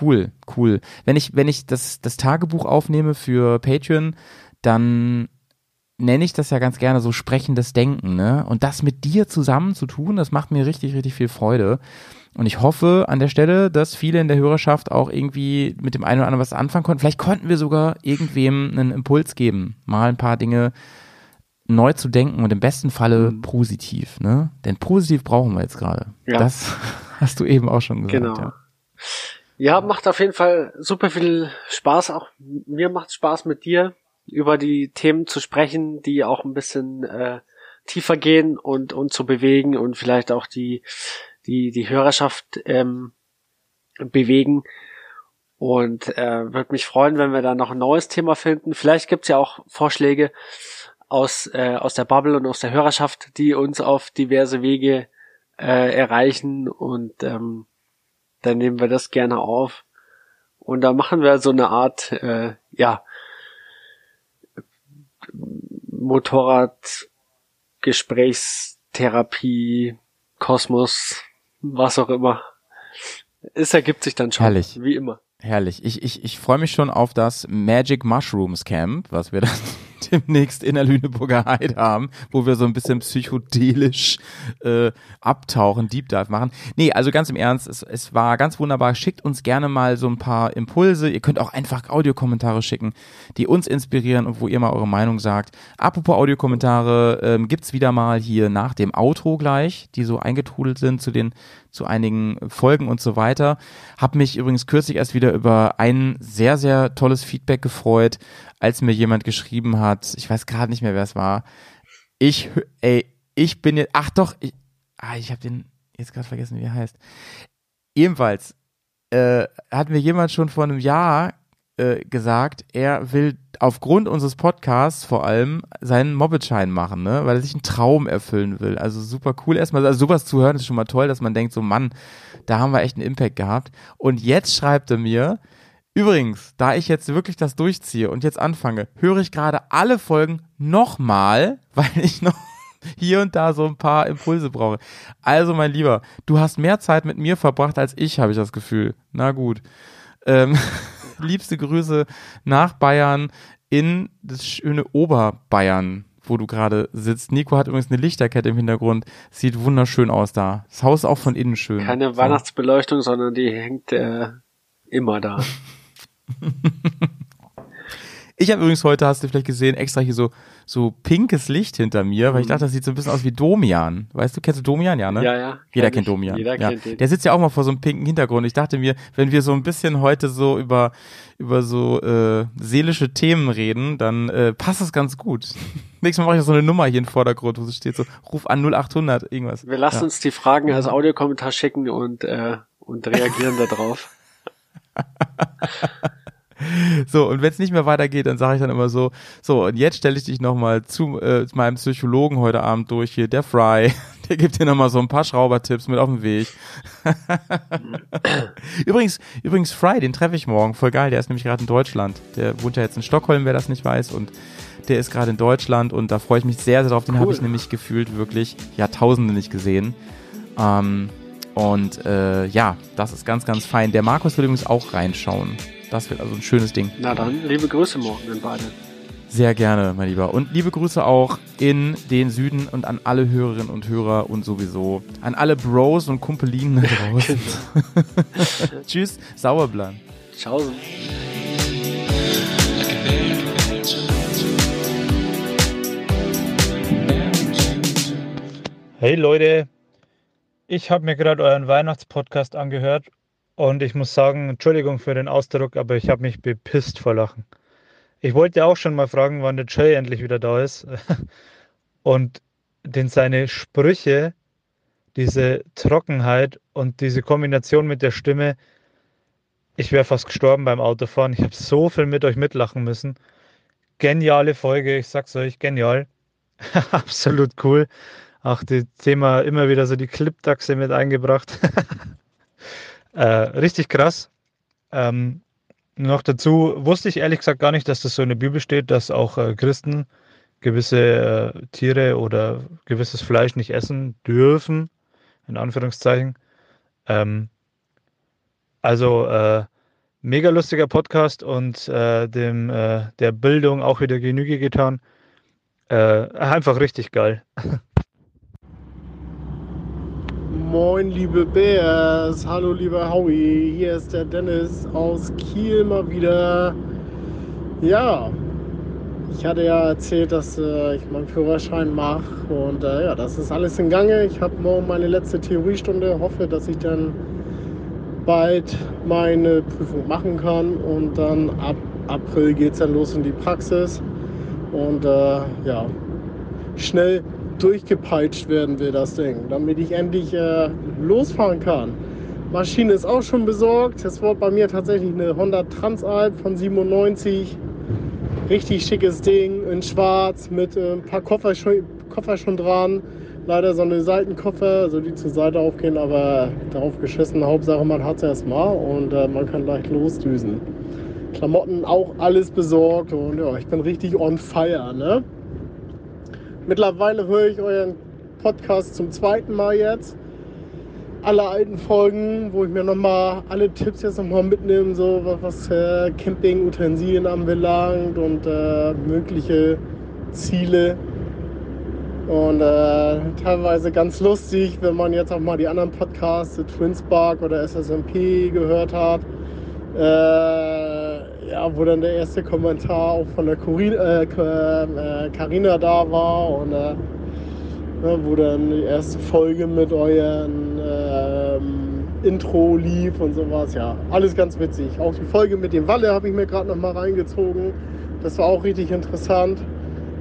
cool, cool. Wenn ich, wenn ich das, das Tagebuch aufnehme für Patreon, dann nenne ich das ja ganz gerne so sprechendes Denken, ne? Und das mit dir zusammen zu tun, das macht mir richtig, richtig viel Freude. Und ich hoffe an der Stelle, dass viele in der Hörerschaft auch irgendwie mit dem einen oder anderen was anfangen konnten. Vielleicht konnten wir sogar irgendwem einen Impuls geben, mal ein paar Dinge neu zu denken und im besten Falle Mhm. positiv, ne? Denn positiv brauchen wir jetzt gerade. Ja. Das [LAUGHS] hast du eben auch schon gesagt. Genau. Ja. Ja, macht auf jeden Fall super viel Spaß. Auch mir macht Spaß mit dir über die Themen zu sprechen, die auch ein bisschen äh, tiefer gehen und und zu bewegen und vielleicht auch die die die Hörerschaft ähm, bewegen. Und äh, würde mich freuen, wenn wir da noch ein neues Thema finden. Vielleicht gibt's ja auch Vorschläge aus äh, aus der Bubble und aus der Hörerschaft, die uns auf diverse Wege äh, erreichen und ähm, dann nehmen wir das gerne auf. Und da machen wir so eine Art, äh, ja, Motorrad, Gesprächstherapie, Kosmos, was auch immer. Es ergibt sich dann schon. Herrlich. Wie immer. Herrlich. Ich, ich, ich freue mich schon auf das Magic Mushrooms Camp, was wir dann demnächst in der Lüneburger Heide haben, wo wir so ein bisschen psychedelisch äh, abtauchen, Deep Dive machen. Nee, also ganz im Ernst, es, es war ganz wunderbar. Schickt uns gerne mal so ein paar Impulse. Ihr könnt auch einfach Audiokommentare schicken, die uns inspirieren und wo ihr mal eure Meinung sagt. Apropos Audiokommentare, ähm, gibt's wieder mal hier nach dem Outro gleich, die so eingetrudelt sind zu den zu einigen Folgen und so weiter. Hab mich übrigens kürzlich erst wieder über ein sehr, sehr tolles Feedback gefreut, als mir jemand geschrieben hat, ich weiß gerade nicht mehr, wer es war. Ich, ey, ich bin jetzt, ach doch, ich, ah, ich habe den jetzt gerade vergessen, wie er heißt. Ebenfalls äh, hat mir jemand schon vor einem Jahr äh, gesagt, er will aufgrund unseres Podcasts vor allem seinen Mobbitschein machen, ne? weil er sich einen Traum erfüllen will. Also super cool erstmal, also sowas zu hören ist schon mal toll, dass man denkt, so Mann, da haben wir echt einen Impact gehabt. Und jetzt schreibt er mir, übrigens, da ich jetzt wirklich das durchziehe und jetzt anfange, höre ich gerade alle Folgen nochmal, [LAUGHS] weil ich noch hier und da so ein paar Impulse brauche. Also mein Lieber, du hast mehr Zeit mit mir verbracht als ich, habe ich das Gefühl. Na gut. Ähm, [LAUGHS] liebste Grüße nach Bayern in das schöne Oberbayern, wo du gerade sitzt. Nico hat übrigens eine Lichterkette im Hintergrund. Sieht wunderschön aus da. Das Haus ist auch von innen schön. Keine So. Weihnachtsbeleuchtung, sondern die hängt äh, immer da. [LAUGHS] Ich habe übrigens heute, hast du vielleicht gesehen, extra hier so, so pinkes Licht hinter mir, weil ich dachte, das sieht so ein bisschen aus wie Domian. Weißt du, kennst du Domian, ja, ne? Ja, ja. Jeder kenn kennt ich. Domian. Jeder ja. kennt den. Der sitzt ja auch mal vor so einem pinken Hintergrund. Ich dachte mir, wenn wir so ein bisschen heute so über, über so äh, seelische Themen reden, dann äh, passt das ganz gut. [LAUGHS] Nächstes Mal mache ich so eine Nummer hier im Vordergrund, wo es steht so, ruf an 0800, irgendwas. Wir lassen ja. uns die Fragen als Audiokommentar schicken und, äh, und reagieren da drauf. [LAUGHS] So, und wenn es nicht mehr weitergeht, dann sage ich dann immer so, so, und jetzt stelle ich dich nochmal zu, äh, zu meinem Psychologen heute Abend durch hier, der Fry. [LAUGHS] Der gibt dir nochmal so ein paar Schraubertipps mit auf den Weg. [LAUGHS] übrigens, übrigens, Fry, den treffe ich morgen. Voll geil, der ist nämlich gerade in Deutschland. Der wohnt ja jetzt in Stockholm, wer das nicht weiß. Und der ist gerade in Deutschland und da freue ich mich sehr, sehr drauf. Den Cool. habe ich nämlich gefühlt wirklich Jahrtausende nicht gesehen. Ähm, und äh, ja, das ist ganz, ganz fein. Der Markus will übrigens auch reinschauen. Das wird also ein schönes Ding. Na dann, liebe Grüße morgen an beide. Sehr gerne, mein Lieber. Und liebe Grüße auch in den Süden und an alle Hörerinnen und Hörer und sowieso an alle Bros und Kumpelinen da [LAUGHS] draußen. [LAUGHS] Tschüss, Sauerblan. Ciao. Hey Leute, ich habe mir gerade euren Weihnachtspodcast angehört und ich muss sagen, Entschuldigung für den Ausdruck, aber ich habe mich bepisst vor Lachen. Ich wollte auch schon mal fragen, wann der Jay endlich wieder da ist. [LAUGHS] Und denn seine Sprüche, diese Trockenheit und diese Kombination mit der Stimme, ich wäre fast gestorben beim Autofahren. Ich habe so viel mit euch mitlachen müssen. Geniale Folge, ich sag's euch, genial. [LAUGHS] Absolut cool. Auch das Thema immer wieder so die Clipdachse mit eingebracht. [LAUGHS] äh, richtig krass. Ähm, noch dazu wusste ich ehrlich gesagt gar nicht, dass das so in der Bibel steht, dass auch äh, Christen gewisse äh, Tiere oder gewisses Fleisch nicht essen dürfen, in Anführungszeichen. Ähm, also äh, mega lustiger Podcast und äh, dem äh, der Bildung auch wieder Genüge getan. Äh, einfach richtig geil. [LAUGHS] Moin, liebe Bears. Hallo, lieber Howie. Hier ist der Dennis aus Kiel mal wieder. Ja, ich hatte ja erzählt, dass äh, ich meinen Führerschein mache. Und äh, ja, das ist alles in Gange. Ich habe morgen meine letzte Theoriestunde. Hoffe, dass ich dann bald meine Prüfung machen kann. Und dann ab April geht es dann los in die Praxis. Und äh, ja, schnell durchgepeitscht werden will, das Ding, damit ich endlich äh, losfahren kann. Maschine ist auch schon besorgt. Es wird bei mir tatsächlich eine Honda Transalp von 97. Richtig schickes Ding in schwarz mit äh, ein paar Koffer schon, Koffer schon dran. Leider so eine Seitenkoffer, also die zur Seite aufgehen, aber darauf geschissen. Hauptsache man hat es erstmal und äh, man kann gleich losdüsen. Klamotten auch alles besorgt und ja, ich bin richtig on fire, ne? Mittlerweile höre ich euren Podcast zum zweiten Mal jetzt. Alle alten Folgen, wo ich mir nochmal alle Tipps jetzt nochmal mitnehme, so was, was äh, Camping-Utensilien anbelangt und äh, mögliche Ziele. Und äh, teilweise ganz lustig, wenn man jetzt auch mal die anderen Podcasts, the Twinspark oder SSMP gehört hat. Äh, ja, wo dann der erste Kommentar auch von der Carina äh, äh, da war und äh, ne, wo dann die erste Folge mit euren ähm, Intro lief und sowas. Ja, alles ganz witzig. Auch die Folge mit dem Walle habe ich mir gerade noch mal reingezogen. Das war auch richtig interessant.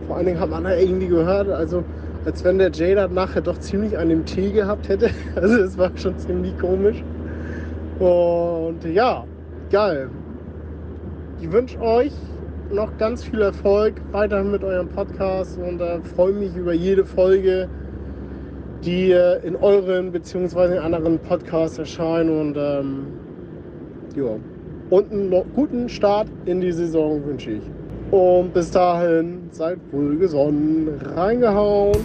Vor allen Dingen hat man da irgendwie gehört, also als wenn der Jay das nachher doch ziemlich an dem Tee gehabt hätte. [LAUGHS] Also es war schon ziemlich komisch. Und ja, geil. Ich wünsche euch noch ganz viel Erfolg weiterhin mit eurem Podcast und äh, freue mich über jede Folge, die äh, in euren bzw. in anderen Podcasts erscheinen und ähm, ja. Und einen noch guten Start in die Saison wünsche ich. Und bis dahin seid wohl gesonnen. Reingehauen.